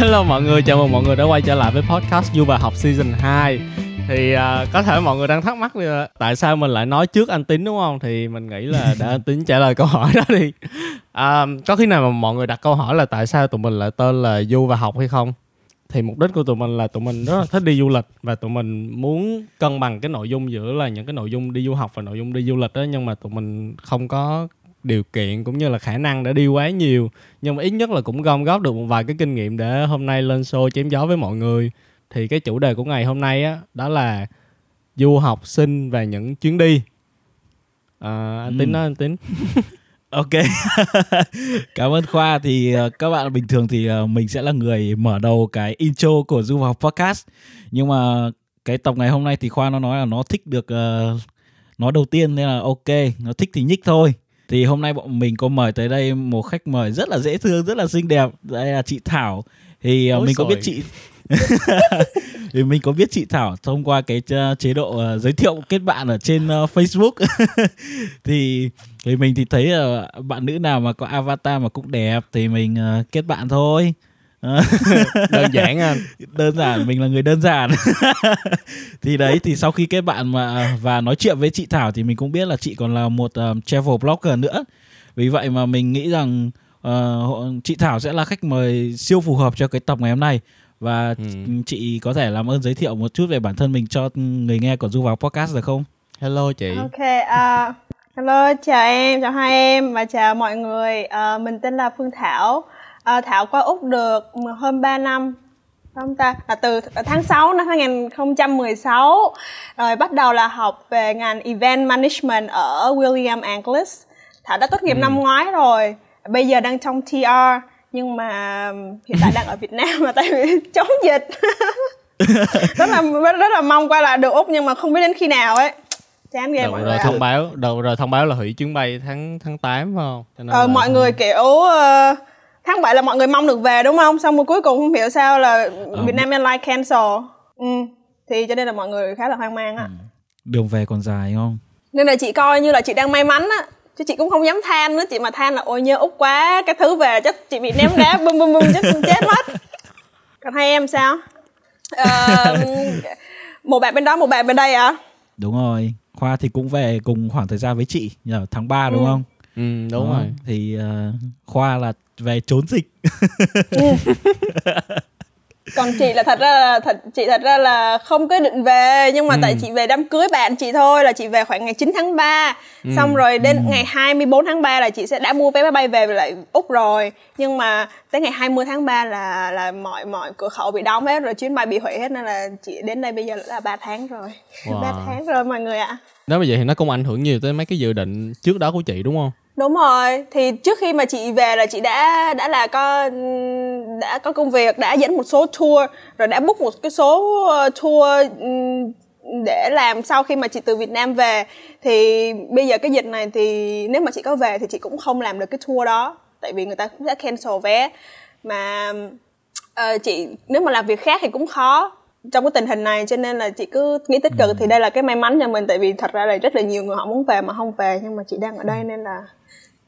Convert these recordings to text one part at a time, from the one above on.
Hello mọi người, chào mừng mọi người đã quay trở lại với podcast Du và học season 2 Thì uh, có thể mọi người đang thắc mắc là tại sao mình lại nói trước anh Tín đúng không? Thì mình nghĩ là để anh Tín trả lời câu hỏi đó đi uh, Có khi nào mà mọi người đặt câu hỏi là tại sao tụi mình lại tên là Du và học hay không? Thì mục đích của tụi mình là tụi mình rất là thích đi du lịch Và tụi mình muốn cân bằng cái nội dung giữa là những cái nội dung đi du học và nội dung đi du lịch đó Nhưng mà tụi mình không có điều kiện cũng như là khả năng để đi quá nhiều nhưng mà ít nhất là cũng gom góp được một vài cái kinh nghiệm để hôm nay lên show chém gió với mọi người. Thì cái chủ đề của ngày hôm nay á đó là du học sinh và những chuyến đi. À, anh ừ. tính nói anh tính. Ok. Cảm ơn khoa. Thì uh, các bạn bình thường thì uh, mình sẽ là người mở đầu cái intro của du học podcast. Nhưng mà cái tập ngày hôm nay thì khoa nó nói là nó thích được uh, nói đầu tiên nên là ok nó thích thì nhích thôi thì hôm nay bọn mình có mời tới đây một khách mời rất là dễ thương rất là xinh đẹp. Đây là chị Thảo. Thì Ôi mình có biết chị thì mình có biết chị Thảo thông qua cái chế độ uh, giới thiệu kết bạn ở trên Facebook. Thì thì mình thì thấy uh, bạn nữ nào mà có avatar mà cũng đẹp thì mình kết bạn thôi đơn giản anh. Đơn giản mình là người đơn giản. Thì đấy thì sau khi kết bạn mà và nói chuyện với chị Thảo thì mình cũng biết là chị còn là một um, travel blogger nữa. Vì vậy mà mình nghĩ rằng uh, chị Thảo sẽ là khách mời siêu phù hợp cho cái tập ngày hôm nay. Và ừ. chị có thể làm ơn giới thiệu một chút về bản thân mình cho người nghe của du vào podcast được không? Hello chị. Ok uh, hello chào em chào hai em và chào mọi người. Uh, mình tên là phương thảo à, Thảo qua Úc được hơn 3 năm không ta? Là từ tháng 6 năm 2016 rồi bắt đầu là học về ngành event management ở William Angliss Thảo đã tốt nghiệp ừ. năm ngoái rồi bây giờ đang trong TR nhưng mà hiện tại đang ở Việt Nam mà tại vì chống dịch. Rất là rất là mong quay lại được Úc nhưng mà không biết đến khi nào ấy. Chán ghê mọi rồi người. thông báo đầu rồi thông báo là hủy chuyến bay tháng tháng 8 phải không? Cho nên ờ, là... mọi người kiểu uh, tháng 7 là mọi người mong được về đúng không xong rồi cuối cùng không hiểu sao là ờ. Việt Nam Airlines cancel ừ. thì cho nên là mọi người khá là hoang mang á ừ. đường về còn dài không nên là chị coi như là chị đang may mắn á chứ chị cũng không dám than nữa chị mà than là ôi nhớ út quá cái thứ về chắc chị bị ném đá bum bum bum chắc chết mất còn hai em sao uh, một bạn bên đó một bạn bên đây à đúng rồi khoa thì cũng về cùng khoảng thời gian với chị nhờ tháng 3 đúng ừ. không ừ đúng đó. rồi thì uh, khoa là về trốn dịch còn chị là thật ra là thật chị thật ra là không có định về nhưng mà ừ. tại chị về đám cưới bạn chị thôi là chị về khoảng ngày 9 tháng 3 ừ. xong rồi đến ừ. ngày 24 tháng 3 là chị sẽ đã mua vé máy bay về lại úc rồi nhưng mà tới ngày 20 tháng 3 là là mọi mọi cửa khẩu bị đóng hết rồi chuyến bay bị hủy hết nên là chị đến đây bây giờ là 3 tháng rồi wow. 3 tháng rồi mọi người ạ à. nếu mà vậy thì nó cũng ảnh hưởng nhiều tới mấy cái dự định trước đó của chị đúng không đúng rồi thì trước khi mà chị về là chị đã đã là có đã có công việc đã dẫn một số tour rồi đã book một cái số ờ, tour để làm sau khi mà chị từ Việt Nam về. Thì bây giờ cái dịch này thì nếu mà chị có về thì chị cũng không làm được cái tour đó tại vì người ta cũng đã cancel vé. Mà uh, chị nếu mà làm việc khác thì cũng khó trong cái tình hình này cho nên là chị cứ nghĩ tích cực. Ừ. thì đây là cái may mắn cho mình tại vì thật ra là rất là nhiều người họ muốn về mà không về nhưng mà chị đang ở đây nên là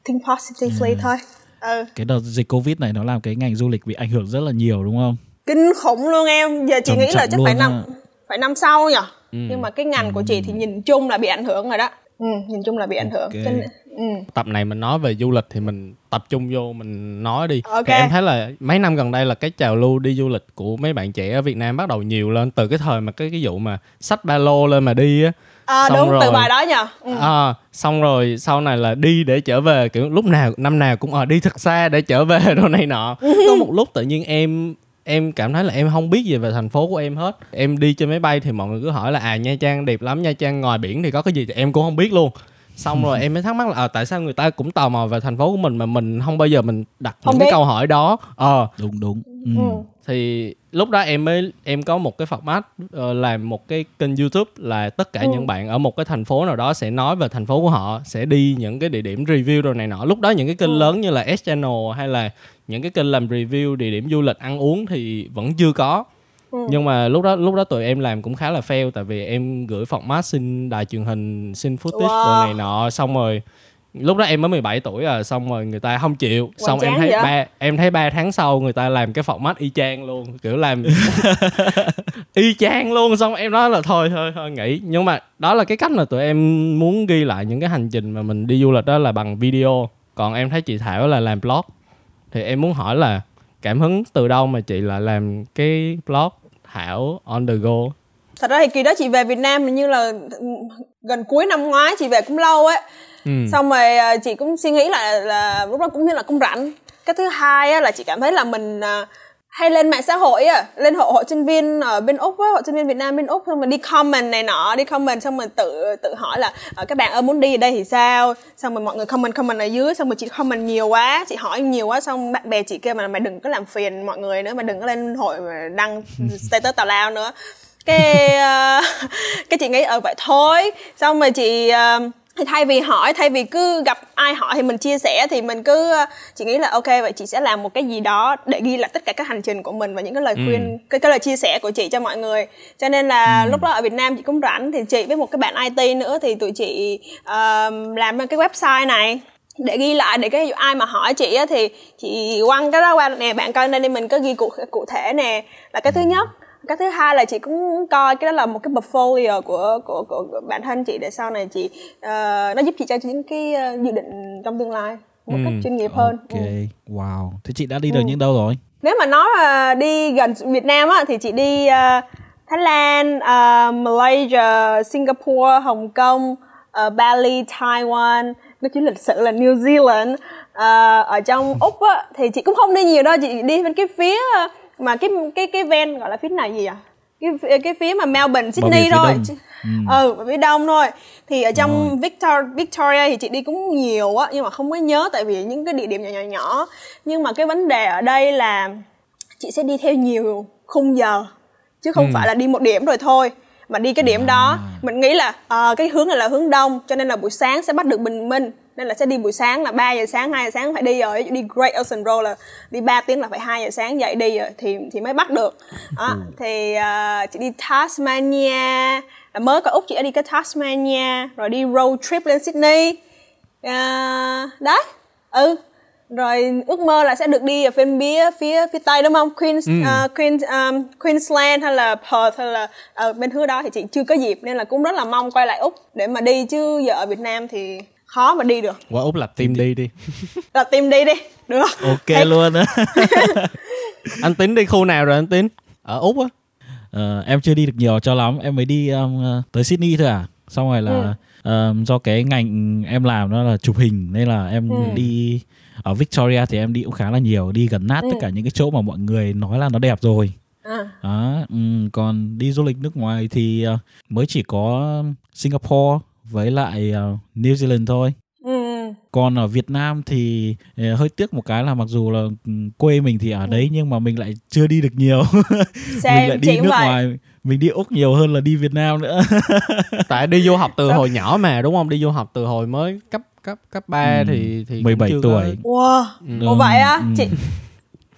think positively ừ. thôi ừ. cái đợt dịch covid này nó làm cái ngành du lịch bị ảnh hưởng rất là nhiều đúng không kinh khủng luôn em giờ chị Trầm nghĩ là chắc phải năm à. phải năm sau nhỉ ừ. nhưng mà cái ngành ừ. của chị thì nhìn chung là bị ảnh hưởng rồi đó ừ, nhìn chung là bị ảnh hưởng okay. Nên, ừ. tập này mình nói về du lịch thì mình tập trung vô mình nói đi okay. thì em thấy là mấy năm gần đây là cái trào lưu đi du lịch của mấy bạn trẻ ở Việt Nam bắt đầu nhiều lên từ cái thời mà cái cái vụ mà sách ba lô lên mà đi á à, xong đúng rồi, từ bài đó nhờ ừ. à, xong rồi sau này là đi để trở về kiểu lúc nào năm nào cũng ở à, đi thật xa để trở về đồ này nọ. Có một lúc tự nhiên em em cảm thấy là em không biết gì về thành phố của em hết. Em đi trên máy bay thì mọi người cứ hỏi là à nha trang đẹp lắm nha trang ngoài biển thì có cái gì? Thì em cũng không biết luôn. Xong rồi em mới thắc mắc là à, tại sao người ta cũng tò mò về thành phố của mình mà mình không bao giờ mình đặt không những biết. cái câu hỏi đó? Ờ. À, đúng đúng ừ. ừ. thì lúc đó em mới em có một cái format uh, làm một cái kênh youtube là tất cả ừ. những bạn ở một cái thành phố nào đó sẽ nói về thành phố của họ sẽ đi những cái địa điểm review rồi này nọ lúc đó những cái kênh ừ. lớn như là S channel hay là những cái kênh làm review địa điểm du lịch ăn uống thì vẫn chưa có ừ. nhưng mà lúc đó lúc đó tụi em làm cũng khá là fail tại vì em gửi format xin đài truyền hình xin footage wow. đồ này nọ xong rồi lúc đó em mới 17 tuổi à xong rồi người ta không chịu. Hoành xong em thấy vậy? ba em thấy ba tháng sau người ta làm cái format y chang luôn kiểu làm y chang luôn. Xong em nói là thôi thôi thôi nghỉ. Nhưng mà đó là cái cách mà tụi em muốn ghi lại những cái hành trình mà mình đi du lịch đó là bằng video. Còn em thấy chị Thảo là làm blog. Thì em muốn hỏi là cảm hứng từ đâu mà chị lại làm cái blog Thảo on the go thật ra thì kỳ đó chị về Việt Nam hình như là gần cuối năm ngoái chị về cũng lâu ấy. Ừ. xong rồi à, chị cũng suy nghĩ là là lúc đó cũng như là cũng rảnh. Cái thứ hai á, là chị cảm thấy là mình à, hay lên mạng xã hội á lên hội hội sinh viên ở bên úc á hội sinh viên việt nam bên úc xong rồi đi comment này nọ đi comment xong rồi tự tự hỏi là ờ, các bạn ơi muốn đi ở đây thì sao? Xong rồi mọi người comment comment ở dưới xong rồi chị comment nhiều quá chị hỏi nhiều quá xong bạn bè chị kêu mà mày đừng có làm phiền mọi người nữa mày đừng có lên hội mà đăng status tào lao nữa cái ờ, cái chị nghĩ ở vậy thôi. Xong rồi chị ờ, thì thay vì hỏi thay vì cứ gặp ai hỏi thì mình chia sẻ thì mình cứ ờ, chị nghĩ là ok vậy chị sẽ làm một cái gì đó để ghi lại tất cả các hành trình của mình và những cái lời khuyên cái, cái lời chia sẻ của chị cho mọi người. Cho nên là lúc đó ở Việt Nam chị cũng rảnh thì chị với một cái bạn IT nữa thì tụi chị ờ, làm cái website này. Để ghi lại để cái ai mà hỏi chị á thì chị quăng cái đó qua nè. Bạn coi đây đi mình có ghi cụ cụ thể nè. Là cái thứ nhất cái thứ hai là chị cũng coi cái đó là một cái portfolio của của của, của bản thân chị để sau này chị ờ, nó giúp chị cho những cái ờ, dự định trong tương lai một cách chuyên nghiệp hơn. ok. Ừ. wow. Thế chị đã đi được những đâu rồi? Nếu mà nói là đi gần Việt Nam á thì chị đi ờ, Thái Lan, ờ, Malaysia, Singapore, Hồng Kông, ờ, Bali, Taiwan, nó chỉ lịch sử là New Zealand. Ờ, ở trong Úc á thì chị cũng không đi nhiều đâu, chị đi bên cái phía ờ, mà cái cái cái ven gọi là phía này gì à? Cái cái phía mà Melbourne, Sydney thôi. Chứ- ừ. Ở phía đông thôi. Thì ở trong Victor, Victoria thì chị đi cũng nhiều á nhưng mà không có nhớ tại vì những cái địa điểm nhỏ nhỏ nhỏ. Nhưng mà cái vấn đề ở đây là chị sẽ đi theo nhiều khung giờ chứ không phải là đi một điểm rồi thôi mà đi cái điểm đó. Mình nghĩ là ờ, cái hướng này là hướng đông cho nên là buổi sáng sẽ bắt được bình minh nên là sẽ đi buổi sáng là 3 giờ sáng 2 giờ sáng phải đi rồi. Đi Great Ocean Road là đi 3 tiếng là phải 2 giờ sáng dậy đi rồi thì thì mới bắt được. Đó, thì ờ, chị đi Tasmania. Là mới có úc chị đã đi cái Tasmania rồi đi road trip lên Sydney. À, đấy ừ. Rồi ước mơ là sẽ được đi ở bên phía phía phía tây đúng không? Queens à, Queens um, Queensland hay là Perth hay là ở bên hướng đó thì chị chưa có dịp nên là cũng rất là mong quay lại úc để mà đi. Chứ giờ ở Việt Nam thì khó mà đi được. Qua úc lập team đi đi. Là tìm đi đi được ok Ê, luôn á. Anh tính đi khu nào rồi anh tính ở úc á. Ờ, em chưa đi được nhiều cho lắm. Em mới đi um, ờ, tới Sydney thôi à. Xong rồi là um, do cái ngành em làm nó là chụp hình nên là em đi ở Victoria thì em đi cũng khá là nhiều. Đi gần nát tất cả những cái chỗ mà mọi người nói là nó đẹp rồi. À, đó ừm, còn đi du lịch nước ngoài thì ờ, mới chỉ có Singapore với lại ờ, New Zealand thôi. Ừ, còn ở Việt Nam thì ờ, hơi tiếc một cái là mặc dù là ừm, quê mình thì ở đấy nhưng mà mình lại chưa đi được nhiều. Mình Same, lại chị đi nước vậy. ngoài mình đi úc nhiều hơn là đi việt nam nữa. Tại đi du học từ hồi nhỏ mà đúng không? Đi du học từ hồi mới cấp cấp cấp 3 Ừ, thì thì cũng 17 chưa tuổi. có- wow Ừ, Ủa vậy á? Ừ. chị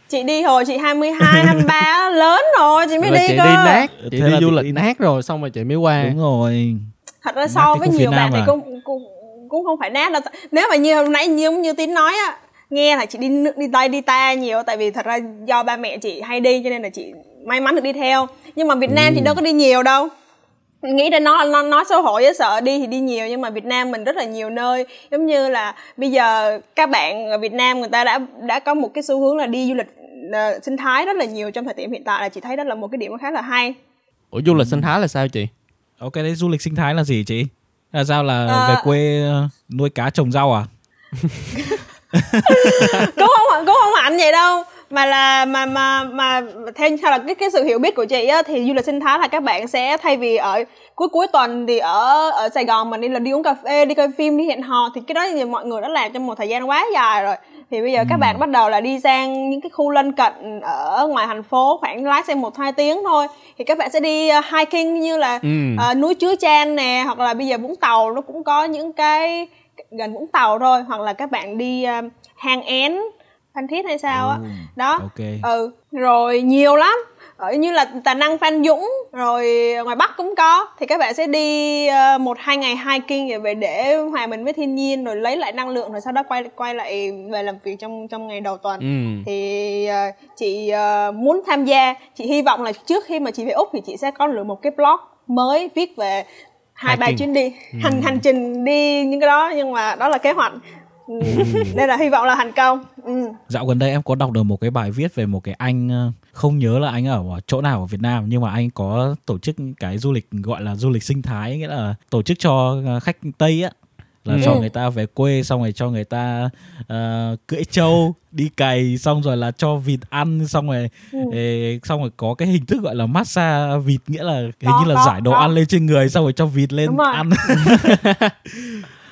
chị đi hồi chị 22, 23 á, lớn rồi chị mới là đi chị cơ. đi nát chị Thế đi là du lịch đi- nát rồi xong rồi chị mới qua. Đúng rồi thật ra so với nhiều bạn Nam thì à. cũng cũng cũng không phải nát đâu. Nếu mà như hôm nãy như như tín nói á nghe là chị đi nước đi tây đi ta nhiều tại vì thật ra do ba mẹ chị hay đi cho nên là chị may mắn được đi theo. Nhưng mà Việt Nam thì đâu có đi nhiều đâu. Nghĩ ra nó nó nói xấu hổ với sợ đi thì đi nhiều nhưng mà Việt Nam mình rất là nhiều nơi. Giống như là bây giờ các bạn ở Việt Nam người ta đã đã có một cái xu hướng là đi du lịch ờ, sinh thái rất là nhiều trong thời điểm hiện tại là chị thấy đó là một cái điểm khá là hay. Ủa du lịch sinh thái là sao chị ok đấy du lịch sinh thái là gì chị? Là sao là À. về quê ờ, nuôi cá trồng rau à? Cũng không cũng không hẳn vậy đâu. Mà là mà mà mà theo theo là cái cái sự hiểu biết của chị á thì du lịch sinh thái là các bạn sẽ thay vì ở cuối cuối tuần thì ở ở Sài Gòn mình đi là đi uống cà phê đi coi phim đi hẹn hò thì cái đó thì mọi người đã làm trong một thời gian quá dài rồi thì bây giờ các bạn bắt đầu là đi sang những cái khu lân cận ở ngoài thành phố khoảng lái xe một hai tiếng thôi. Thì các bạn sẽ đi uh, hiking như là Ừ. ờ, núi Chứa Chan nè hoặc là bây giờ Vũng Tàu nó cũng có những cái gần Vũng Tàu thôi hoặc là các bạn đi uh, hang én Phan Thiết hay sao á. Ồ, đó. Ok. ừ rồi nhiều lắm ở như là Tà Năng Phan Dũng rồi ngoài Bắc cũng có thì các bạn sẽ đi uh, một hai ngày hiking về để hòa mình với thiên nhiên rồi lấy lại năng lượng rồi sau đó quay quay lại về làm việc trong trong ngày đầu tuần Ừ. thì uh, chị uh, muốn tham gia chị hy vọng là trước khi mà chị về úc thì chị sẽ có được một cái blog mới viết về hai ba chuyến đi hành hành trình đi những cái đó nhưng mà đó là kế hoạch Ừ. nên là hy vọng là thành công ừ. Dạo gần đây em có đọc được một cái bài viết về một cái anh ờ, không nhớ là anh ở chỗ nào ở Việt Nam nhưng mà anh có tổ chức cái du lịch gọi là du lịch sinh thái nghĩa là tổ chức cho ờ, khách Tây á là Ừ. cho người ta về quê xong rồi cho người ta ờ, cưỡi trâu đi cày xong rồi là cho vịt ăn xong rồi Ừ. ê, xong rồi có cái hình thức gọi là massage vịt nghĩa là hình Có, như là có, giải đồ có. ăn lên trên người xong rồi cho vịt lên ăn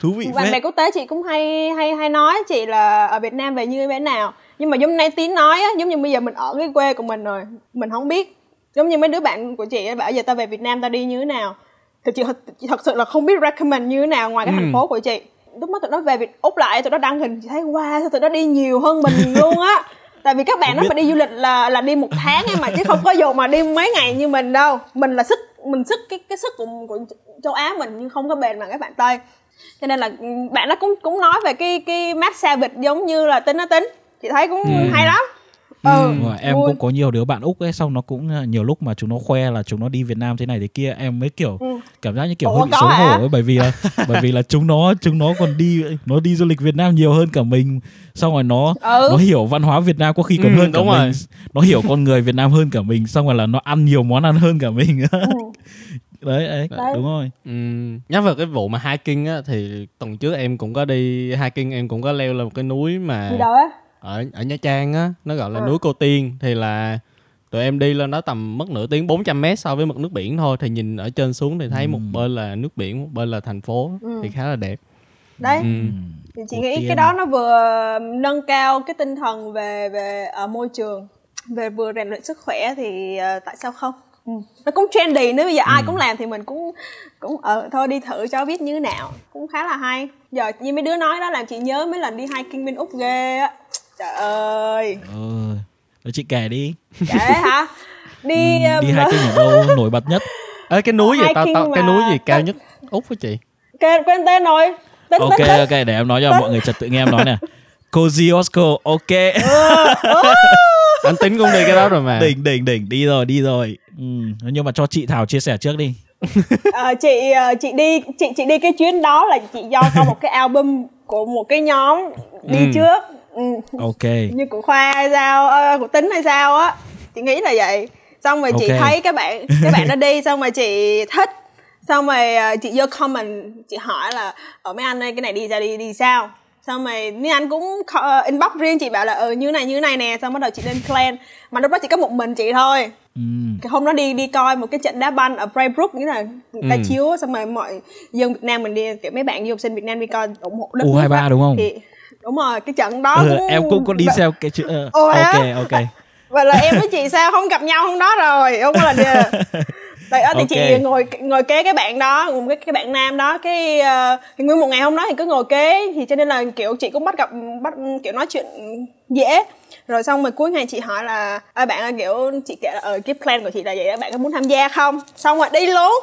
thú vị bạn bè phết quốc tế chị cũng hay hay hay nói chị là ở Việt Nam về như thế nào nhưng mà giống nay tín nói á giống như bây giờ mình ở cái quê của mình rồi mình không biết. Giống như mấy đứa bạn của chị á bảo giờ tao về Việt Nam tao đi như thế nào. Thì chị, thật- chị thật sự là không biết recommend như thế nào ngoài cái Ừ. thành phố của chị. Lúc đó tụi nó về Việt Úc lại tụi nó đăng hình chị thấy wow sao tụi nó đi nhiều hơn mình luôn á. Tại vì các bạn nó phải đi du lịch là là đi một tháng ấy mà chứ không có dù mà đi mấy ngày như mình đâu. Mình là sức mình sức cái cái sức của, của châu Á mình nhưng không có bền bằng các bạn Tây cho nên là ừ, bạn nó cũng cũng nói về cái cái massage vịt giống như là tính nó tính chị thấy cũng Ừ. hay lắm ừ, rồi, em vui. cũng có nhiều đứa bạn úc ấy xong nó cũng ờ, nhiều lúc mà chúng nó khoe là chúng nó đi Việt Nam thế này thế kia em mới kiểu Ừ. cảm giác như kiểu Ủa, hơi bị xấu hổ ấy bởi vì là bởi vì là chúng nó chúng nó còn đi nó đi du lịch Việt Nam nhiều hơn cả mình xong rồi nó Ừ. nó hiểu văn hóa Việt Nam có khi còn Ừ, hơn cả đúng mình rồi. nó hiểu con người Việt Nam hơn cả mình xong rồi là nó ăn nhiều món ăn hơn cả mình Ừ. đấy, đấy Đấy. đúng rồi Ừm, nhắc về cái vụ mà hiking á thì tuần trước em cũng có đi hiking em cũng có leo lên một cái núi mà gì đâu á ở ở Nha Trang á nó gọi là Ừ. núi Cô Tiên thì là tụi em đi lên đó tầm mất nửa tiếng 400 mét so với mực nước biển thôi thì nhìn ở trên xuống thì thấy một Ừm. bên là nước biển một bên là thành phố Ừ. thì khá là đẹp đấy Ừm. thì chị Cô nghĩ Tiên. cái đó nó vừa nâng cao cái tinh thần về về ở môi trường về vừa rèn luyện sức khỏe thì ờ, tại sao không ừ. nó cũng trendy nếu bây giờ ai Ừ. cũng làm thì mình cũng cũng ờ thôi đi thử cho biết như thế nào cũng khá là hay giờ như mấy đứa nói đó làm chị nhớ mấy lần đi hiking bên úc ghê á trời ơi. Ờ Rồi chị kể đi. Kể hả? Đi Ừ, đi um, hiking ở đâu nổi bật nhất? Ê, cái núi gì tao tao cái núi gì cao nhất? Úc với chị? Quên, quên tên rồi. Tính ok tính ok để em nói cho mọi người trật tự nghe em nói nè. Kosciuszko ok. Anh tính cũng đi cái đó rồi mà. Đỉnh đỉnh đỉnh. Đi rồi đi rồi. Ừ. nhưng mà cho chị Thảo chia sẻ trước đi. Ờ, chị ờ, chị đi chị chị đi cái chuyến đó là chị do có một cái album của một cái nhóm đi Ừ. trước. ừ, ok như của khoa hay sao ờ, của tính hay sao á chị nghĩ là vậy xong rồi chị Ok. thấy các bạn các bạn nó đi xong rồi chị thích xong rồi ờ, chị vô comment chị hỏi là ở mấy anh ơi cái này đi ra đi đi sao xong rồi mấy anh cũng ờ, inbox riêng chị bảo là ừ như này như này nè xong bắt đầu chị lên plan mà lúc đó chỉ có một mình chị thôi ừ. cái hôm đó đi đi coi một cái trận đá banh ở Braybrook nghĩa là người ta Ừ. chiếu xong rồi mọi dân Việt Nam mình đi kiểu mấy bạn du học sinh Việt Nam đi coi ủng hộ đất nước U23 á. đúng không? thì đúng rồi cái trận đó ừ, cũng em cũng có đi xem cái chữ ờ, Ồ, ok hả? ok. Vậy là em với chị sao? Không gặp nhau hôm đó rồi. Không có là đi Tại thì Ok. chị ngồi ngồi kế cái bạn đó cái cái bạn nam đó. Cái, ờ, thì nguyên một ngày hôm đó thì cứ ngồi kế. Thì cho nên là kiểu chị cũng bắt gặp bắt kiểu nói chuyện dễ. Rồi xong rồi cuối ngày chị hỏi là ơi bạn ơi kiểu chị kể là ờ cái plan của chị là vậy đó bạn có muốn tham gia không? Xong rồi đi luôn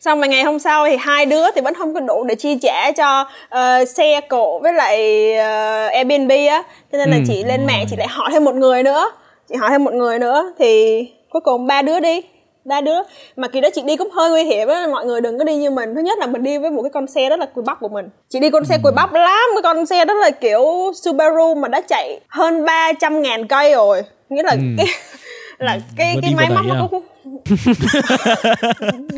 xong rồi ngày hôm sau thì hai đứa thì vẫn không có đủ để chi trả cho ờ, xe cộ với lại ờ, Airbnb á. Cho nên là Ừ. chị lên mạng chị lại hỏi thêm một người nữa. Chị hỏi thêm một người nữa thì cuối cùng ba đứa đi. Ba đứa. Mà kỳ đó chị đi cũng hơi nguy hiểm á. Mọi người đừng có đi như mình. Thứ nhất là mình đi với một cái con xe rất là cùi bắp của mình. Chị đi con xe cùi bắp lắm. Cái con xe đó là kiểu Subaru mà đã chạy hơn 300 ngàn cây rồi. Nghĩa là cái là cái Vừa cái đi máy móc nó à? cũng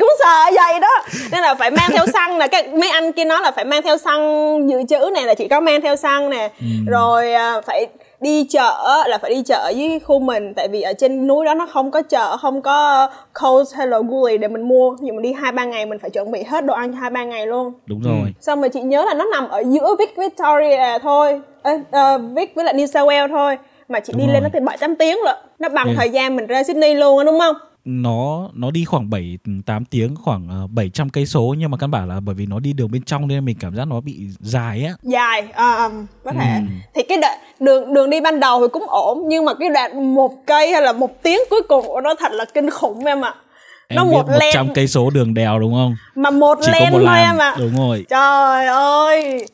cũng sợ vậy đó. Nên là phải mang theo xăng nè các mấy anh kia nói là phải mang theo xăng dự trữ này là chị có mang theo xăng nè. Rồi à, phải đi chợ là phải đi chợ với khu mình tại vì ở trên núi đó nó không có chợ không có Coles hay là Woolies để mình mua. Nhưng mà đi hai ba ngày mình phải chuẩn bị hết đồ ăn hai ba ngày luôn. Đúng rồi. Xong rồi chị nhớ là nó nằm ở giữa Vic Victoria thôi. Ê, ờ, Vic với lại New South Wales thôi. Mà chị Đúng đi rồi. lên nó tới bảy tám tiếng lận. Nó bằng Yeah. thời gian mình ra Sydney luôn á đúng không nó nó đi khoảng 7 8 tiếng khoảng ờ, 700 cây số nhưng mà căn bản là bởi vì nó đi đường bên trong nên mình cảm giác nó bị dài á. dài à, có thể Ừ. thì cái đoạn đường đường đi ban đầu thì cũng ổn nhưng mà cái đoạn một cây hay là một tiếng cuối cùng của nó thật là kinh khủng em ạ Em nó biết một 100 len cây số đường đèo đúng không? mà một Chỉ len một thôi em ạ Đúng rồi. trời ơi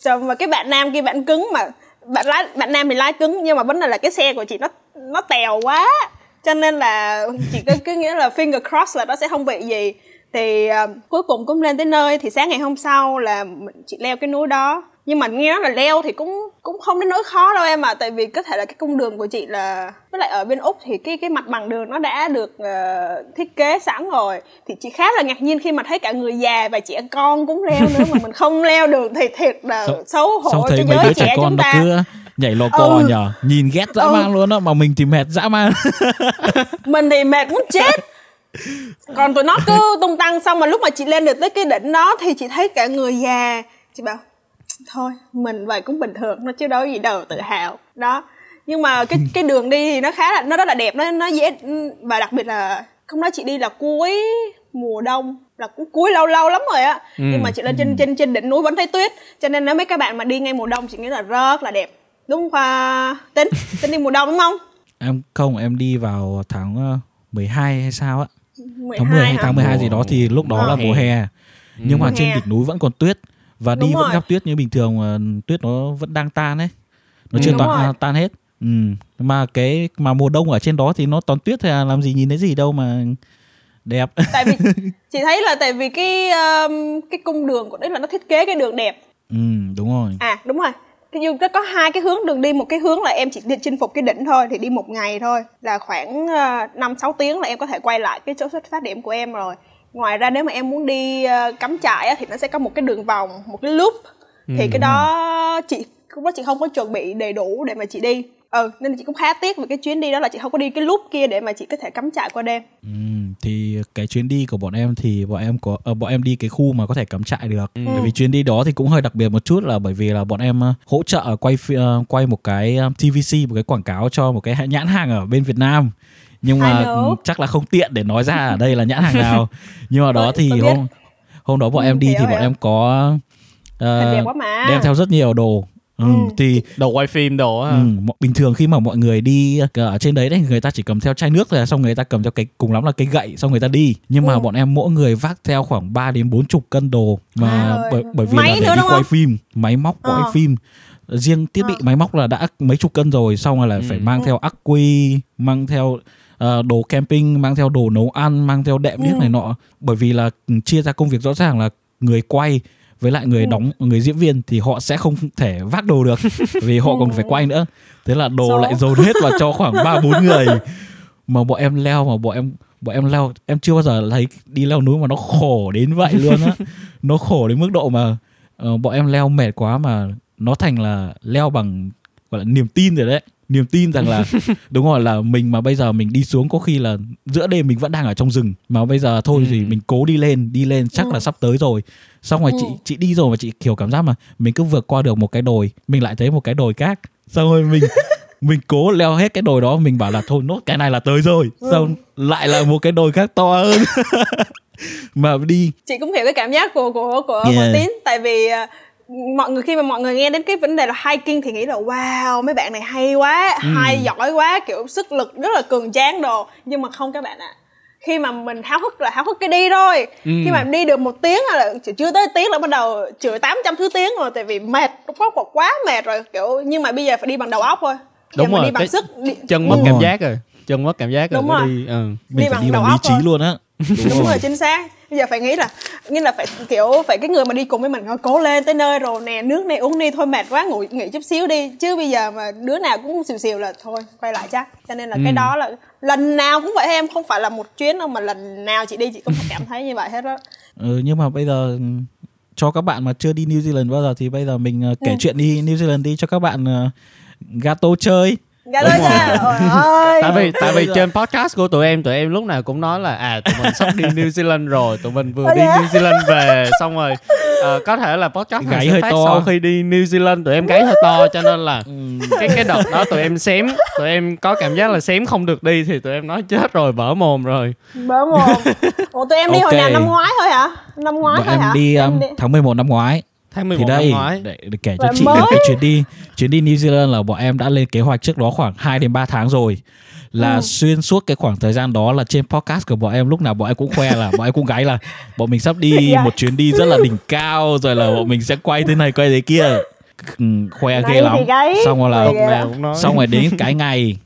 trời mà cái bạn nam kia bạn cứng mà bạn lái bạn nam thì lái cứng nhưng mà vấn đề là cái xe của chị nó nó tèo quá cho nên là chị cứ, cứ nghĩa là finger cross là nó sẽ không bị gì. Thì à, cuối cùng cũng lên tới nơi thì sáng ngày hôm sau là chị leo cái núi đó. Nhưng mà nghe nói là leo thì cũng cũng không đến nỗi khó đâu em ạ. Tại vì có thể là cái cung đường của chị là với lại ở bên úc thì cái cái mặt bằng đường nó đã được ờ, thiết kế sẵn rồi. Thì chị khá là ngạc nhiên khi mà thấy cả người già và trẻ con cũng leo nữa mà mình không leo được thì thiệt là xấu hổ cho giới trẻ con chúng ta. cứ nhảy lò cò Ừ. nhờ. Nhìn ghét dã Ừ. man luôn á mà mình thì mệt dã man. Mình thì mệt muốn chết. Còn tụi nó cứ tung tăng xong mà lúc mà chị lên được tới cái đỉnh đó thì chị thấy cả người già. Chị bảo thôi mình vậy cũng bình thường nó chứ đâu gì đâu tự hào. Đó. Nhưng mà cái cái đường đi thì nó khá là nó rất là đẹp nó nó dễ và đặc biệt là không nói chị đi là cuối mùa đông là cũng cuối lâu lâu lắm rồi á. Nhưng mà chị lên trên trên trên đỉnh núi vẫn thấy tuyết cho nên nếu mấy các bạn mà đi ngay mùa đông chị nghĩ là rất là đẹp đúng không khoa tính. Tính đi mùa đông đúng không? Em không em đi vào tháng ờ, 12 hay sao á. 12 tháng 10 hay tháng 12 gì đó thì lúc đó Ờ. là mùa hè. nhưng mà trên đỉnh núi vẫn còn tuyết. Và đi vẫn gặp tuyết như bình thường mà tuyết nó vẫn đang tan ấy. Nó Ừ, chưa toàn rồi. à, tan hết. Ừ. mà cái mà mùa đông ở trên đó thì nó toàn tuyết thôi à làm gì nhìn thấy gì đâu mà đẹp. Tại vì chị thấy là tại vì cái um, cái cung đường của đấy là nó thiết kế cái đường đẹp. Ừ đúng rồi. À đúng rồi cái như nó có hai cái hướng đường đi một cái hướng là em chỉ đi chinh phục cái đỉnh thôi thì đi một ngày thôi. Là khoảng uh, năm sáu tiếng là em có thể quay lại cái chỗ xuất phát điểm của em rồi. Ngoài ra nếu mà em muốn đi ờ, cắm trại thì nó sẽ có một cái đường vòng một cái loop. Thì cái đó chị lúc đó chị không có chuẩn bị đầy đủ để mà chị đi. Ừ nên là chị cũng khá tiếc về cái chuyến đi đó là chị không có đi cái loop kia để mà chị có thể cắm trại qua đêm. Ừ. thì cái chuyến đi của bọn em thì bọn em có ờ, bọn em đi cái khu mà có thể cắm trại được. Bởi vì chuyến đi đó thì cũng hơi đặc biệt một chút là bởi vì là bọn em ờ, hỗ trợ quay ờ, quay một cái TVC một cái quảng cáo cho một cái nhãn hàng ở bên Việt Nam. Nhưng mà ừ, chắc là không tiện để nói ra ở đây là nhãn hàng nào. Nhưng mà đó Tôi- thì tôi hôm hôm đó bọn Ừ, em đi thì bọn em có mà. đem theo rất nhiều đồ ừ, thì đồ quay phim đồ á Ừ, bình thường khi mà mọi người đi ờ, ở trên đấy đấy người ta chỉ cầm theo chai nước rồi xong người ta cầm theo cái cùng lắm là cây gậy xong người ta đi nhưng mà Ừ. bọn em mỗi người vác theo khoảng 3 đến 40 cân đồ mà Wow. bởi, bởi vì Máy là để đi quay không? phim máy móc quay Ờ. phim riêng thiết bị Ờ. máy móc là đã mấy chục cân rồi xong rồi là phải mang theo ắc quy mang theo ờ, đồ camping mang theo đồ nấu ăn mang theo đệm điếc Ừ. này nọ bởi vì là ừ, chia ra công việc rõ ràng là người quay với lại Ừ. người đóng người diễn viên thì họ sẽ không thể vác đồ được vì họ còn phải quay nữa. Thế là đồ Số. lại dồn hết vào cho khoảng ba bốn người. Mà bọn em leo mà bọn em bọn em leo em chưa bao giờ thấy đi leo núi mà nó khổ đến vậy luôn á. Nó khổ đến mức độ mà ờ, bọn em leo mệt quá mà nó thành là leo bằng gọi là niềm tin rồi đấy niềm tin rằng là đúng rồi là mình mà bây giờ mình đi xuống có khi là giữa đêm mình vẫn đang ở trong rừng. Mà bây giờ thôi thì mình cố đi lên đi lên chắc là sắp tới rồi. Xong rồi chị chị đi rồi mà chị kiểu cảm giác mà mình cứ vượt qua được một cái đồi mình lại thấy một cái đồi khác. Xong rồi mình mình cố leo hết cái đồi đó mình bảo là thôi nốt cái này là tới rồi. Xong lại là một cái đồi khác to hơn. Mà đi chị cũng hiểu cái cảm giác của của của, Yeah. của tín tại vì à, mọi người khi mà mọi người nghe đến cái vấn đề là hiking thì nghĩ là wow mấy bạn này hay quá Ừ. hay giỏi quá kiểu sức lực rất là cường tráng đồ nhưng mà không các bạn ạ khi mà mình háo hức là háo hức cái đi thôi Ừ. khi mà đi được một tiếng là chưa- tới tiếng là bắt đầu chửi 800 thứ tiếng rồi tại vì mệt lúc đó quá mệt rồi kiểu nhưng mà bây giờ phải đi bằng đầu óc thôi đúng rồi đi bằng cái sức đi, chân mất Đúng cảm giác rồi chân mất cảm giác rồi Đúng rồi. đi ừ. mình Đi phải bằng đi đầu bằng lý óc trí luôn á đúng rồi chính xác bây giờ phải nghĩ là nghĩ là phải kiểu phải cái người mà đi cùng với mình "Thôi, cố lên tới nơi rồi nè nước này uống đi thôi mệt quá ngủ nghỉ chút xíu đi. Chứ bây giờ mà đứa nào cũng xìu xìu là thôi quay lại chắc. Cho nên là cái đó là lần nào cũng vậy em không phải là một chuyến đâu mà lần nào chị đi chị cũng cảm thấy như vậy hết đó. Ừ, nhưng mà bây giờ cho các bạn mà chưa đi New Zealand bao giờ thì bây giờ mình ờ, kể chuyện đi New Zealand đi cho các bạn ờ, gato chơi gà đôi nha. Ơi. Tại vì tại vì trên podcast của tụi em tụi em lúc nào cũng nói là à tụi mình sắp đi New Zealand rồi tụi mình vừa đi hả? New Zealand về. Xong rồi ờ, có thể là podcast sẽ hơi phát to. sau khi đi New Zealand tụi em gáy hơi to cho nên là Ừ. cái cái đợt đó tụi em xém tụi em có cảm giác là xém không được đi thì tụi em nói chết rồi bở mồm rồi. Bớ mồm. Ủa tụi em đi hồi Ok. nào năm ngoái thôi hả? Năm ngoái bọn thôi em hả? đi Em um, tháng 11 năm ngoái tháng 11 thì đây năm ngoái. để, để kể cho chị mới. cái chuyến đi chuyến đi New Zealand là bọn em đã lên kế hoạch trước đó khoảng 2 đến 3 tháng rồi. Là Ừ. xuyên suốt cái khoảng thời gian đó là trên podcast của bọn em lúc nào bọn em cũng khoe là bọn em cũng gáy là bọn mình sắp đi Dạ. một chuyến đi rất là đỉnh cao rồi là bọn mình sẽ quay thế này quay thế kia. Ừ, khoe ghê lắm. xong rồi là nói. xong rồi đến cái ngày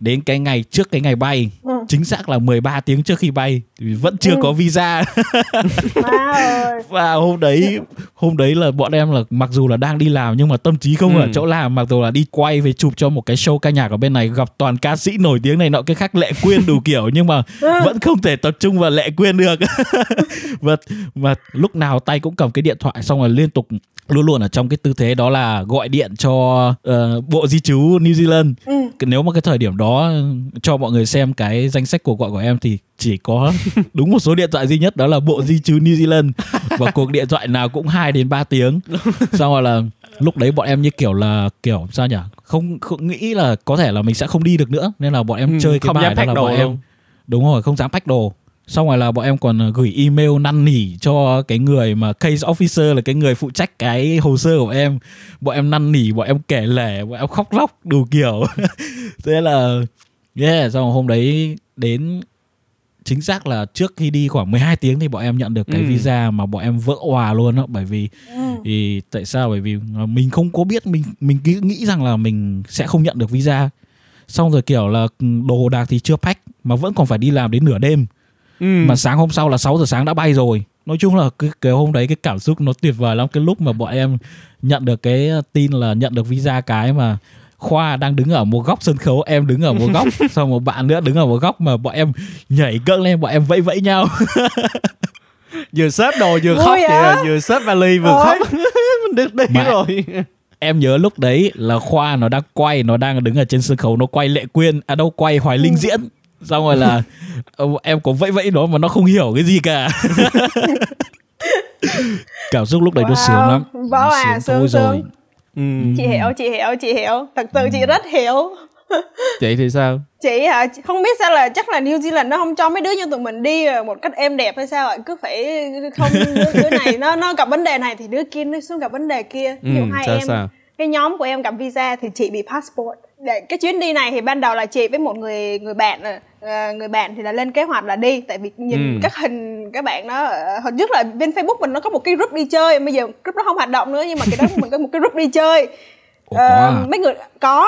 đến cái ngày trước cái ngày bay Ừ. chính xác là 13 tiếng trước khi bay thì vẫn chưa Ừ. có visa ơi và hôm đấy hôm đấy là bọn em là mặc dù là đang đi làm nhưng mà tâm trí không Ừ. ở chỗ làm mặc dù là đi quay về chụp cho một cái show ca nhạc ở bên này gặp toàn ca sĩ nổi tiếng này nọ cái khác lệ quyên đủ kiểu nhưng mà vẫn không thể tập trung vào lệ quyên được và và lúc nào tay cũng cầm cái điện thoại xong rồi liên tục luôn luôn ở trong cái tư thế đó là gọi điện cho ờ, bộ di trú New Zealand ừ. Nếu mà cái thời điểm đó cho mọi người xem cái danh sách cuộc gọi của em thì chỉ có đúng một số điện thoại duy nhất đó là bộ di trú New Zealand. Và cuộc điện thoại nào cũng 2 đến 3 tiếng. Xong rồi là lúc đấy bọn em như kiểu là kiểu sao nhỉ? Không, không nghĩ là có thể là mình sẽ không đi được nữa. Nên là bọn em Ừ, chơi cái không bài dám đó là đồ bọn em đúng rồi không dám pack đồ xong rồi là bọn em còn gửi email năn nỉ cho cái người mà case officer là cái người phụ trách cái hồ sơ của em. Bọn em năn nỉ bọn em kể lể bọn em khóc lóc đủ kiểu. Thế là yeah xong rồi hôm đấy đến chính xác là trước khi đi khoảng 12 tiếng thì bọn em nhận được cái Ừ. visa mà bọn em vỡ òa luôn á. Bởi vì Ừ. thì tại sao? Bởi vì mình không có biết mình mình cứ nghĩ rằng là mình sẽ không nhận được visa. Xong rồi kiểu là ừ, đồ đạc thì chưa pack mà vẫn còn phải đi làm đến nửa đêm ừ. mà sáng hôm sau là 6 giờ sáng đã bay rồi. Nói chung là cái, cái hôm đấy cái cảm xúc nó tuyệt vời lắm. Cái lúc mà bọn em nhận được cái tin là nhận được visa cái mà khoa đang đứng ở một góc sân khấu em đứng ở một góc xong một bạn nữa đứng ở một góc mà bọn em nhảy cẫng lên bọn em vẫy vẫy nhau. Vừa xếp đồ vừa Vui khóc vậy vậy? à, vừa xếp vali vừa Ôi. khóc. Mình được đi Mà- rồi. em nhớ lúc đấy là khoa nó đang quay nó đang đứng ở trên sân khấu nó quay lệ quyên à đâu quay hoài linh diễn xong rồi là em có vẫy vẫy nó mà nó không hiểu cái gì cả. Cảm xúc lúc đấy nó Wow. sướng lắm. Võ Nó à, sướng sướng, ừ. chị hiểu chị hiểu chị hiểu. Thật sự chị rất hiểu. Chị thì sao? Chị hả? Không biết sao là chắc là New Zealand nó không cho mấy đứa như tụi mình đi một cách êm đẹp hay sao ạ? Cứ phải không đứa, đứa này nó nó gặp vấn đề này thì đứa kia nó xuống gặp vấn đề kia. Ừ, hai sao em sao? cái nhóm của em gặp visa thì chị bị passport để cái chuyến đi này thì ban đầu là chị với một người người bạn ờ, người bạn thì là lên kế hoạch là đi tại vì nhìn Ừ. các hình các bạn ờ, hồi trước là bên Facebook mình nó có một cái group đi chơi bây giờ group đó không hoạt động nữa nhưng mà cái đó mình có một cái group đi chơi Ủa, Ờ, à? mấy người có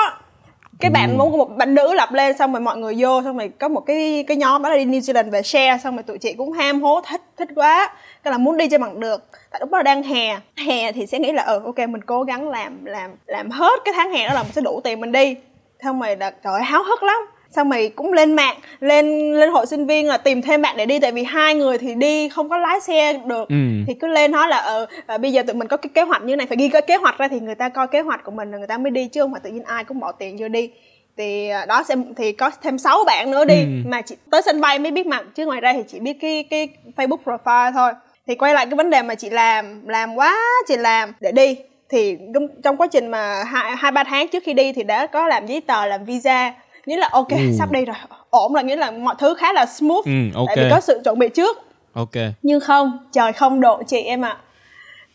cái bạn một một bạn nữ lập lên xong rồi mọi người vô xong rồi có một cái cái nhóm đó là đi New Zealand về share xong rồi tụi chị cũng ham hố thích thích quá. Cái là muốn đi cho bằng được. Tại lúc đó là đang hè. Hè thì sẽ nghĩ là ừ ok mình cố gắng làm làm làm hết cái tháng hè đó là mình sẽ đủ tiền mình đi. Xong rồi là trời ơi, háo hức lắm xong rồi cũng lên mạng lên lên hội sinh viên là tìm thêm bạn để đi tại vì hai người thì đi không có lái xe được. Ừ. thì cứ lên nói là ờ à, bây giờ tụi mình có cái kế hoạch như này phải ghi cái kế hoạch ra thì người ta coi kế hoạch của mình rồi người ta mới đi chứ không phải tự nhiên ai cũng bỏ tiền vô đi. Thì à, đó sẽ thì có thêm 6 bạn nữa đi Ừ. mà chị tới sân bay mới biết mặt chứ ngoài ra thì chỉ biết cái cái Facebook profile thôi. Thì quay lại cái vấn đề mà chị làm làm quá chị làm để đi. Thì trong, trong quá trình mà hai hai ba tháng trước khi đi thì đã có làm giấy tờ làm visa nghĩa là ok sắp đi rồi. Ổn rồi nghĩa là mọi thứ khá là smooth. Ừ, ok. tại vì có sự chuẩn bị trước. Ok. Nhưng không trời không độ chị em ạ.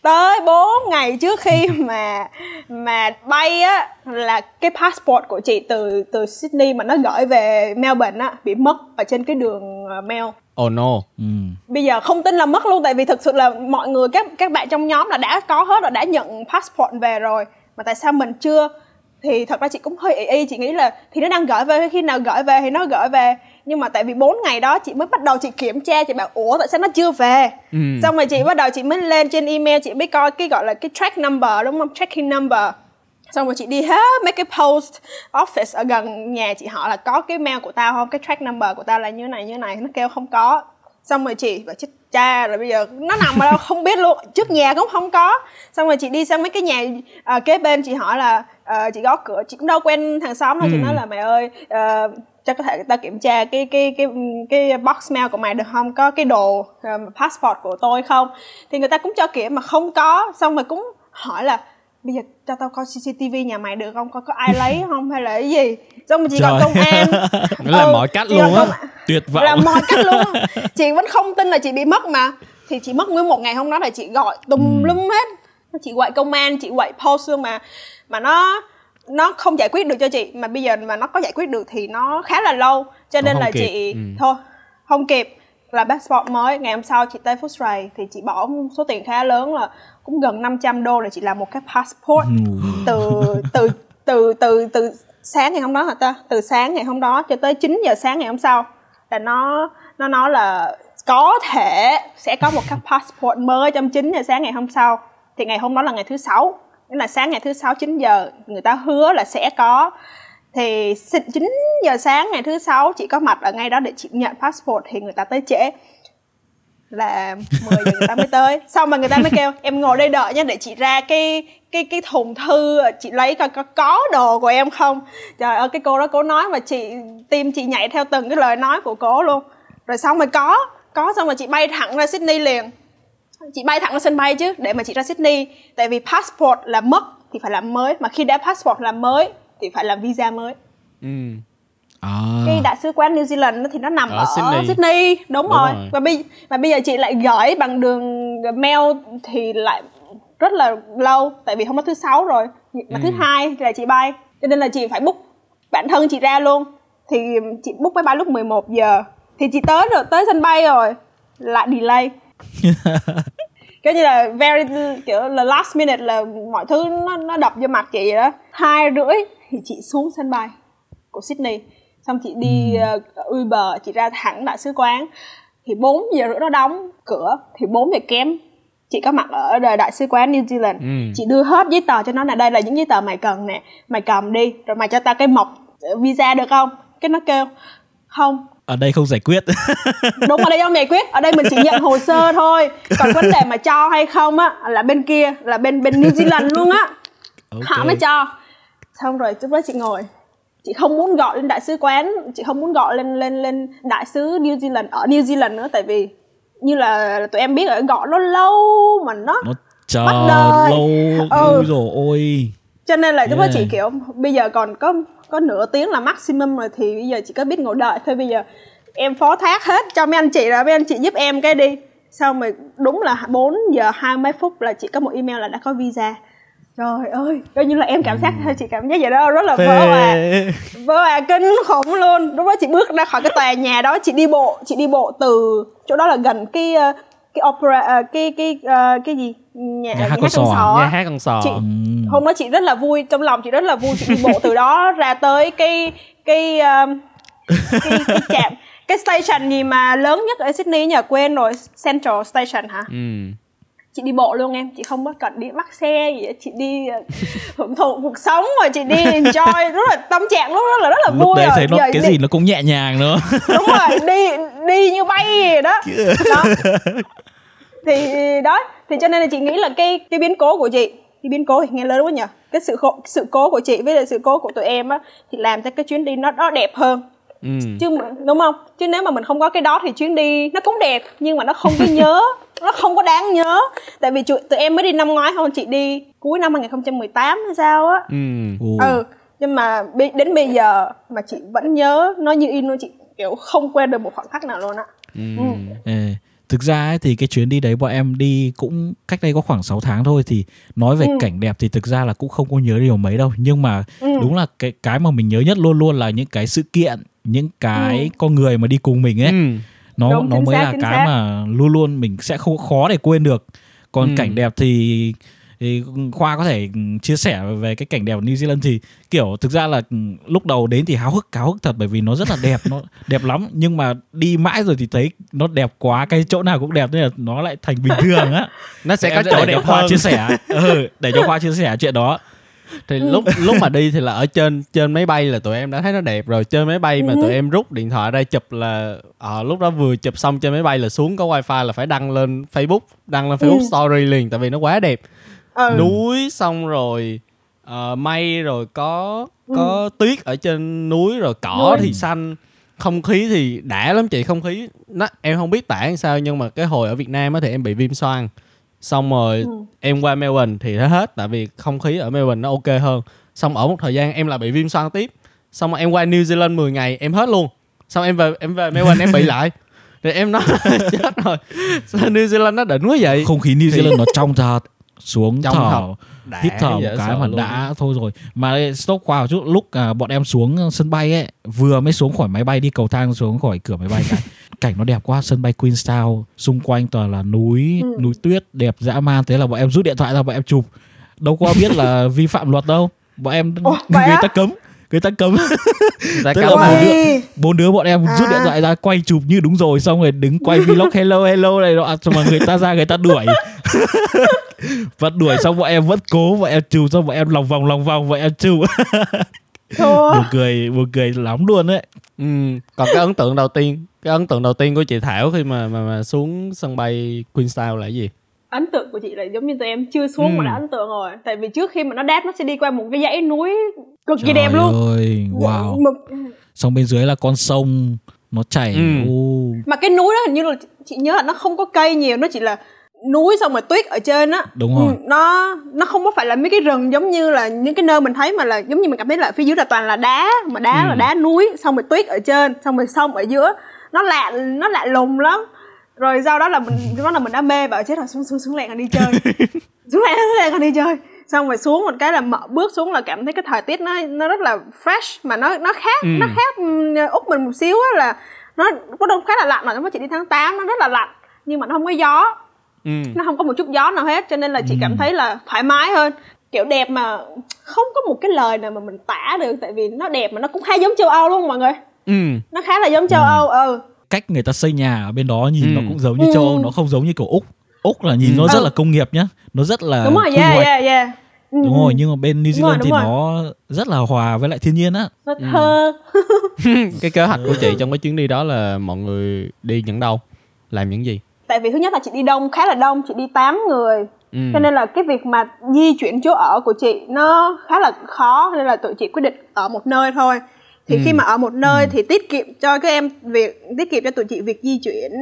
Tới 4 ngày trước khi mà mà bay á là cái passport của chị từ từ Sydney mà nó gửi về Melbourne á bị mất ở trên cái đường ờ, mail. Oh no. Ừ. bây giờ không tin là mất luôn tại vì thực sự là mọi người các các bạn trong nhóm là đã có hết rồi đã nhận passport về rồi. Mà tại sao mình chưa thì thật ra chị cũng hơi ý y chị nghĩ là thì nó đang gửi về khi nào gửi về thì nó gửi về. Nhưng mà tại vì 4 ngày đó chị mới bắt đầu chị kiểm tra chị bảo ủa tại sao nó chưa về? Ừ. xong rồi chị bắt đầu chị mới lên trên email chị mới coi cái gọi là cái track number đúng không? Tracking number. Xong rồi chị đi hết mấy cái post office ở gần nhà chị hỏi là có cái mail của tao không? Cái track number của tao là như này như này. Nó kêu không có xong rồi chị và chết cha rồi bây giờ nó nằm ở đâu không biết luôn trước nhà cũng không có. Xong rồi chị đi sang mấy cái nhà uh, kế bên chị hỏi là uh, chị gõ cửa chị cũng đâu quen hàng xóm đâu. Ừ. chị nói là mày ơi uh, chắc có thể người ta kiểm tra cái cái cái cái box mail của mày được không? Có cái đồ um, passport của tôi không? Thì người ta cũng cho kiểm mà không có. Xong rồi cũng hỏi là bây giờ cho tao coi CCTV nhà mày được không? Coi có ai lấy không hay là cái gì? Xong rồi chị gọi công an. Ừ, là mọi cách luôn á. tuyệt vọng. Là mọi cách luôn chị vẫn không tin là chị bị mất mà. Thì chị mất nguyên một ngày hôm đó là chị gọi tùm ừ. lum hết. Chị gọi công an chị gọi post luôn mà. Mà nó nó không giải quyết được cho chị. Mà bây giờ mà nó có giải quyết được thì nó khá là lâu. Cho nên là kịp. chị ừ. thôi không kịp là passport mới. Ngày hôm sau chị tới Foodray thì chị bỏ số tiền khá lớn là cũng gần 500 đô để chị làm một cái passport. Từ từ từ từ từ sáng ngày hôm đó hả ta? Từ sáng ngày hôm đó cho tới 9 giờ sáng ngày hôm sau là nó nó nói là có thể sẽ có một cái passport mới trong 9 giờ sáng ngày hôm sau. Thì ngày hôm đó là ngày thứ sáu. Nghĩa là sáng ngày thứ sáu 9 giờ người ta hứa là sẽ có thì 9 giờ sáng ngày thứ sáu chị có mặt ở ngay đó để chị nhận passport thì người ta tới trễ. Là 10 giờ người ta mới tới. Xong mà người ta mới kêu, em ngồi đây đợi nha để chị ra cái cái cái thùng thư, chị lấy coi có có đồ của em không. Trời ơi, cái cô đó cố nói mà chị tim chị nhảy theo từng cái lời nói của cô luôn. Rồi xong rồi có có xong rồi chị bay thẳng ra Sydney liền. Chị bay thẳng ra sân bay chứ, để mà chị ra Sydney. Tại vì passport là mất thì phải làm mới. Mà khi đã passport làm mới thì phải làm visa mới ừ. À. cái đại sứ quán New Zealand thì nó nằm ở, ở Sydney. Sydney đúng, đúng rồi. rồi và bây và bây giờ chị lại gửi bằng đường mail thì lại rất là lâu tại vì không có thứ sáu rồi mà ừ. thứ hai là chị bay cho nên là chị phải book bản thân chị ra luôn thì chị book máy bay lúc 11 giờ thì chị tới rồi tới sân bay rồi lại delay kiểu như là very kiểu là last minute là mọi thứ nó nó đập vô mặt chị vậy đó. Hai rưỡi thì chị xuống sân bay của Sydney. Xong chị đi uh, Uber chị ra thẳng đại sứ quán. Thì 4 giờ rưỡi nó đóng cửa thì 4 giờ kém chị có mặt ở đại sứ quán New Zealand. Ừ. chị đưa hết giấy tờ cho nó là đây là những giấy tờ mày cần nè mày cầm đi rồi mày cho tao cái mộc visa được không? Cái nó kêu không ở đây không giải quyết. Đúng ở đây không giải quyết. Ở đây mình chỉ nhận hồ sơ thôi. Còn vấn đề mà cho hay không á là bên kia là bên bên New Zealand luôn á. Okay. họ mới cho. Xong rồi lúc đó chị ngồi. Chị không muốn gọi lên đại sứ quán. Chị không muốn gọi lên lên lên đại sứ New Zealand ở New Zealand nữa tại vì như là tụi em biết ở gọi nó lâu mà nó, nó chờ lâu. Ừ. rồi ôi cho nên là lúc yeah. đó chị kiểu bây giờ còn có có nửa tiếng là maximum rồi thì bây giờ chỉ có biết ngồi đợi. Thôi bây giờ em phó thác hết cho mấy anh chị rồi mấy anh chị giúp em cái đi. Xong rồi đúng là 4 giờ hai mấy phút là chị có một email là đã có visa. Trời ơi coi như là em cảm giác ừ. chị cảm giác vậy đó rất là vỡ à vỡ à kinh khủng luôn. Lúc đó chị bước ra khỏi cái tòa nhà đó chị đi bộ chị đi bộ từ chỗ đó là gần cái cái opera uh, cái cái uh, cái gì? Nhà, nhà hát con sò, nhà hát con sò. Chị, ừ. hôm đó chị rất là vui trong lòng chị rất là vui chị đi bộ từ đó ra tới cái cái um, cái, cái trạm cái station gì mà lớn nhất ở Sydney nhờ quên rồi Central Station hả? Ừ. chị đi bộ luôn em chị không có cần đi bắt xe gì chị đi ờ, hưởng thụ cuộc sống mà chị đi enjoy rất là tâm trạng lúc đó là rất là lúc vui đấy thấy nó cái đi... gì nó cũng nhẹ nhàng nữa. Đúng rồi đi đi như bay vậy đó, đó. Thì đó thì cho nên là chị nghĩ là cái cái biến cố của chị cái biến cố thì nghe lớn quá nhỉ? Cái sự khổ, sự cố của chị với lại sự cố của tụi em á thì làm cho cái chuyến đi nó nó đẹp hơn. Ừ. chứ đúng không? Chứ nếu mà mình không có cái đó thì chuyến đi nó cũng đẹp nhưng mà nó không có nhớ nó không có đáng nhớ. Tại vì tụi, tụi em mới đi năm ngoái không chị đi cuối năm 2018 hay sao á. Ừ. ừ nhưng mà đến bây giờ mà chị vẫn nhớ nó như in luôn chị kiểu không quên được một khoảnh khắc nào luôn á. Ừ. ừ thực ra ấy, thì cái chuyến đi đấy bọn em đi cũng cách đây có khoảng 6 tháng thôi thì nói về ừ. cảnh đẹp thì thực ra là cũng không có nhớ điều mấy đâu nhưng mà ừ. đúng là cái cái mà mình nhớ nhất luôn luôn là những cái sự kiện những cái ừ. con người mà đi cùng mình ấy ừ. nó đúng, nó mới xác, là cái xác. mà luôn luôn mình sẽ không khó để quên được còn ừ. cảnh đẹp thì thì khoa có thể chia sẻ về cái cảnh đẹp ở New Zealand thì kiểu thực ra là lúc đầu đến thì háo hức háo hức thật bởi vì nó rất là đẹp nó đẹp lắm nhưng mà đi mãi rồi thì thấy nó đẹp quá cái chỗ nào cũng đẹp nên là nó lại thành bình thường á nó sẽ có chỗ để đẹp khoa chia sẻ ừ, để cho khoa chia sẻ chuyện đó thì Ừ. lúc lúc mà đi thì là ở trên trên máy bay là tụi em đã thấy nó đẹp rồi trên máy bay mà Ừ. tụi em rút điện thoại ra chụp là ờ, lúc đó vừa chụp xong trên máy bay là xuống có wifi là phải đăng lên Facebook đăng lên Facebook Ừ. story liền tại vì nó quá đẹp ừ. núi xong rồi ờ, mây rồi có Ừ. có tuyết ở trên núi rồi cỏ Núi. thì xanh. Không khí thì đã lắm chị không khí nó em không biết tả làm sao nhưng mà cái hồi ở Việt Nam á thì em bị viêm xoang. Xong rồi Ừ. em qua Melbourne thì nó hết tại vì không khí ở Melbourne nó ok hơn. Xong ở một thời gian em lại bị viêm xoang tiếp. Xong rồi em qua New Zealand 10 ngày em hết luôn. Xong em về em về Melbourne em bị lại. Thì em nói chết rồi. Sao New Zealand nó đỉnh quá vậy? Không khí New Zealand nó trong thật xuống Trong thở. Đã hít thở một cái mà luôn. đã thôi rồi mà stop qua một chút lúc à, bọn em xuống sân bay ấy vừa mới xuống khỏi máy bay đi cầu thang xuống khỏi cửa máy bay cái cảnh nó đẹp quá sân bay Queenstown xung quanh toàn là núi Ừ. núi tuyết đẹp dã man thế là bọn em rút điện thoại ra bọn em chụp đâu có biết là vi phạm luật đâu bọn em Ủa, người á? ta cấm người ta cấm Đã Tức cấm bốn đứa, Quay. bốn đứa bọn em rút À. điện thoại ra quay chụp như đúng rồi xong rồi đứng quay vlog hello hello này nọ xong mà người ta ra người ta đuổi và đuổi xong bọn em vẫn cố bọn em chụp xong bọn em lòng vòng lòng vòng bọn em chụp buồn cười buồn cười lắm luôn đấy Ừ. Còn cái ấn tượng đầu tiên, cái ấn tượng đầu tiên của chị Thảo khi mà mà, mà xuống sân bay Queenstown là cái gì? Ấn tượng của chị là giống như tụi em chưa xuống Ừ. mà đã ấn tượng rồi tại vì trước khi mà nó đáp nó sẽ đi qua một cái dãy núi cực kỳ đẹp luôn ơi wow Một- xong bên dưới là con sông nó chảy Ừ. ô mà cái núi đó hình như là chị nhớ là nó không có cây nhiều nó chỉ là núi xong rồi tuyết ở trên á Đúng rồi. Ừ, nó nó không có phải là mấy cái rừng giống như là những cái nơi mình thấy mà là giống như mình cảm thấy là phía dưới là toàn là đá mà đá Ừ. là đá núi xong rồi tuyết ở trên xong rồi sông ở giữa nó lạ nó lạ lùng lắm rồi sau đó là mình đó là mình đã mê bảo chết rồi xuống xuống xuống lẹ còn đi chơi. Xuống lẹ xuống lẹ còn đi chơi. Xong rồi xuống một cái là mở bước xuống là cảm thấy cái thời tiết nó nó rất là fresh mà nó nó khác Ừ. nó khác ừm, úc mình một xíu á là nó có đông khá là lạnh mà nó chỉ đi tháng 8 nó rất là lạnh nhưng mà nó không có gió. Ừ. nó không có một chút gió nào hết cho nên là chị cảm thấy là thoải mái hơn. Kiểu đẹp mà không có một cái lời nào mà mình tả được tại vì nó đẹp mà nó cũng khá giống châu âu luôn mọi người. Ừ. nó khá là giống châu âu ừ cách người ta xây nhà ở bên đó nhìn Ừ. nó cũng giống như Ừ. châu Âu nó không giống như kiểu úc úc là nhìn Ừ. nó rất Ừ. là công nghiệp nhá nó rất là đúng rồi quy yeah hoạch. yeah yeah Ừ, đúng ừ. rồi nhưng mà bên New Đúng rồi, Zealand thì đúng rồi. nó rất là hòa với lại thiên nhiên á nó thơ cái kế hoạch của chị trong cái chuyến đi đó là mọi người đi những đâu? Làm những gì? tại vì thứ nhất là chị đi đông khá là đông chị đi 8 người Ừ. cho nên là cái việc mà di chuyển chỗ ở của chị nó khá là khó nên là tụi chị quyết định ở một nơi thôi thì Ừ. khi mà ở một nơi thì tiết kiệm cho các em việc tiết kiệm cho tụi chị việc di chuyển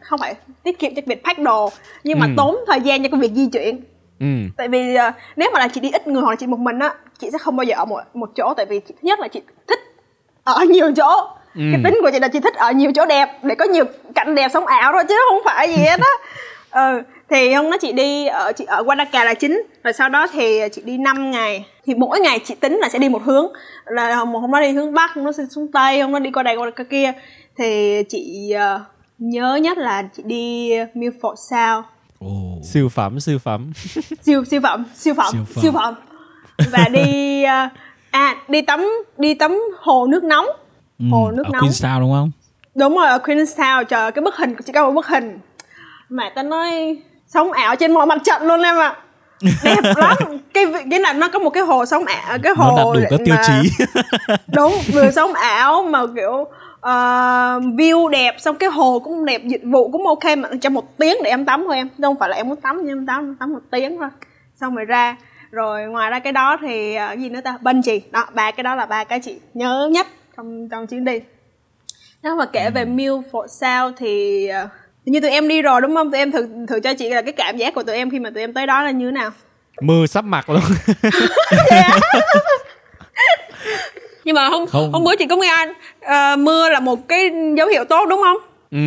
không phải tiết kiệm cho việc pack đồ nhưng mà Ừ. tốn thời gian cho cái việc di chuyển Ừ. tại vì ờ, nếu mà là chị đi ít người hoặc là chị một mình á chị sẽ không bao giờ ở một một chỗ tại vì thứ nhất là chị thích ở nhiều chỗ Ừ. cái tính của chị là chị thích ở nhiều chỗ đẹp để có nhiều cảnh đẹp sống ảo thôi chứ không phải gì hết á ừ thì hôm đó chị đi ở chị ở Wanaka là chính. Rồi sau đó thì chị đi 5 ngày. Thì mỗi ngày chị tính là sẽ đi một hướng. Là một hôm đó đi hướng bắc hôm đó xuống tây hôm đó đi qua đây qua kia. Thì chị ờ, nhớ nhất là chị đi Milford Sound. Ồ. Siêu phẩm, siêu phẩm. siêu siêu phẩm siêu phẩm Siêu phẩm. siêu phẩm. Và đi ờ, à đi tắm đi tắm hồ nước nóng. Ừ, Hồ nước ở nóng. Queenstown đúng không? Đúng rồi ở Queenstown trời ơi, cái bức hình chỉ có một bức hình. Mà ta nói sống ảo trên mọi mặt trận luôn em ạ. Đẹp lắm. Cái cái là nó có một cái hồ sống ảo cái hồ nó đạt đủ các tiêu chí. Đúng vừa sống ảo mà kiểu ờ, view đẹp xong cái hồ cũng đẹp dịch vụ cũng ok mà cho một tiếng để em tắm thôi em. Không phải là em muốn tắm nhưng em tắm tắm một tiếng thôi. Xong rồi ra rồi ngoài ra cái đó thì cái gì nữa ta? Bungee đó ba cái đó là ba cái chị nhớ nhất trong trong chuyến đi. Nếu mà kể về Milford Sound thì ờ, như tụi em đi rồi đúng không tụi em thử thử cho chị là cái cảm giác của tụi em khi mà tụi em tới đó là như thế nào Mưa sắp mặt luôn. nhưng mà hôm Không. hôm bữa chị có nghe anh ờ, mưa là một cái dấu hiệu tốt đúng không ừ.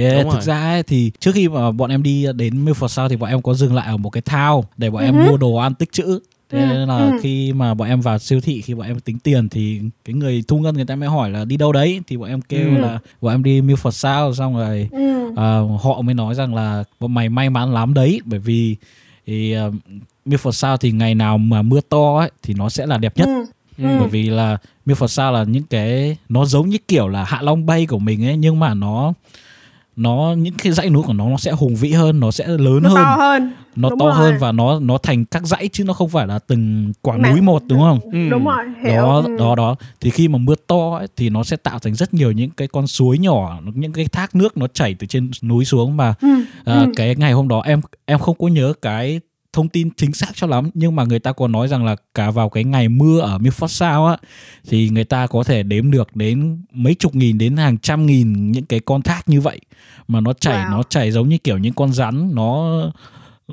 Yeah, Đúng thực rồi. ra ấy, thì trước khi mà bọn em đi đến Milford Sound thì bọn em có dừng lại ở một cái thao để bọn em mua đồ ăn tích trữ. Thế Ừ, nên là ừ. khi mà bọn em vào siêu thị khi bọn em tính tiền thì cái người thu ngân người ta mới hỏi là đi đâu đấy thì bọn em kêu Ừ. là bọn em đi Milford Sound xong rồi ừ à, họ mới nói rằng là bọn mày may mắn lắm đấy bởi vì thì uh, Milford Sound thì ngày nào mà mưa to ấy thì nó sẽ là đẹp nhất ừ Ừ. bởi vì là Milford Sound là những cái nó giống như kiểu là Hạ Long Bay của mình ấy nhưng mà nó nó những cái dãy núi của nó nó sẽ hùng vĩ hơn nó sẽ lớn nó hơn to hơn nó Đúng to rồi. hơn và nó nó thành các dãy chứ nó không phải là từng quả Mảng- núi một đúng không Ừ. đúng rồi hiểu đó ừ. đó đó thì khi mà mưa to ấy, thì nó sẽ tạo thành rất nhiều những cái con suối nhỏ những cái thác nước nó chảy từ trên núi xuống mà Ừ, à, ừ. cái ngày hôm đó em em không có nhớ cái thông tin chính xác cho lắm. Nhưng mà người ta có nói rằng là cả vào cái ngày mưa ở Milford Sound á thì người ta có thể đếm được đến mấy chục nghìn đến hàng trăm nghìn những cái con thác như vậy. Mà nó chảy Wow. nó chảy giống như kiểu những con rắn. Nó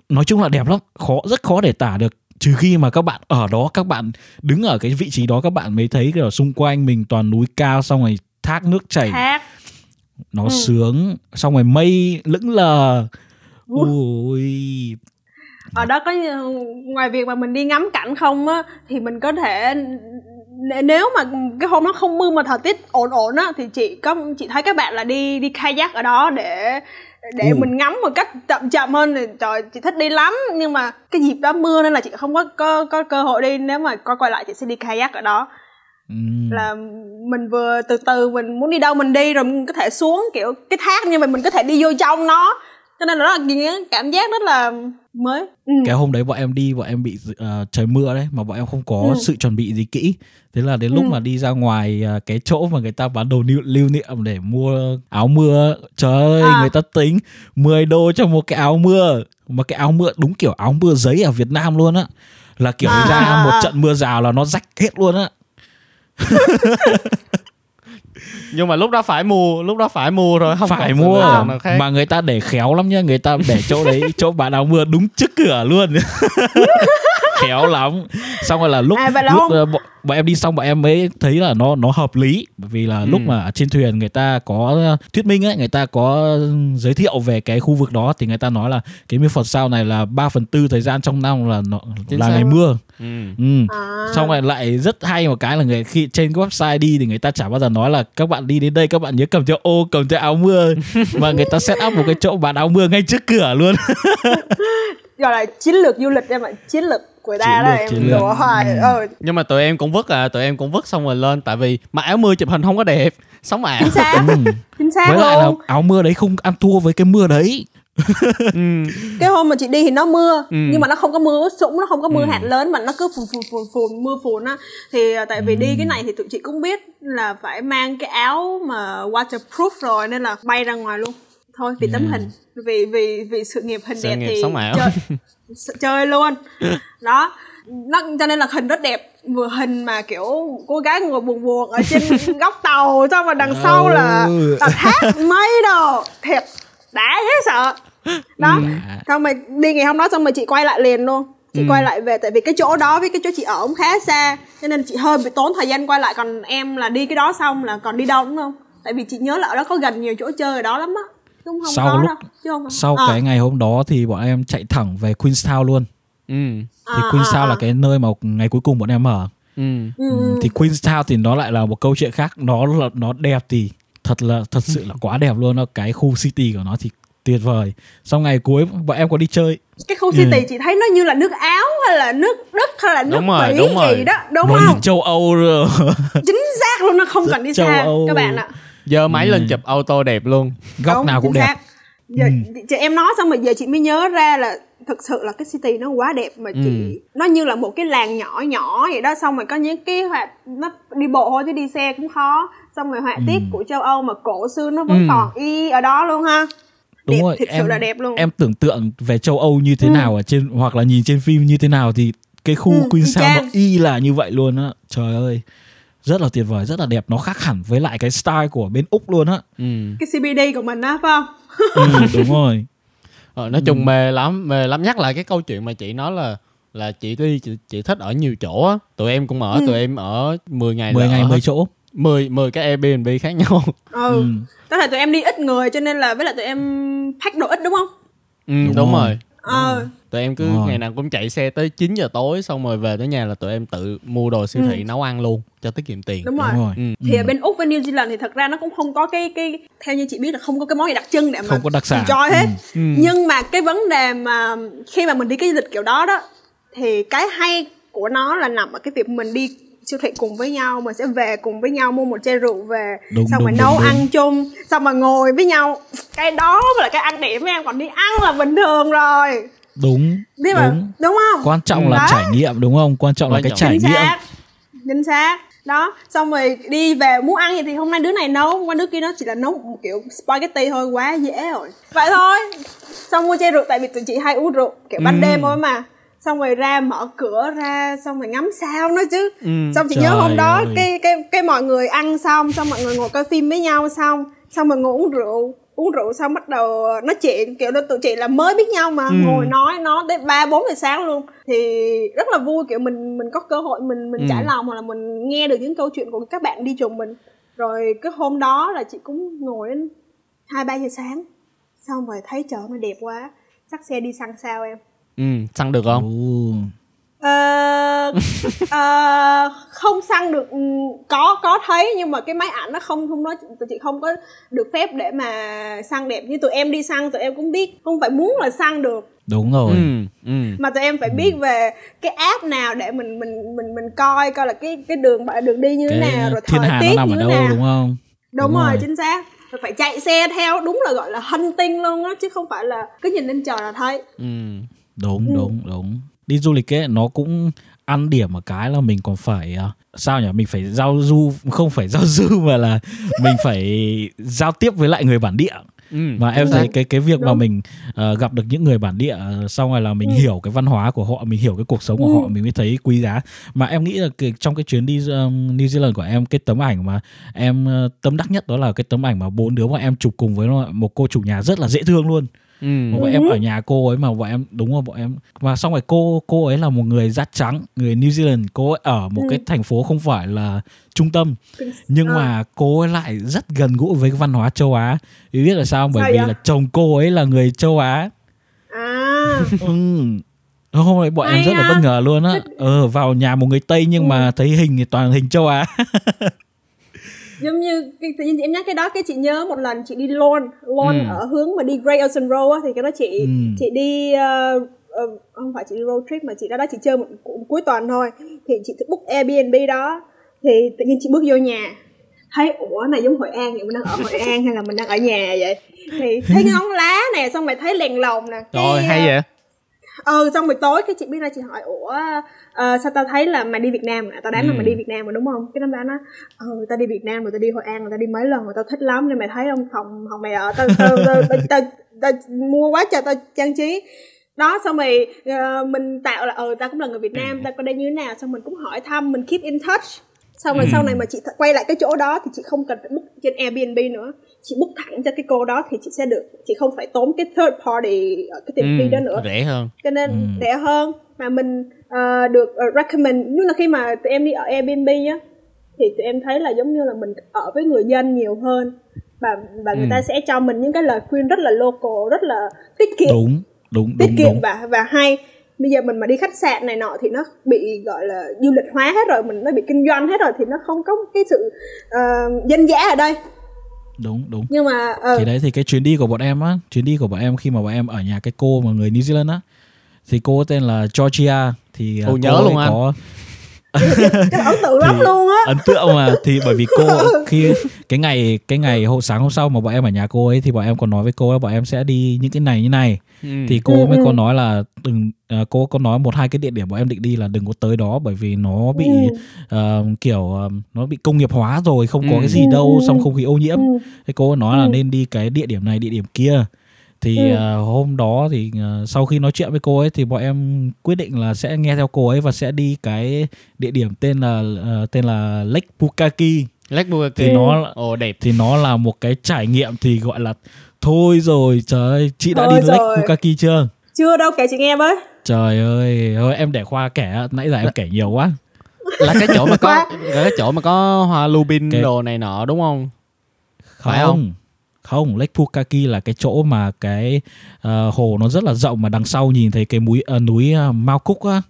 nói chung là đẹp lắm. Khó rất khó để tả được. Trừ khi mà các bạn ở đó các bạn đứng ở cái vị trí đó các bạn mới thấy ở xung quanh mình toàn núi cao xong rồi thác nước chảy. Thác. Nó Ừ. sướng xong rồi mây lững lờ. Ui. Ở đó có ngoài việc mà mình đi ngắm cảnh không á thì mình có thể nếu mà cái hôm đó không mưa mà thời tiết ổn ổn á thì chị có chị thấy các bạn là đi đi kayak ở đó để để Ừ. mình ngắm một cách chậm chậm hơn thì trời chị thích đi lắm nhưng mà cái dịp đó mưa nên là chị không có có có cơ hội đi nếu mà coi quay lại chị sẽ đi kayak ở đó Ừm. là mình vừa từ từ mình muốn đi đâu mình đi rồi mình có thể xuống kiểu cái thác nhưng mà mình có thể đi vô trong nó cho nên là đó là cảm giác rất là mới ừ. cái hôm đấy bọn em đi bọn em bị ờ, trời mưa đấy mà bọn em không có Ừ. sự chuẩn bị gì kỹ thế là đến lúc Ừ. mà đi ra ngoài ờ, cái chỗ mà người ta bán đồ lưu, lưu niệm để mua áo mưa trời ơi À. người ta tính 10 đô cho một cái áo mưa mà cái áo mưa đúng kiểu áo mưa giấy ở Việt Nam luôn á là kiểu À, ra một trận mưa rào là nó rách hết luôn á nhưng mà lúc đó phải mua lúc đó phải mua rồi không phải mua. mà người ta để khéo lắm nhá người ta để chỗ đấy chỗ bán áo mưa đúng trước cửa luôn khéo lắm xong rồi là lúc À, lúc không- ờ, bọn, em đi xong bọn em mới thấy là nó nó hợp lý bởi vì là lúc Ừ. mà ở trên thuyền người ta có ờ, thuyết minh ấy người ta có giới thiệu về cái khu vực đó thì người ta nói là cái Milford Sound này là 3 phần tư thời gian trong năm là nó Chính là xác. ngày mưa ừ. ừ. à. xong rồi lại rất hay một cái là người khi trên cái website đi thì người ta chả bao giờ nói là các bạn đi đến đây các bạn nhớ cầm theo ô cầm theo áo mưa mà người ta set up một cái chỗ bán áo mưa ngay trước cửa luôn gọi là chiến lược du lịch em ạ chiến lược của ta đó em lược. đùa hoài ừ. nhưng mà tụi em cũng vứt à tụi em cũng vứt xong rồi lên tại vì mặc áo mưa chụp hình không có đẹp sống ảo chính xác ừ. chính xác với lại là luôn áo mưa đấy không ăn thua với cái mưa đấy ừ. cái hôm mà chị đi thì nó mưa Ừ. nhưng mà nó không có mưa ướt sũng nó không có mưa Ừ. hạt lớn mà nó cứ phùn phùn phùn phùn mưa phùn á thì à, tại vì đi cái này thì tụi chị cũng biết là phải mang cái áo mà waterproof rồi nên là bay ra ngoài luôn thôi vì tấm hình vì vì vì sự nghiệp hình Sự đẹp nghiệp thì sống ảo. chơi, chơi luôn. Đó. Nó cho nên là hình rất đẹp. Vừa hình mà kiểu cô gái ngồi buồn buồn ở trên góc tàu xong rồi đằng sau là Ừ. là thác mây đồ. Thiệt đã dễ sợ. Đó. Xong rồi đi ngày hôm đó xong rồi chị quay lại liền luôn. Chị quay lại về tại vì cái chỗ đó với cái chỗ chị ở cũng khá xa cho nên chị hơi bị tốn thời gian quay lại. Còn em là đi cái đó xong là còn đi đâu đúng không? Tại vì chị nhớ là ở đó có gần nhiều chỗ chơi ở đó lắm á không Sau có lúc- đâu chứ không sau Ờ. cái ngày hôm đó thì bọn em chạy thẳng về Queenstown luôn ừ thì À, Queenstown à, là à. cái nơi mà ngày cuối cùng bọn em ở ừ ừ. Ừ, thì Queenstown thì nó lại là một câu chuyện khác nó là nó đẹp thì thật là thật sự là quá đẹp luôn nó cái khu city của nó thì tuyệt vời sau ngày cuối bọn em có đi chơi cái khu Ừ. city chị thấy nó như là nước áo hay là nước đức hay là nước Đúng rồi, Bỉ đúng rồi. gì đó đúng nó không như châu Âu rồi chính xác luôn nó không cần đi châu xa Âu. các bạn ạ giơ máy lên chụp auto đẹp luôn. Góc Đúng, nào cũng đẹp. xác. giờ chị em nói xong rồi giờ chị mới nhớ ra là thực sự là cái city nó quá đẹp mà chị Ừ. nó như là một cái làng nhỏ nhỏ vậy đó xong rồi có những cái hoạt nó đi bộ thôi chứ đi xe cũng khó. Xong rồi họa tiết của châu Âu mà cổ xưa nó vẫn Ừ. còn y ở đó luôn ha. Đúng đẹp, rồi thực em sự là đẹp luôn. em tưởng tượng về châu Âu như thế Ừ. nào ở trên hoặc là nhìn trên phim như thế nào thì cái khu Ừ, y Queenstown nó y là như vậy luôn á. Trời ơi rất là tuyệt vời rất là đẹp. Nó khác hẳn với lại cái style của bên úc luôn á. Ừ. Cái CBD của mình á phải không? Ừ, đúng rồi. Ờ, nói chung mê lắm mê lắm. Nhắc lại cái câu chuyện mà chị nói là là chị đi chị, chị thích ở nhiều chỗ á. Tụi em cũng ở tụi em ở 10 ngày 10 là ngày ở 10 hết chỗ. 10 10 cái Airbnb khác nhau. Ừ. Ừ. có thể tụi em đi ít người cho nên là với lại tụi em pack đồ ít đúng không? Ừ, Đúng đúng, rồi. rồi. Ờ tụi em cứ rồi. ngày nào cũng chạy xe tới 9 giờ tối xong rồi về tới nhà là tụi em tự mua đồ siêu thị nấu ăn luôn cho tiết kiệm tiền đúng rồi đúng rồi Ừ. thì ở bên úc với new zealand thì thật ra nó cũng không có cái cái theo như chị biết là không có cái món gì đặc trưng để mà Không có đặc sản. enjoy hết Ừ. nhưng mà cái vấn đề mà khi mà mình đi cái du lịch kiểu đó đó thì cái hay của nó là nằm ở cái việc mình đi siêu thị cùng với nhau mình sẽ về cùng với nhau mua một chai rượu về Đúng, xong đúng, rồi đúng, nấu đúng. ăn chung xong rồi ngồi với nhau cái đó mới là cái ăn điểm với em còn đi ăn là bình thường rồi đúng biết mà đúng. đúng không? Quan trọng là Đấy. trải nghiệm đúng không? Quan trọng là Quan cái trọng. trải chính nghiệm. xác chính xác. Đó xong rồi đi về muốn ăn gì thì hôm nay đứa này nấu. Qua đứa kia nó chỉ là nấu một kiểu spaghetti thôi quá dễ rồi. Vậy thôi. Xong mua chai rượu tại vì tụi chị hay uống rượu kiểu ban Ừ. đêm thôi mà. Xong rồi ra mở cửa ra xong rồi ngắm sao nữa chứ. Ừ. xong chị Trời nhớ hôm đó ơi. cái cái cái mọi người ăn xong xong mọi người ngồi coi phim với nhau xong xong rồi ngồi uống rượu uống rượu xong bắt đầu nói chuyện kiểu đó tụi chị là mới biết nhau mà Ừ. ngồi nói nói tới ba bốn giờ sáng luôn thì rất là vui kiểu mình mình có cơ hội mình mình Ừ. trải lòng hoặc là mình nghe được những câu chuyện của các bạn đi chung mình rồi cái hôm đó là chị cũng ngồi đến hai ba giờ sáng xong rồi thấy trời nó đẹp quá chắc xe đi săn sao em ừ săn được không Ồ. Ờ, ờ, không săn được ừ, có có thấy nhưng mà cái máy ảnh nó không không nói tụi chị không có được phép để mà săn đẹp như tụi em đi săn tụi em cũng biết không phải muốn là săn được. Đúng rồi. Ừ ừ. Mà tụi em phải biết về cái app nào để mình mình mình mình coi coi là cái cái đường đường đi như thế nào rồi thiên thời hà tiết nó nằm như ở thế đâu nào. đúng không? Đúng, Đúng rồi, rồi. chính xác. Rồi phải chạy xe theo đúng là gọi là hunting luôn á chứ không phải là cứ nhìn lên trời là thấy. Ừ. Đúng Ừ. đúng đúng đi du lịch ấy nó cũng ăn điểm ở cái là mình còn phải à, sao nhỉ mình phải giao du không phải giao du mà là mình phải giao tiếp với lại người bản địa ừ mà em thấy rồi. cái cái việc mà Đúng. mình ờ, gặp được những người bản địa ờ, xong rồi là mình Ừ. hiểu cái văn hóa của họ mình hiểu cái cuộc sống của Ừ. họ mình mới thấy quý giá mà em nghĩ là cái, trong cái chuyến đi um, New Zealand của em cái tấm ảnh mà em ờ, tâm đắc nhất đó là cái tấm ảnh mà bốn đứa mà em chụp cùng với một cô chủ nhà rất là dễ thương luôn ừ mà bọn em ở nhà cô ấy mà bọn em đúng rồi bọn em và xong rồi cô cô ấy là một người da trắng người New Zealand cô ấy ở một Ừ. cái thành phố không phải là trung tâm nhưng Ờ. mà cô ấy lại rất gần gũi với văn hóa châu Á vì biết là sao bởi Sao vì vậy? là chồng cô ấy là người châu Á à ừ. hôm nay bọn em Hay rất là ha. bất ngờ luôn á ờ vào nhà một người Tây nhưng Ừ. mà thấy hình thì toàn hình châu Á giống như cái, tự nhiên em nhắc cái đó cái chị nhớ một lần chị đi Lon Lon Ừ. ở hướng mà đi Great Ocean Road á thì cái đó chị Ừ. chị đi ờ, ờ, không phải chị đi road trip mà chị ra đó chị chơi một, cu- cuối tuần thôi. Thì chị book Airbnb đó thì tự nhiên chị bước vô nhà. Thấy ủa này giống Hội An vậy mình đang ở Hội An hay là mình đang ở nhà vậy? Thì thấy ngón lá nè xong rồi thấy đèn lồng nè. Rồi hay ờ, vậy? Ừ xong rồi tối cái chị biết ra chị hỏi ủa ờ, sao tao thấy là mày đi Việt Nam à? tao đoán là Ừ. mày đi Việt Nam mà đúng không cái năm đó nó ừ tao đi Việt Nam rồi tao đi Hội An rồi tao đi mấy lần rồi tao thích lắm nên mày thấy không phòng phòng mày ở tao tao, tao, tao, tao, tao mua quá trời tao trang trí đó xong rồi ờ, mình tạo là ừ tao cũng là người Việt Nam tao có đây như thế nào xong mình cũng hỏi thăm mình keep in touch xong rồi sau này mà chị th- quay lại cái chỗ đó thì chị không cần phải book trên Airbnb nữa chị book thẳng cho cái cô đó thì chị sẽ được chị không phải tốn cái third party ở cái tiền phí đó nữa. rẻ hơn. Cho nên Ừ. rẻ hơn. Mà mình ờ, được ờ, recommend. Nhưng là khi mà tụi em đi ở Airbnb á thì tụi em thấy là giống như là mình ở với người dân nhiều hơn. Và và người Ừ. ta sẽ cho mình những cái lời khuyên rất là local rất là tiết kiệm. Đúng đúng tiết đúng kiệm đúng. và và hay. Bây giờ mình mà đi khách sạn này nọ thì nó bị gọi là du lịch hóa hết rồi mình nó bị kinh doanh hết rồi thì nó không có cái sự ờ, dân dã ở đây đúng đúng nhưng mà ờ, thì đấy thì cái chuyến đi của bọn em á chuyến đi của bọn em khi mà bọn em ở nhà cái cô mà người New Zealand á thì cô tên là Georgia thì à, Ồ, cô nhớ luôn anh. có cái ấn tượng lắm luôn á ấn tượng mà thì bởi vì cô khi cái ngày cái ngày hôm sáng hôm sau mà bọn em ở nhà cô ấy thì bọn em còn nói với cô ấy bọn em sẽ đi những cái này như này ừ. thì cô Ừ, mới ừ. có nói là đừng à, cô có nói một hai cái địa điểm bọn em định đi là đừng có tới đó bởi vì nó bị Ừ. ờ, kiểu ờ, nó bị công nghiệp hóa rồi không có Ừ. cái gì Ừ, đâu ừ. xong không khí ô nhiễm Ừ. thì cô nói là Ừ. nên đi cái địa điểm này địa điểm kia thì Ừ. ờ, hôm đó thì ờ, sau khi nói chuyện với cô ấy thì bọn em quyết định là sẽ nghe theo cô ấy và sẽ đi cái địa điểm tên là ờ, tên là Lake Pukaki. Lake Bukaki thì nó ồ đẹp. thì nó là một cái trải nghiệm thì gọi là thôi rồi trời ơi chị đã Thôi đi Lake rồi. Pukaki chưa? Chưa đâu kể chị nghe với. Trời ơi thôi em để khoa kể nãy giờ em kể nhiều quá. là cái chỗ mà có là cái chỗ mà có hoa lubin Cái- đồ này nọ đúng không? Phải không. không? Không Lake Pukaki là cái chỗ mà cái ờ, hồ nó rất là rộng mà đằng sau nhìn thấy cái núi ờ, núi uh, Mao Cúc á.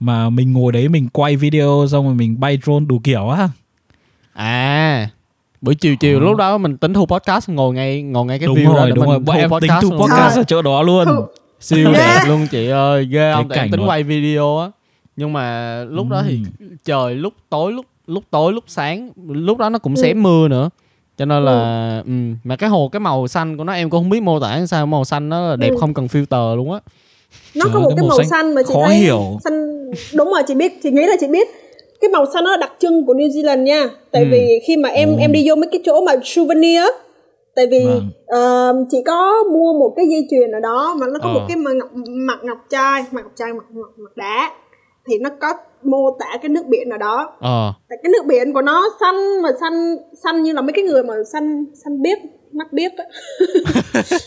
Mà mình ngồi đấy mình quay video xong rồi mình bay drone đủ kiểu á. À buổi chiều chiều Ờ. lúc đó mình tính thu podcast ngồi ngay ngồi ngay cái đúng view đó rồi để đúng mình rồi. Bọn em tính thu podcast ở chỗ đó luôn. Thu- siêu đẹp luôn chị ơi ghê không em cảnh tính quay video á. Nhưng mà lúc đó thì Ừ. trời lúc tối lúc lúc tối lúc sáng lúc đó nó cũng Ừ. xém mưa nữa cho nên là ừ. mà cái hồ cái màu xanh của nó em cũng không biết mô tả sao màu xanh nó là đẹp Ừ. không cần filter luôn á nó Trời có một cái màu màu xanh xanh mà chị khó thấy hiểu. xanh đúng rồi chị biết chị nghĩ là chị biết cái màu xanh nó là đặc trưng của New Zealand nha tại Ừ. vì khi mà em Ồ. em đi vô mấy cái chỗ mà souvenir á, tại vì Vâng. ờ, chị có mua một cái dây chuyền ở đó mà nó có Ờ. một cái mặt ngọc, mặt ngọc trai mặt ngọc trai mặt, mặt, mặt đá thì nó có mô tả cái nước biển ở đó ờ tại cái nước biển của nó xanh mà xanh xanh như là mấy cái người mà xanh xanh biếc mắt biếc á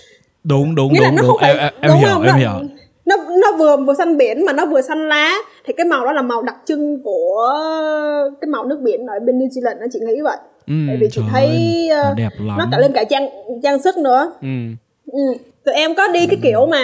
đúng đúng nghĩa là đúng nó đúng không phải em, em, đúng hiểu không? em nó, hiểu nó nó vừa vừa xanh biển mà nó vừa xanh lá thì cái màu đó là màu đặc trưng của cái màu nước biển ở bên New Zealand đó chị nghĩ vậy ừ. tại vì chị thấy ơi, ờ, nó đẹp lắm. nó cả lên cả trang trang sức nữa ừ. ừ. tụi em có đi cái kiểu mà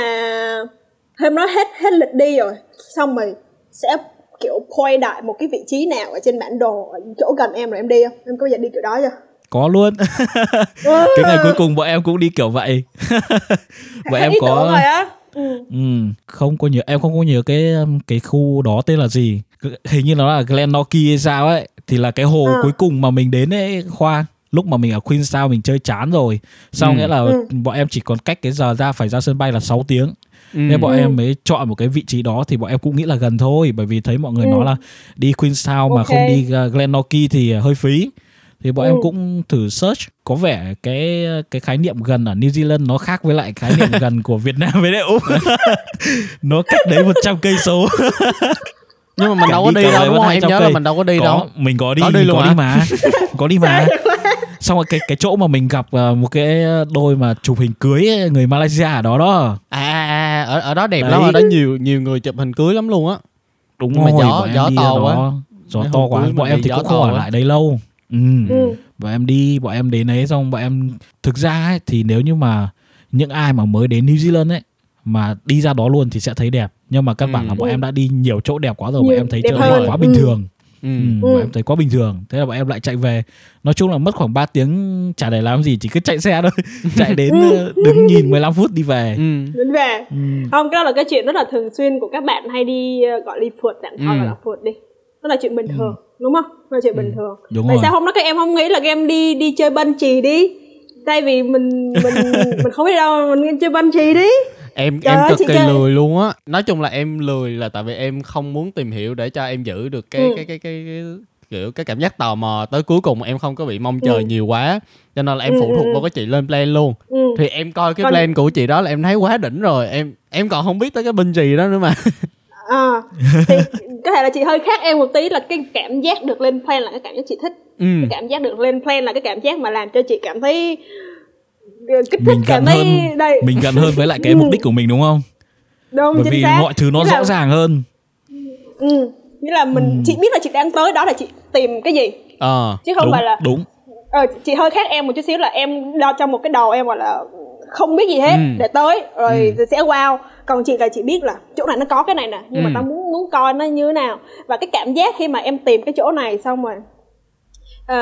hôm đó hết hết lịch đi rồi xong rồi sẽ kiểu point đại một cái vị trí nào ở trên bản đồ ở chỗ gần em rồi em đi không? Em có bao giờ đi kiểu đó chưa? Có luôn. Cái ngày cuối cùng bọn em cũng đi kiểu vậy. Bọn em có rồi á? Ừ. ừ, không có nhớ em không có nhớ cái um, cái khu đó tên là gì. Hình như nó là Glenorchy hay sao ấy. Thì là cái hồ Ờ. cuối cùng mà mình đến ấy khoa. Lúc mà mình ở Queenstown mình chơi chán rồi. Sau Ừ. nghĩa là Ừ. bọn em chỉ còn cách cái giờ ra phải ra sân bay là 6 tiếng Ừ. nên bọn em mới chọn một cái vị trí đó thì bọn em cũng nghĩ là gần thôi bởi vì thấy mọi người Ừ. nói là đi Queenstown mà Ok. không đi uh, Glenorchy thì hơi phí thì bọn Ừ. em cũng thử search có vẻ cái cái khái niệm gần ở New Zealand nó khác với lại khái niệm gần của Việt Nam với lại Úc nó cách đấy 100 cây số nhưng mà mình đâu có đi đâu đúng không em 200 nhớ là cây. mình đâu có đi có, đâu mình có đi Có đi mình luôn có hả? đi mà có đi mà xong rồi cái cái chỗ mà mình gặp uh, một cái đôi mà chụp hình cưới ấy, người Malaysia ở đó đó à, à, à ở ở đó đẹp Đấy. lắm ở đó nhiều nhiều người chụp hình cưới lắm luôn á đúng Nhưng mà rồi gió- gió to quá. gió to quá bọn em thì cũng không ở lại đấy lâu ừ. Ừ. bọn em đi bọn em đến đấy xong bọn em thực ra ấy, thì nếu như mà những ai mà mới đến New Zealand ấy mà đi ra đó luôn thì sẽ thấy đẹp nhưng mà căn bản Ừ. là bọn em đã đi nhiều chỗ đẹp quá rồi bọn em thấy đẹp này quá bình Ừ. thường ừ. Ừ, Ừ. bọn em thấy quá bình thường. Thế là bọn em lại chạy về. Nói chung là mất khoảng 3 tiếng chả để làm gì chỉ cứ chạy xe thôi. Chạy đến ờ, đứng nhìn 15 phút đi về. Ừ. đến về. Ừ. không cái đó là cái chuyện rất là thường xuyên của các bạn hay đi ờ, gọi đi phượt tạm thôi Ừ. gọi là phượt đi. Đó là chuyện bình thường đúng không? Là chuyện bình thường. Đúng tại rồi. sao hôm đó các em không nghĩ là các em đi đi chơi banh chì đi? Tại vì mình mình mình không biết đâu mình chơi banh chì đi em Trời em ơi, cực chị kỳ chơi- lười luôn á nói chung là em lười là tại vì em không muốn tìm hiểu để cho em giữ được cái Ừ. cái, cái cái cái kiểu cái cảm giác tò mò tới cuối cùng em không có bị mong chờ Ừ. nhiều quá cho nên là em Ừ, phụ ừ, thuộc ừ. vào cái chị lên plan luôn ừ. thì em coi cái Còn- plan của chị đó là em thấy quá đỉnh rồi em em còn không biết tới cái binh gì đó nữa mà à, thì có thể là chị hơi khác em một tí là cái cảm giác được lên plan là cái cảm giác chị thích ừ. cái cảm giác được lên plan là cái cảm giác mà làm cho chị cảm thấy ờ, kích thích mình gần thấy hơn. đây. Mình gần hơn với lại cái Ừ. mục đích của mình đúng không? Đúng bởi chính vì xác. mọi thứ nó Nghĩa là- rõ ràng hơn. Ừ nghĩa là mình chị biết là chị đang tới đó là chị tìm cái gì? Ờ chứ không đúng phải là đúng. Ờ, chị hơi khác em một chút xíu là em đo trong một cái đầu em gọi là không biết gì hết Ừ. để tới rồi Ừ. sẽ wow. Còn chị là chị biết là chỗ này nó có cái này nè nhưng mà Ừ. tao muốn muốn coi nó như thế nào. Và cái cảm giác khi mà em tìm cái chỗ này xong rồi ờ,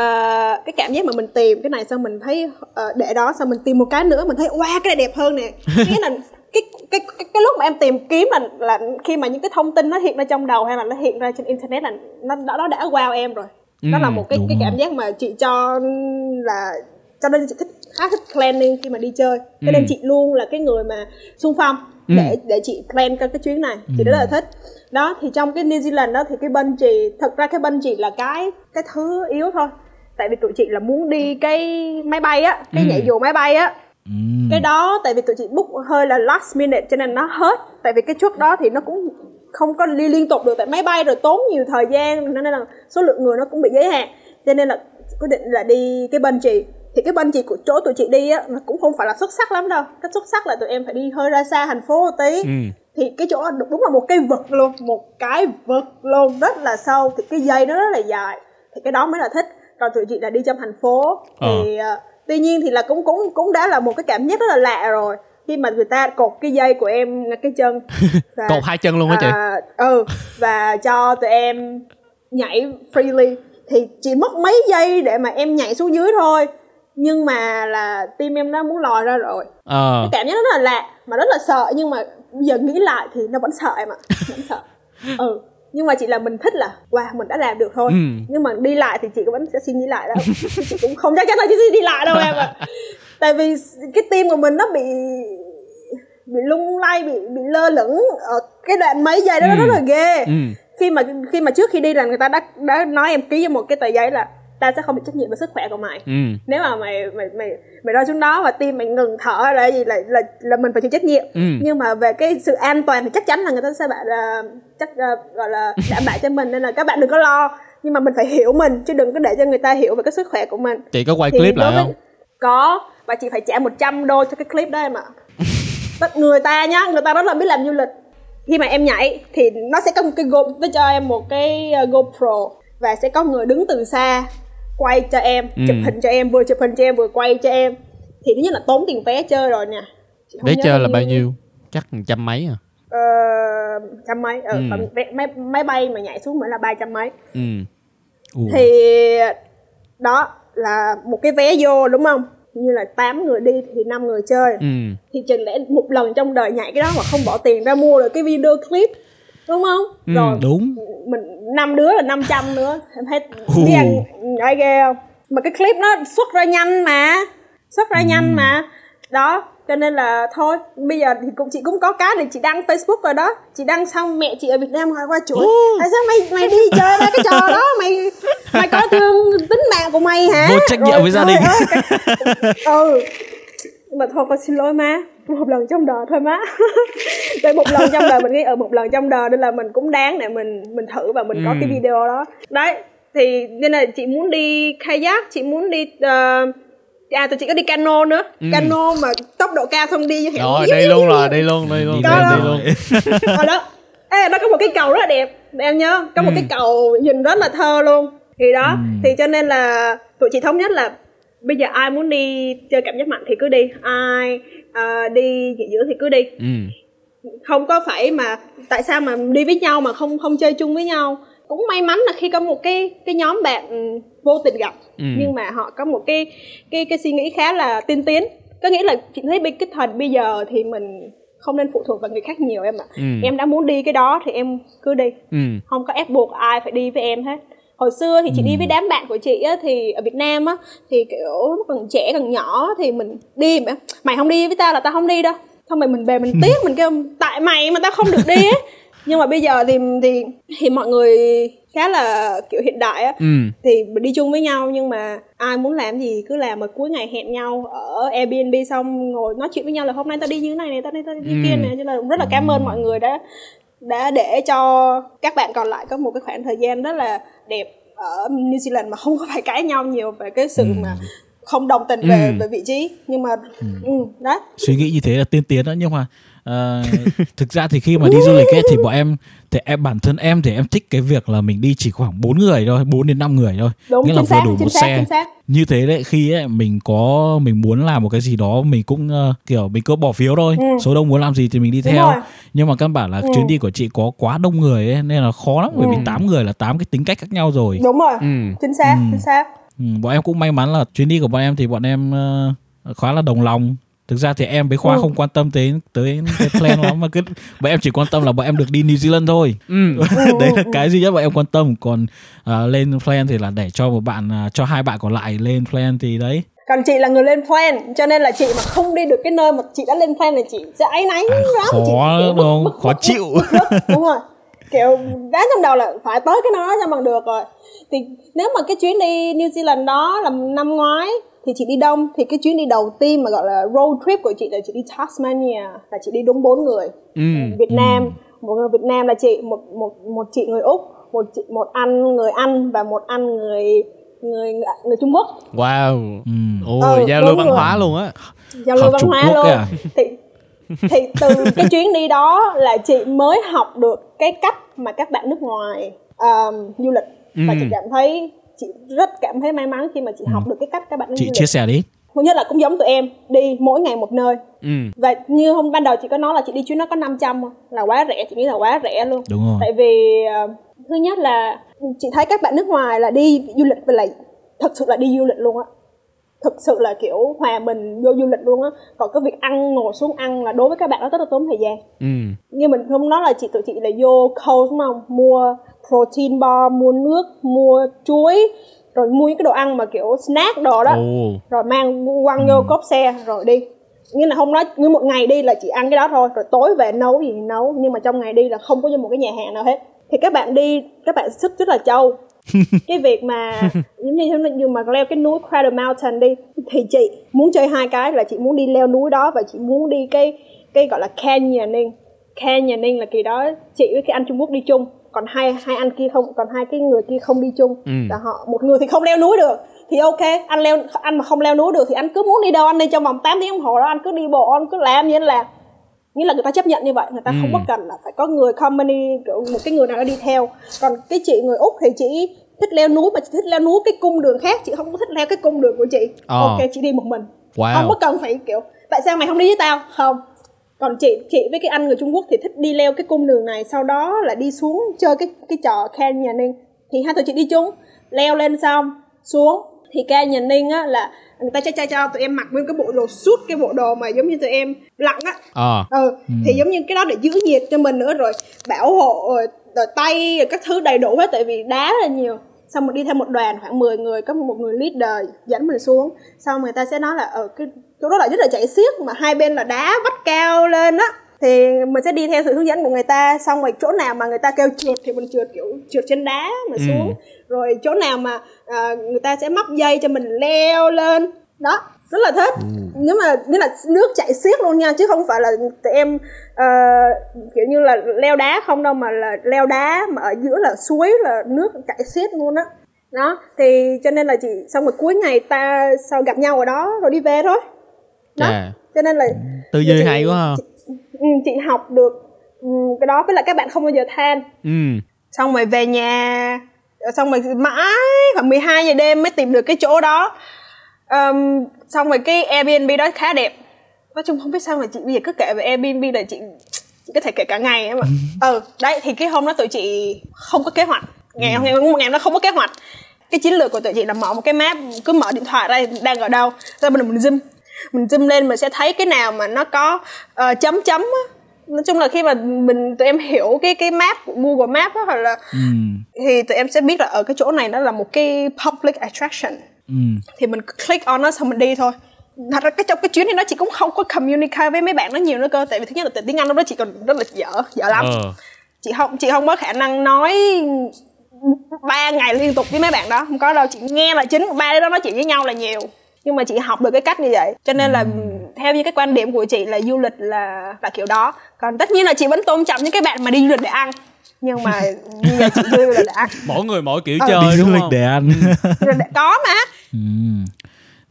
cái cảm giác mà mình tìm cái này xong mình thấy ờ, để đó xong mình tìm một cái nữa mình thấy wow cái này đẹp hơn nè. Nghĩa là cái, cái cái cái lúc mà em tìm kiếm là là khi mà những cái thông tin nó hiện ra trong đầu hay là nó hiện ra trên internet là nó đó, đó đã wow em rồi. Đó là Ừ, một cái cái cảm giác mà chị cho là cho nên chị thích khá thích planning khi mà đi chơi. Cho nên Ừ. chị luôn là cái người mà xung phong Ừ. để để chị plan cái cái chuyến này. Chị rất là thích. Đó thì trong cái New Zealand đó thì cái bungee thật ra cái bungee là cái cái thứ yếu thôi. Tại vì tụi chị là muốn đi cái máy bay á cái Ừ. nhảy dù máy bay á. Ừm. cái đó tại vì tụi chị book hơi là last minute cho nên nó hết. Tại vì cái trước đó thì nó cũng không có đi liên tục được tại máy bay rồi tốn nhiều thời gian nên là số lượng người nó cũng bị giới hạn. Cho nên là quyết định là đi cái bungee thì cái bungee của chỗ tụi chị đi á nó cũng không phải là xuất sắc lắm đâu. Cái xuất sắc là tụi em phải đi hơi ra xa thành phố một tí. Ừ. thì cái chỗ đúng là một cái vực luôn một cái vực luôn rất là sâu. Thì cái dây nó rất là dài. Thì cái đó mới là thích. Còn tụi chị là đi trong thành phố. Thì ờ, tuy nhiên thì là cũng cũng cũng đã là một cái cảm giác rất là lạ rồi. Khi mà người ta cột cái dây của em cái chân. Và, cột hai chân luôn hả chị? À, ừ và cho tụi em nhảy freely. Thì chỉ mất mấy giây để mà em nhảy xuống dưới thôi nhưng mà là tim em nó muốn lòi ra rồi. Ờ. Cái cảm giác nó rất là lạ mà rất là sợ nhưng mà bây giờ nghĩ lại thì nó vẫn sợ em ạ. Vẫn sợ. Ừ nhưng mà chỉ là mình thích là wow mình đã làm được thôi. Ừ. nhưng mà đi lại thì chị vẫn sẽ xin đi lại đó. Chị cũng không chắc chắn là chị sẽ đi lại đâu em ạ. Tại vì cái tim của mình nó bị bị lung lay bị bị lơ lửng ở cái đoạn mấy giây đó nó Ừ. rất là ghê. Ừ. Khi mà khi mà trước khi đi là người ta đã đã nói em ký vào một cái tờ giấy là ta sẽ không bị trách nhiệm về sức khỏe của mày. Ừ. Nếu mà mày mày mày mày rơi xuống đó và tim mày ngừng thở là gì là là là mình phải chịu trách nhiệm. Ừ. nhưng mà về cái sự an toàn thì chắc chắn là người ta sẽ bạn là chắc ờ, gọi là đảm bảo cho mình nên là các bạn đừng có lo. Nhưng mà mình phải hiểu mình chứ đừng có để cho người ta hiểu về cái sức khỏe của mình. Chị có quay Thì clip lại với- không? Có và chị phải trả 100 đô cho cái clip đó em ạ. Tất người ta nhá người ta rất là biết làm du lịch. Khi mà em nhảy thì nó sẽ có một cái go nó cho em một cái uh, GoPro và sẽ có người đứng từ xa quay cho em Ừ. chụp hình cho em vừa chụp hình cho em vừa quay cho em. Thì thứ nhất là tốn tiền vé chơi rồi nè. Vé chơi là bao nhiêu? Chắc trăm mấy à? Ờ, trăm mấy. Ờ, Ừ. còn vé, máy, máy bay mà nhảy xuống mới là ba trăm mấy. Ừ. Ồ. thì đó là một cái vé vô đúng không? Như là 8 người đi thì 5 người chơi. Ừ. Thì chừng lẽ một lần trong đời nhảy cái đó mà không bỏ tiền ra mua được cái video clip đúng không? Ừ, rồi. đúng. Mình năm đứa là 500 nữa. Em thấy biết ăn ai ghê không? Mà cái clip nó xuất ra nhanh mà. Xuất ra nhanh mà. Đó cho nên là thôi bây giờ thì cũng chị cũng có cái để chị đăng facebook rồi đó. Chị đăng xong mẹ chị ở việt nam hỏi qua chuỗi tại sao mày mày đi chơi ra cái trò đó? Mày mày coi thương tính mạng của mày hả? Vô trách nhiệm với gia đình. ơi, cái- ừ. Mà thôi con xin lỗi má một lần trong đời thôi má. Tại một lần trong đời mình nghĩ ở một lần trong đời nên là mình cũng đáng để mình mình thử và mình có Ừ. cái video đó. Đấy thì nên là chị muốn đi kayak chị muốn đi ờ, à tụi chị có đi cano nữa. Cano mà tốc độ cao xong đi như rồi đi luôn rồi đi luôn đi luôn Đi luôn ở đó. Ê, nó có một cái cầu rất là đẹp em nhớ. Có một cái cầu nhìn rất là thơ luôn. Thì đó thì cho nên là tụi chị thống nhất là bây giờ ai muốn đi chơi cảm giác mạnh thì cứ đi. Ai ờ, đi dưỡng thì cứ đi. Ừ. Không có phải mà tại sao mà đi với nhau mà không không chơi chung với nhau. Cũng may mắn là khi có một cái cái nhóm bạn ừ, vô tình gặp. Ừ. nhưng mà họ có một cái cái cái suy nghĩ khá là tiên tiến. Có nghĩa là chị thấy cái thời bây giờ thì mình không nên phụ thuộc vào người khác nhiều em ạ. Ừ. em đã muốn đi cái đó thì em cứ đi. Ừ. Không có ép buộc ai phải đi với em hết hồi xưa thì chị đi với đám bạn của chị á thì ở Việt Nam á thì kiểu còn trẻ còn nhỏ thì mình đi mà mày không đi với tao là tao không đi đâu. Xong rồi mình về mình tiếc mình kêu tại mày mà tao không được đi ấy. Nhưng mà bây giờ thì thì thì mọi người khá là kiểu hiện đại á ừ. thì mình đi chung với nhau nhưng mà ai muốn làm gì cứ làm mà cuối ngày hẹn nhau ở Airbnb xong ngồi nói chuyện với nhau là hôm nay tao đi như thế này này tao đi tao đi Ừ. kia này cho nên là rất là cảm ơn mọi người đã đã để cho các bạn còn lại có một cái khoảng thời gian rất là đẹp ở New Zealand mà không có phải cãi nhau nhiều về cái sự mà không đồng tình về Ừ. về vị trí. Nhưng mà ừ, đó suy nghĩ như thế là tiên tiến đó nhưng mà ờ, thực ra thì khi mà đi du lịch ấy thì bọn em thì em bản thân em thì em thích cái việc là mình đi chỉ khoảng 4 người thôi 4 đến 5 người thôi đúng nghĩa là chính vừa xác đủ chính một xác xe xác như thế đấy khi ấy mình có mình muốn làm một cái gì đó mình cũng ờ, kiểu mình cứ bỏ phiếu thôi Ừ. số đông muốn làm gì thì mình đi Đúng theo rồi. nhưng mà căn bản là Ừ. chuyến đi của chị có quá đông người ấy nên là khó lắm bởi vì Ừ. 8 người là 8 cái tính cách khác nhau rồi đúng rồi ừ chính xác Ừ. chính xác Ừ, bọn em cũng may mắn là chuyến đi của bọn em thì bọn em ờ, khá là đồng lòng thực ra thì em với khoa Ừ. không quan tâm tới tới cái plan lắm mà cứ bọn em chỉ quan tâm là bọn em được đi New Zealand thôi. Ừ. Đấy là cái duy nhất bọn em quan tâm. Còn à, lên plan thì là để cho một bạn à, cho hai bạn còn lại lên plan thì đấy. Còn chị là người lên plan cho nên là chị mà không đi được cái nơi mà chị đã lên plan là chị sẽ áy náy À, lắm. Khó chị đúng không? Khó bức- chịu. bức rứt, đúng rồi. Kiểu đáng trong đầu là phải tới cái đó cho bằng được rồi. Thì nếu mà cái chuyến đi New Zealand đó là năm ngoái thì chị đi đông. Thì cái chuyến đi đầu tiên mà gọi là road trip của chị là chị đi Tasmania là chị đi đúng bốn người. Ừ. Việt Nam một người Việt Nam là chị một một một chị người úc một chị một anh người anh và một anh người người người Trung Quốc. Wow. Ừ. ôi Ừ, giao lưu văn rồi. hóa luôn á. Giao lưu văn Trung hóa Quốc luôn. à? thì thì từ cái chuyến đi đó là chị mới học được cái cách mà các bạn nước ngoài um, du lịch. Và Ừ. chị cảm thấy chị rất cảm thấy may mắn khi mà chị học được cái cách các bạn chị chia sẻ đi. Thứ nhất là cũng giống tụi em đi mỗi ngày một nơi. Ừ. Và như hôm ban đầu chị có nói là chị đi chuyến nó có 500 không? là quá rẻ chị nghĩ là quá rẻ luôn. Đúng rồi. Tại vì ờ, thứ nhất là chị thấy các bạn nước ngoài là đi du lịch và lại thật sự là đi du lịch luôn á. Thực sự là kiểu hòa mình vô du lịch luôn á. Còn cái việc ăn ngồi xuống ăn là đối với các bạn nó rất là tốn thời gian. Ừ. Như mình không nói là chị tụi chị là vô Coles đúng không? Mua protein bar mua nước mua chuối rồi mua những cái đồ ăn mà kiểu snack đồ đó. Ồ. Rồi mang quăng vô cốp xe rồi đi. Nghĩa là không nói như một ngày đi là chỉ ăn cái đó thôi rồi tối về nấu gì thì nấu nhưng mà trong ngày đi là không có như một cái nhà hàng nào hết. Thì các bạn đi các bạn sức rất là trâu. Cái việc mà giống như như mà leo cái núi Crater Mountain đi thì chị muốn chơi hai cái là chị muốn đi leo núi đó và chị muốn đi cái cái gọi là canyoning. Canyoning là kỳ đó chị với cái anh Trung Quốc đi chung còn hai hai anh kia không còn hai cái người kia không đi chung. Ừ. là họ một người thì không leo núi được thì ok anh leo anh mà không leo núi được thì anh cứ muốn đi đâu anh đi trong vòng 8 tiếng đồng hồ đó anh cứ đi bộ anh cứ làm như anh làm nghĩa là người ta chấp nhận như vậy người ta không Ừ. có cần là phải có người company một cái người nào đó đi theo. Còn cái chị người úc thì chị thích leo núi mà chị thích leo núi cái cung đường khác chị không có thích leo cái cung đường của chị. Ờ. ok chị đi một mình. Wow. Không có cần phải kiểu tại sao mày không đi với tao? Không còn chị chị với cái anh người Trung Quốc thì thích đi leo cái cung đường này sau đó là đi xuống chơi cái cái trò canyoning thì hai tụi chị đi chung leo lên xong xuống. Thì canyoning á là người ta cho cho cho tụi em mặc nguyên cái bộ đồ suit cái bộ đồ mà giống như tụi em lặn á. Ờ ừ, thì giống như cái đó để giữ nhiệt cho mình nữa rồi bảo hộ rồi, rồi tay rồi các thứ đầy đủ hết tại vì đá là nhiều. Xong mình đi theo một đoàn khoảng 10 người có một người leader dẫn mình xuống. Xong người ta sẽ nói là ở cái chỗ đó là rất là chạy xiết mà hai bên là đá vách cao lên á. Thì mình sẽ đi theo sự hướng dẫn của người ta xong rồi chỗ nào mà người ta kêu trượt thì mình trượt kiểu trượt trên đá mà xuống. Rồi chỗ nào mà à, người ta sẽ móc dây cho mình leo lên. Đó rất là thích. Nhưng mà nghĩa là nước chảy xiết luôn nha chứ không phải là tụi em ờ, kiểu như là leo đá không đâu mà là leo đá mà ở giữa là suối là nước chảy xiết luôn á. Đó thì cho nên là chị xong rồi cuối ngày ta sau gặp nhau ở đó rồi đi về thôi đó. Cho nên là tư duy hay quá ha. ừ, chị học được ừ, cái đó với lại các bạn không bao giờ than. Ừ. Xong rồi về nhà xong rồi mãi khoảng 12 giờ đêm mới tìm được cái chỗ đó. Ờm, xong rồi cái Airbnb đó khá đẹp. Nói chung không biết sao mà chị bây giờ cứ kể về Airbnb là chị chị có thể kể cả ngày mà ừ đấy thì cái hôm đó tụi chị không có kế hoạch. Ngày ngày một ngày nó không có kế hoạch. Cái chiến lược của tụi chị là mở một cái map cứ mở điện thoại ra đang ở đâu rồi mình mình zoom mình zoom lên mình sẽ thấy cái nào mà nó có ờ, chấm chấm á. Nói chung là khi mà mình tụi em hiểu cái cái map của Google Maps á hoặc là ừ. thì tụi em sẽ biết là ở cái chỗ này nó là một cái public attraction. Ừ. Thì mình click on nó xong mình đi thôi. Thật ra cái trong cái chuyến này nó chị cũng không có communicate với mấy bạn nó nhiều nữa cơ tại vì thứ nhất là tiếng anh lúc đó chị còn rất là dở dở lắm. Ờ. Chị không chị không có khả năng nói ba ngày liên tục với mấy bạn đó không có đâu chị nghe là chính ba đứa đó nói chuyện với nhau là nhiều nhưng mà chị học được cái cách như vậy. Cho nên là theo như cái quan điểm của chị là du lịch là là kiểu đó. Còn tất nhiên là chị vẫn tôn trọng những cái bạn mà đi du lịch để ăn nhưng mà bây giờ chị đi du lịch để ăn mỗi người mỗi kiểu Ờ. chơi đi du đúng lịch không? Để ăn để- có mà. Ừ.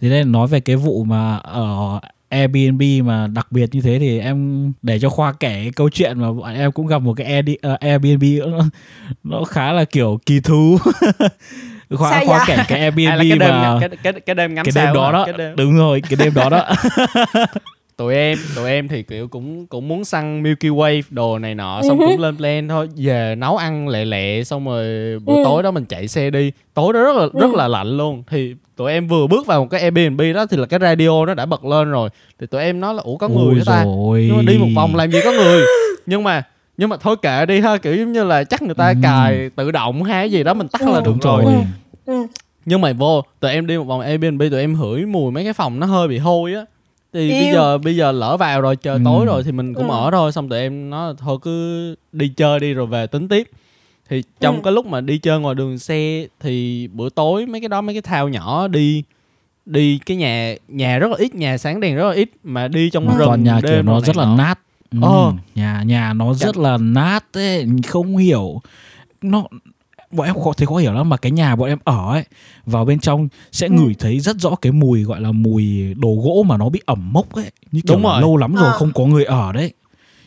thế nên nói về cái vụ mà ở Airbnb mà đặc biệt như thế thì em để cho khoa kể cái câu chuyện mà bọn em cũng gặp một cái ờ, Airbnb nó, nó khá là kiểu kỳ thú khoa Sao khoa vậy? kể cái Airbnb Hay là cái đêm mà cái cái cái đêm ngắm cái đêm sao đó á, đó. cái đêm- đúng rồi cái đêm đó đó. Tụi em tụi em thì kiểu cũng cũng muốn săn Milky Way đồ này nọ xong Ừ cũng lên plan thôi về nấu ăn lẹ lẹ xong rồi buổi Ừ. tối đó mình chạy xe đi. Tối đó rất là rất là lạnh luôn. Thì tụi em vừa bước vào một cái Airbnb đó thì là cái radio nó đã bật lên rồi. Thì tụi em nói là ủa có người đó ta? nhưng mà đi một vòng làm gì có người. Nhưng mà nhưng mà thôi kệ đi ha kiểu giống như là chắc người ta Ừ. cài tự động hay gì đó mình tắt là được đúng rồi. rồi ừ. nhưng mà vô tụi em đi một vòng Airbnb tụi em hửi mùi mấy cái phòng nó hơi bị hôi á thì bây Yêu. giờ bây giờ lỡ vào rồi trời Ừ. tối rồi thì mình cũng Ừ. ở thôi xong tụi em là thôi cứ đi chơi đi rồi về tính tiếp thì trong Ừ. cái lúc mà đi chơi ngoài đường xe thì bữa tối mấy cái đó mấy cái thao nhỏ đi đi cái nhà nhà rất là ít nhà sáng đèn rất là ít mà đi trong Một rừng toàn nhà kiểu đêm nó rồi rất là nọ. nát ừ, Ờ. nhà nhà nó rất là nát ấy không hiểu nó bọn em có thể khó hiểu lắm mà cái nhà bọn em ở ấy vào bên trong sẽ Ừ. ngửi thấy rất rõ cái mùi gọi là mùi đồ gỗ mà nó bị ẩm mốc ấy như kiểu Đúng rồi. lâu lắm rồi Ờ. không có người ở đấy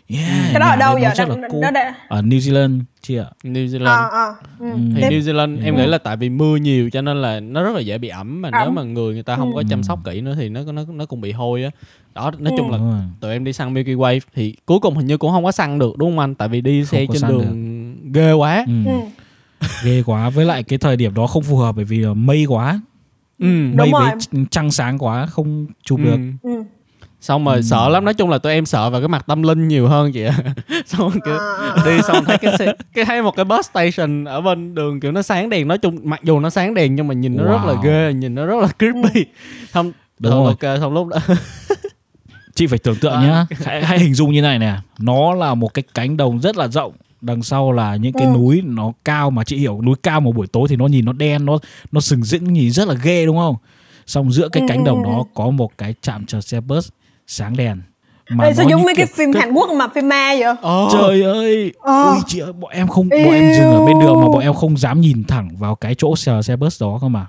yeah, cái đó ở đâu giờ nó rất đang là cool. đã ở New Zealand chị ạ New Zealand ờ ờ ừ. Ừ. thì. New Zealand em Ừ. nghĩ là tại vì mưa nhiều cho nên là nó rất là dễ bị ẩm mà nếu Ẩm. mà người người ta không có Ừ. chăm sóc kỹ nữa thì nó nó nó cũng bị hôi á đó nói chung Ừ. là tụi em đi săn Milky Way thì cuối cùng hình như cũng không có săn được đúng không anh tại vì đi xe có trên săn đường ghê quá ừ. Ừ. ghê quá với lại cái thời điểm đó không phù hợp bởi vì là mây quá ừ. mây với trăng sáng quá không chụp ừ. được ừ. xong rồi sợ lắm nói chung là tụi em sợ vào cái mặt tâm linh nhiều hơn chị ạ xong rồi kiểu À, đi xong thấy cái xe, cái thấy một cái bus station ở bên đường kiểu nó sáng đèn nói chung mặc dù nó sáng đèn nhưng mà nhìn nó rất là Wow. ghê nhìn nó rất là creepy xong Đúng xong rồi. ok xong lúc đó chị phải tưởng tượng À. nhá hãy, hãy hình dung như này nè nó là một cái cánh đồng rất là rộng đằng sau là những cái Ừ. núi nó cao mà chị hiểu núi cao mà buổi tối thì nó nhìn nó đen nó nó sừng sững nhìn rất là ghê đúng không xong giữa cái Ừ, cánh ừ, đồng ừ. đó có một cái trạm chờ xe bus sáng đèn mà Ê, sao nó giống như mấy cái kiểu phim Hàn Quốc mà phim ma vậy Ồ, Trời ơi, Ờ. ôi chị ơi, bọn em không, bọn em dừng ở bên đường mà bọn em không dám nhìn thẳng vào cái chỗ xe, xe bus đó cơ mà.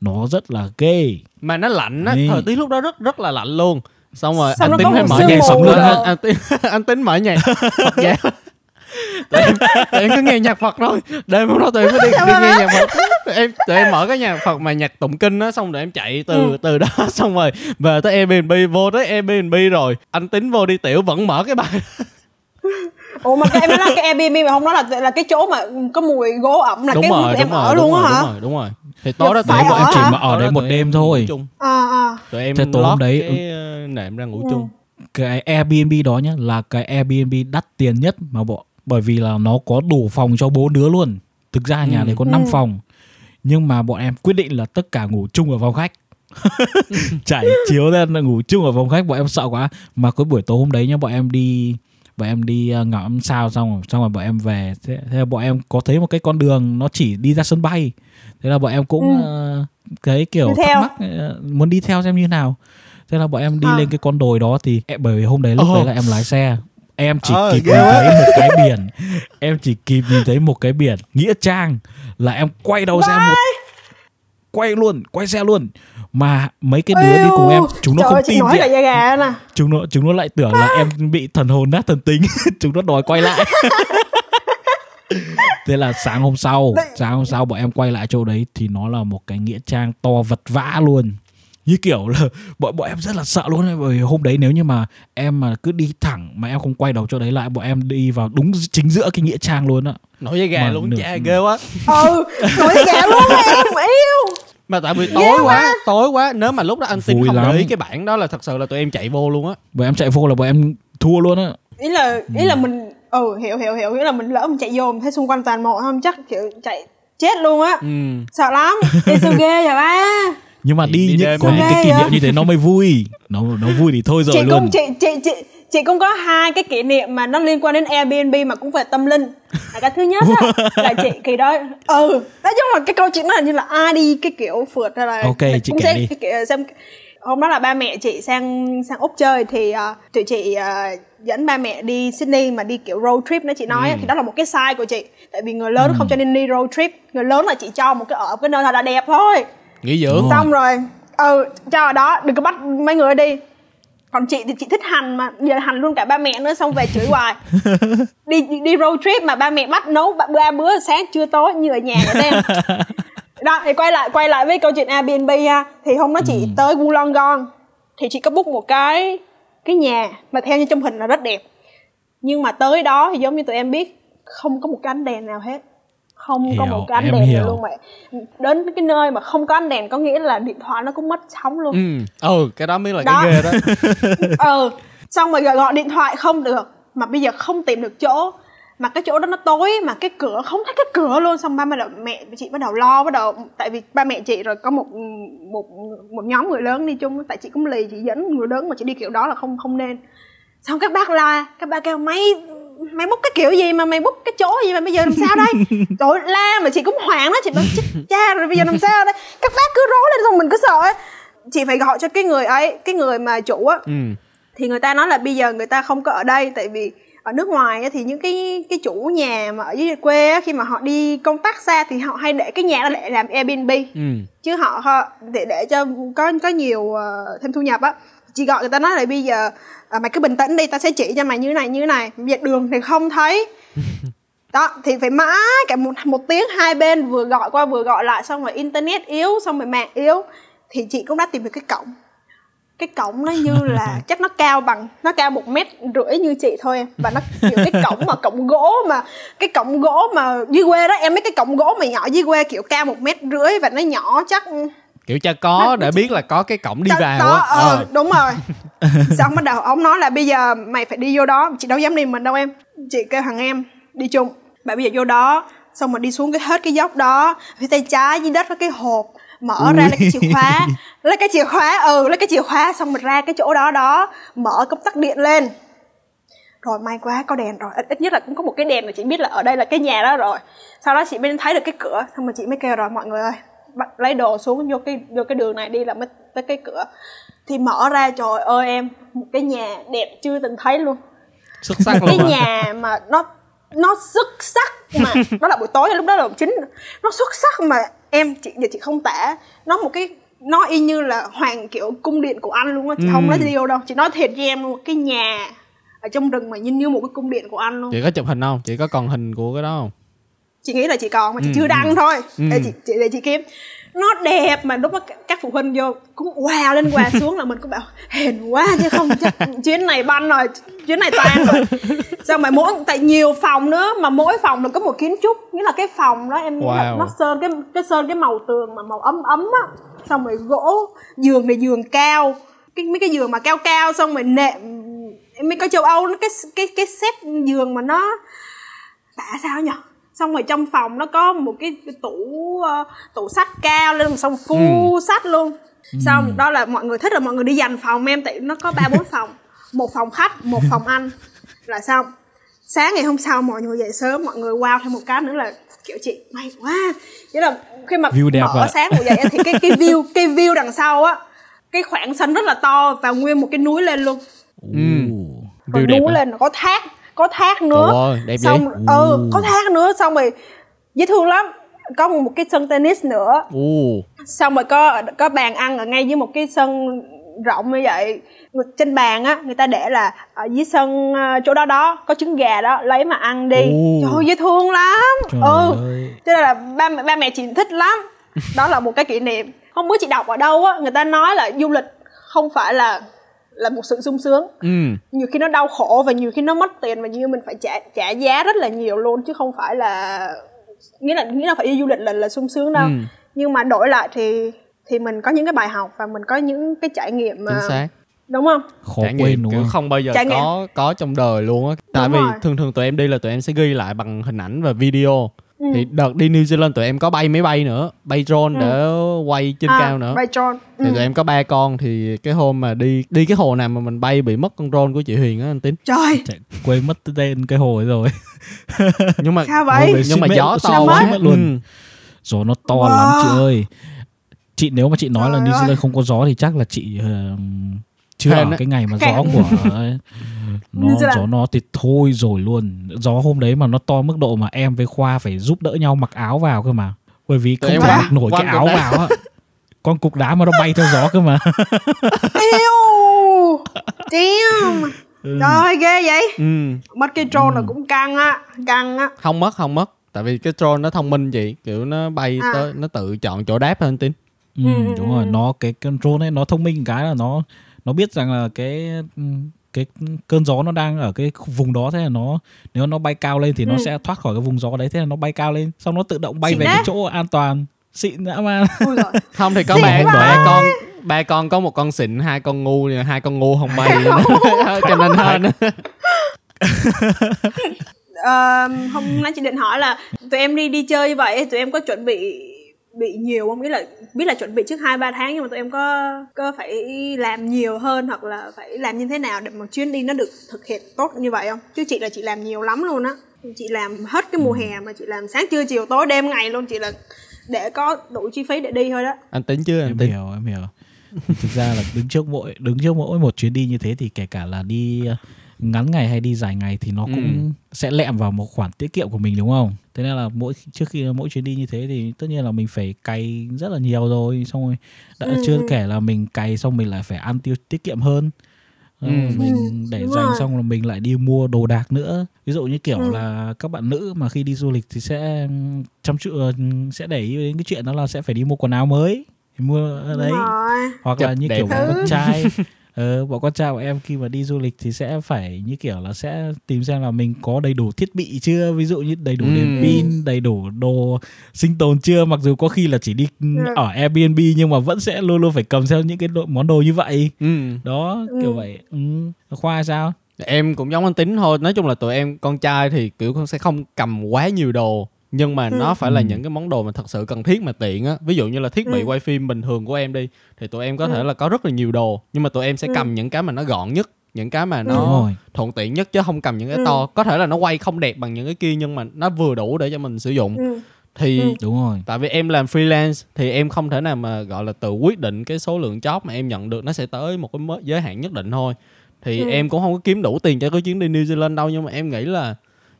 Nó rất là ghê. mà nó lạnh á thời tiết lúc đó rất rất là lạnh luôn xong rồi Xong anh tính một mở nhạc nữa. á anh tính anh tính mở nhạc tụi em, tụi em cứ nghe nhạc Phật thôi. Đêm hôm đó tụi em cứ đi, đi nghe nhạc Phật. Tụi em tụi em mở cái nhạc Phật mà nhạc tụng kinh á xong rồi em chạy từ Ừ. từ đó xong rồi về tới Airbnb vô tới Airbnb rồi anh tính vô đi tiểu vẫn mở cái bài. Ủa mà cái em nói là cái Airbnb mà không nói là là cái chỗ mà có mùi gỗ ẩm là đúng cái rồi em ở rồi luôn đúng á hả? đúng rồi đúng rồi. Thì tối đó Phải tụi em bọn em ở chỉ mà ở đấy đó một đêm thôi. à à. Tụi em tối hôm lót đấy, cái ờ, nệm ra ngủ Ừ. chung. Cái Airbnb đó nhá, là cái Airbnb đắt tiền nhất mà bọn bởi vì là nó có đủ phòng cho bốn đứa luôn. Thực ra nhà Ừ. đấy có 5 Ừ. phòng. Nhưng mà bọn em quyết định là tất cả ngủ chung ở phòng khách. Trải chiếu ra là ngủ chung ở phòng khách bọn em sợ quá. Mà cái buổi tối hôm đấy nhá bọn em đi bọn em đi ờ, ngắm sao xong rồi xong rồi bọn em về thế, thế là bọn em có thấy một cái con đường nó chỉ đi ra sân bay thế là bọn em cũng Ừ. ờ, cái kiểu thắc mắc ờ, muốn đi theo xem như nào thế là bọn em đi À. lên cái con đồi đó thì bởi vì hôm đấy lúc Ồ. đấy là em lái xe em chỉ Ờ, kịp nhìn thấy một cái biển. Em chỉ kịp nhìn thấy một cái biển. Nghĩa trang là em quay đầu xe một quay luôn quay xe luôn. Mà mấy cái đứa đi cùng em chúng nó không ơi, tin nói gà nè chúng nó chúng nó lại tưởng là em bị thần hồn nát thần tính. Chúng nó đòi quay lại. Thế là sáng hôm sau sáng hôm sau bọn em quay lại chỗ đấy thì nó là một cái nghĩa trang to vật vã luôn như kiểu là bọn bọn em rất là sợ luôn ấy, bởi vì hôm đấy nếu như mà em mà cứ đi thẳng mà em không quay đầu chỗ đấy lại bọn em đi vào đúng chính giữa cái nghĩa trang luôn á. Nổi da gà Mà luôn nửa- cha ghê quá. Ừ nổi da gà luôn em yêu. Mà tại vì tối quá tối quá nếu mà lúc đó anh tin Vui không lắm. để ý cái bản đó là thật sự là tụi em chạy vô luôn á. Bọn em chạy vô là bọn em thua luôn á. Ý là ý là mình ừ hiểu hiểu hiểu nghĩa là mình lỡ mình chạy vô mình thấy xung quanh toàn mộ không chắc kiểu chạy chết luôn á. Ừ. sợ lắm đi sao ghê vậy ba nhưng mà Đi- đi, những, có mà. những cái kỷ niệm như thế nó mới vui. Nó nó vui thì thôi rồi chị luôn. cũng chị chị chị chị cũng có hai cái kỷ niệm mà nó liên quan đến Airbnb mà cũng về tâm linh. Là cái thứ nhất á, là chị kỳ đó ừ nói chung là cái câu chuyện là như là ai đi cái kiểu phượt hay là Ok, chị cũng kể sẽ đi. kiểu xem hôm đó là ba mẹ chị sang sang úc chơi thì uh, tụi chị uh, dẫn ba mẹ đi Sydney mà đi kiểu road trip nữa chị nói á, thì đó là một cái sai của chị. Tại vì người lớn không cho nên đi road trip. Người lớn là chỉ cho một cái ở cái nơi thật là đẹp thôi nghỉ dưỡng. Đúng. xong rồi ừ cho ở đó đừng có bắt mấy người đi còn chị thì chị thích hành mà giờ hành luôn cả ba mẹ nữa xong về chửi hoài. Đi đi road trip mà ba mẹ bắt nấu ba bữa sáng trưa tối như ở nhà vậy em. Đó thì quay lại quay lại với câu chuyện Airbnb ha. Thì hôm đó chị tới Wollongong thì chị có book một cái cái nhà mà theo như trong hình là rất đẹp. Nhưng mà tới đó thì giống như tụi em biết không có một cái ánh đèn nào hết không có Hiểu, một cái ánh đèn hiểu. nào luôn mẹ đến cái nơi mà không có ánh đèn có nghĩa là điện thoại nó cũng mất sóng luôn. Ừ ừ cái đó mới là Đó. cái ghê đó. Ừ xong rồi gọi, gọi điện thoại không được mà bây giờ không tìm được chỗ. Mà cái chỗ đó nó tối mà cái cửa không thấy cái cửa luôn. Xong ba mẹ đầu mẹ chị bắt đầu lo bắt đầu tại vì ba mẹ chị rồi có một một một nhóm người lớn đi chung tại chị cũng lì chị dẫn người lớn mà chị đi kiểu đó là không không nên. Xong các bác la các bác kêu mày mày bút cái kiểu gì mà mày bút cái chỗ gì mà bây giờ làm sao đây? Rồi la mà chị cũng hoảng đó chị bảo chết cha rồi bây giờ làm sao đây? Các bác cứ rối lên xong mình cứ sợ ấy. Chị phải gọi cho cái người ấy cái người mà chủ á. Ừ. Thì người ta nói là bây giờ người ta không có ở đây tại vì ở nước ngoài á, thì những cái cái chủ nhà mà ở dưới quê á, khi mà họ đi công tác xa thì họ hay để cái nhà đó để làm Airbnb. Ừ. Chứ họ, họ để để cho có có nhiều ờ, thêm thu nhập á chị gọi người ta nói là bây giờ à, mày cứ bình tĩnh đi ta sẽ chỉ cho mày như này như này. Giờ đường thì không thấy. Đó thì phải mãi cả một một tiếng hai bên vừa gọi qua vừa gọi lại xong rồi internet yếu xong rồi mạng yếu. Thì chị cũng đã tìm được cái cổng. Cái cổng nó như là chắc nó cao bằng nó cao một mét rưỡi như chị thôi. Và nó kiểu cái cổng mà cổng gỗ mà cái cổng gỗ mà dưới quê đó em biết cái cổng gỗ mà nhỏ dưới quê kiểu cao một mét rưỡi và nó nhỏ chắc kiểu cha có để biết là có cái cổng đi vào. đó, á ờ, Ờ. đúng rồi. Xong bắt đầu ông nói là bây giờ mày phải đi vô đó. Chị đâu dám đi mình đâu em. Chị kêu thằng em đi chung. Bà bây giờ vô đó xong rồi đi xuống cái hết cái dốc đó phía tay trái dưới đất có cái hộp mở ra lấy cái chìa khóa lấy cái chìa khóa ừ lấy cái chìa khóa xong rồi ra cái chỗ đó đó mở công tắc điện lên. Rồi may quá có đèn rồi. Ít, ít nhất là cũng có một cái đèn mà chị biết là ở đây là cái nhà đó rồi. Sau đó chị mới thấy được cái cửa xong rồi chị mới kêu rồi mọi người ơi bắt lấy đồ xuống vô cái vô cái đường này đi là mới tới cái cửa. Thì mở ra trời ơi em một cái nhà đẹp chưa từng thấy luôn. Xuất sắc cái luôn nhà mà nó nó xuất sắc mà đó là buổi tối lúc đó là chính nó xuất sắc mà. Em chị giờ chị không tả nó một cái nó y như là hoàng kiểu cung điện của anh luôn á. Chị không nói điều đâu chị nói thiệt với em luôn một cái nhà ở trong rừng mà như như một cái cung điện của anh luôn. Chị có chụp hình không? Chị có còn hình của cái đó không chị nghĩ là chị còn mà chị Ừ, chưa đăng thôi. Ừ. để chị, chị để chị kiếm. Nó đẹp mà lúc đó các phụ huynh vô cũng wow lên wow xuống là mình cũng bảo hèn quá chứ không chắc chuyến này banh rồi chuyến này tan rồi. Xong mà mỗi tại nhiều phòng nữa mà mỗi phòng là có một kiến trúc nghĩa là cái phòng đó em là Wow. nó sơn cái cái sơn cái màu tường mà màu ấm ấm á. Xong rồi gỗ giường này giường cao cái mấy cái giường mà cao cao xong rồi nệm mấy cái châu âu nó cái cái cái set giường mà nó tả sao nhỉ xong rồi trong phòng nó có một cái, cái tủ ờ, tủ sách cao lên xong phu sách luôn. Xong đó là mọi người thích là mọi người đi dành phòng em tại nó có ba bốn phòng. Một phòng khách một phòng ăn là xong sáng ngày hôm sau mọi người dậy sớm mọi người wow thêm một cái nữa là kiểu chị may quá. Nghĩa là khi mà View đẹp mở ạ. sáng ngủ dậy á, thì cái cái view cái view đằng sau á cái khoảng sân rất là to và nguyên một cái núi lên luôn. Ừ. rồi View đẹp núi lên có thác có thác nữa. Ơi, đẹp xong vậy? ừ có thác nữa xong rồi dễ thương lắm. Có một cái sân tennis nữa. Ồ, xong rồi có có bàn ăn ở ngay dưới một cái sân rộng như vậy. Trên bàn á người ta để là ở dưới sân ờ, chỗ đó đó có trứng gà đó lấy mà ăn đi. Ồ. trời ơi dễ thương lắm. Trời ừ. ơi. cho nên là ba mẹ ba mẹ chị thích lắm. Đó là một cái kỷ niệm. Hôm bữa chị đọc ở đâu á người ta nói là du lịch không phải là là một sự sung sướng. Ừ, nhiều khi nó đau khổ và nhiều khi nó mất tiền và nhiều mình phải trả trả giá rất là nhiều luôn chứ không phải là nghĩa là nghĩa là phải đi du lịch là là sung sướng đâu. Ừ. nhưng mà đổi lại thì thì mình có những cái bài học và mình có những cái trải nghiệm mà chính xác. đúng không? Khó trải nghiệm kiểu không bao giờ Trải nghiệm. có có trong đời luôn á. Tại Đúng vì rồi. thường thường tụi em đi là tụi em sẽ ghi lại bằng hình ảnh và video Ừ. thì đợt đi New Zealand tụi em có bay máy bay nữa bay drone để quay trên à, cao nữa Bay John ừ. thì tụi em có ba con thì cái hôm mà đi đi cái hồ nào mà mình bay bị mất con drone của chị Huyền á anh Tín trời Chạy, quên mất tên cái hồ ấy rồi nhưng mà sao vậy nhưng mà gió to quá mất luôn Ừ. gió nó to Wow. lắm chị ơi chị nếu mà chị nói là Trời New ơi. Zealand không có gió thì chắc là chị ờ, chưa ở á. cái ngày mà gió của nó gió nó thì thôi rồi luôn. Gió hôm đấy mà nó to mức độ mà em với khoa phải giúp đỡ nhau mặc áo vào cơ mà. Bởi vì không thể mặc nổi cái áo vào á. Con cục đá mà nó bay theo gió cơ mà. Yêu damn! Trời ơi ghê vậy. Ừ. mất cái drone là cũng căng á căng á. Không mất không mất. Tại vì cái drone nó thông minh chị. Kiểu nó bay À. tới nó tự chọn chỗ đáp hơn Tín. Ừ, đúng rồi. Nó cái control ấy nó thông minh cái là nó nó biết rằng là cái cái cơn gió nó đang ở cái vùng đó thế là nó nếu nó bay cao lên thì nó Ừ. sẽ thoát khỏi cái vùng gió đấy thế là nó bay cao lên xong nó tự động bay Xịn về đấy. cái chỗ an toàn xịn ui rồi không thì có Xịn ba quá. ba con ba con có một con xịn hai con ngu hai con ngu không bay cho nên hên Ờ, hôm nay chị định hỏi là tụi em đi đi chơi như vậy tụi em có chuẩn bị bị nhiều không? Biết là biết là chuẩn bị trước hai ba tháng nhưng mà tụi em có có phải làm nhiều hơn hoặc là phải làm như thế nào để mà chuyến đi nó được thực hiện tốt như vậy không? Chứ chị là chị làm nhiều lắm luôn á. Chị làm hết cái mùa hè mà chị làm sáng trưa chiều tối đêm ngày luôn. Chị là để có đủ chi phí để đi thôi đó. Anh tính chứ anh em tính. hiểu em hiểu. Thực ra là đứng trước mỗi đứng trước mỗi một chuyến đi như thế thì kể cả là đi ngắn ngày hay đi dài ngày thì nó cũng Ừ. sẽ lẹm vào một khoản tiết kiệm của mình đúng không thế nên là mỗi trước khi mỗi chuyến đi như thế thì tất nhiên là mình phải cày rất là nhiều rồi xong rồi đã Ừ, chưa ừ. kể là mình cày xong mình lại phải ăn tiêu tiết kiệm hơn Ờ, Ừ. mình để đúng dành rồi. xong là mình lại đi mua đồ đạc nữa ví dụ như kiểu Ừ. là các bạn nữ mà khi đi du lịch thì sẽ ừm, chăm chú ờ, sẽ để ý đến cái chuyện đó là sẽ phải đi mua quần áo mới mua ở đấy rồi hoặc Chụp là như kiểu con trai ờ, bọn con trai của em khi mà đi du lịch thì sẽ phải như kiểu là sẽ tìm xem là mình có đầy đủ thiết bị chưa ví dụ như đầy đủ Ừ. đèn pin đầy đủ đồ sinh tồn chưa mặc dù có khi là chỉ đi Ừ. ở Airbnb nhưng mà vẫn sẽ luôn luôn phải cầm theo những cái đồ, món đồ như vậy ừ. đó kiểu Ừ. vậy ừ. khoa sao em cũng giống anh tính thôi nói chung là tụi em con trai thì kiểu con sẽ không cầm quá nhiều đồ nhưng mà Ừ. nó phải là Ừ. những cái món đồ mà thật sự cần thiết mà tiện á ví dụ như là thiết bị Ừ. quay phim bình thường của em đi thì tụi em có Ừ. thể là có rất là nhiều đồ nhưng mà tụi em sẽ Ừ. cầm những cái mà nó gọn nhất những cái mà Ừ. nó thuận tiện nhất chứ không cầm những cái Ừ. to có thể là nó quay không đẹp bằng những cái kia nhưng mà nó vừa đủ để cho mình sử dụng ừ. thì Ừ. đúng rồi tại vì em làm freelance thì em không thể nào mà gọi là tự quyết định cái số lượng job mà em nhận được nó sẽ tới một cái giới hạn nhất định thôi thì Ừ. em cũng không có kiếm đủ tiền cho cái chuyến đi New Zealand đâu nhưng mà em nghĩ là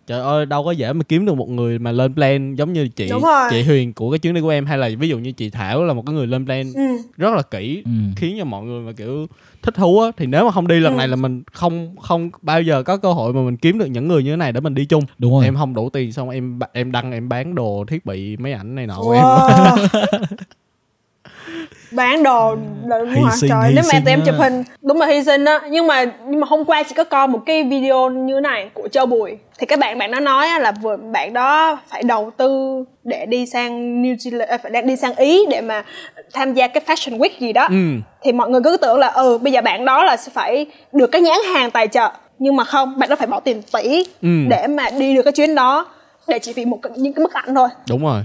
trời ơi đâu có dễ mà kiếm được một người mà lên plan giống như chị chị Huyền của cái chuyến đi của em hay là ví dụ như chị Thảo là một cái người lên plan Ừ. rất là kỹ ừ. khiến cho mọi người mà kiểu thích thú á thì nếu mà không đi lần Ừ. này là mình không không bao giờ có cơ hội mà mình kiếm được những người như thế này để mình đi chung đúng rồi em không đủ tiền xong em em đăng em bán đồ thiết bị máy ảnh này nọ của em Wow. bán đồ là đúng Hy hả? sinh, trời hy nếu mà tụi em chụp hình đúng là hy sinh á. Nhưng mà nhưng mà hôm qua chị có coi một cái video như thế này của Châu Bùi. Thì các bạn bạn nó nói á là vừa bạn đó phải đầu tư để đi sang New Zealand à, phải đang đi sang Ý để mà tham gia cái fashion week gì đó. Ừ. Thì mọi người cứ tưởng là ừ bây giờ bạn đó là sẽ phải được cái nhãn hàng tài trợ. Nhưng mà không bạn đó phải bỏ tiền tỷ Ừ. để mà đi được cái chuyến đó. Để chỉ vì một cái, những cái bức ảnh thôi. Đúng rồi.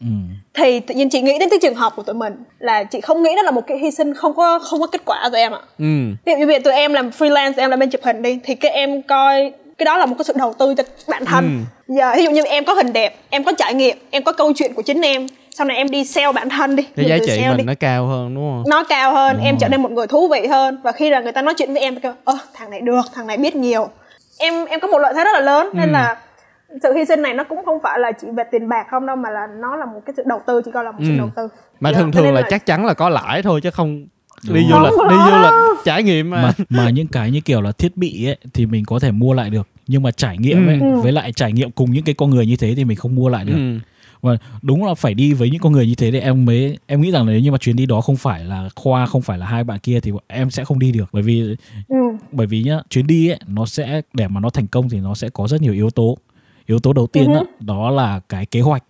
Ừ. thì tự nhiên chị nghĩ đến cái trường hợp của tụi mình là chị không nghĩ đó là một cái hy sinh không có không có kết quả tụi em ạ. Ừ. Ví dụ như giờ tụi em làm freelance tụi em làm bên chụp hình đi thì cái em coi cái đó là một cái sự đầu tư cho bản thân. Giờ ví dụ như em có hình đẹp em có trải nghiệm em có câu chuyện của chính em sau này em đi sell bản thân đi. Cái giá trị mình đi. nó cao hơn đúng không? Nó cao hơn Đúng em rồi. trở nên một người thú vị hơn. Và khi là người ta nói chuyện với em thì kêu ơ thằng này được thằng này biết nhiều. Em em có một lợi thế rất là lớn nên Ừ. là sự hy sinh này nó cũng không phải là chỉ về tiền bạc không đâu mà là nó là một cái sự đầu tư chỉ coi là một sự Ừ. đầu tư mà Dạ, thường thường nên là chắc chắn là có lãi thôi chứ không Đúng đi du lịch đi du lịch trải nghiệm mà, mà mà những cái như kiểu là thiết bị ấy thì mình có thể mua lại được nhưng mà trải nghiệm ấy Ừ. với lại trải nghiệm cùng những cái con người như thế thì mình không mua lại được ừ. và đúng là phải đi với những con người như thế thì em mới em nghĩ rằng nếu như mà chuyến đi đó không phải là khoa không phải là hai bạn kia thì em sẽ không đi được bởi vì ừ. bởi vì nhá chuyến đi ấy nó sẽ để mà nó thành công thì nó sẽ có rất nhiều yếu tố yếu tố đầu tiên Ừ. đó, là cái kế hoạch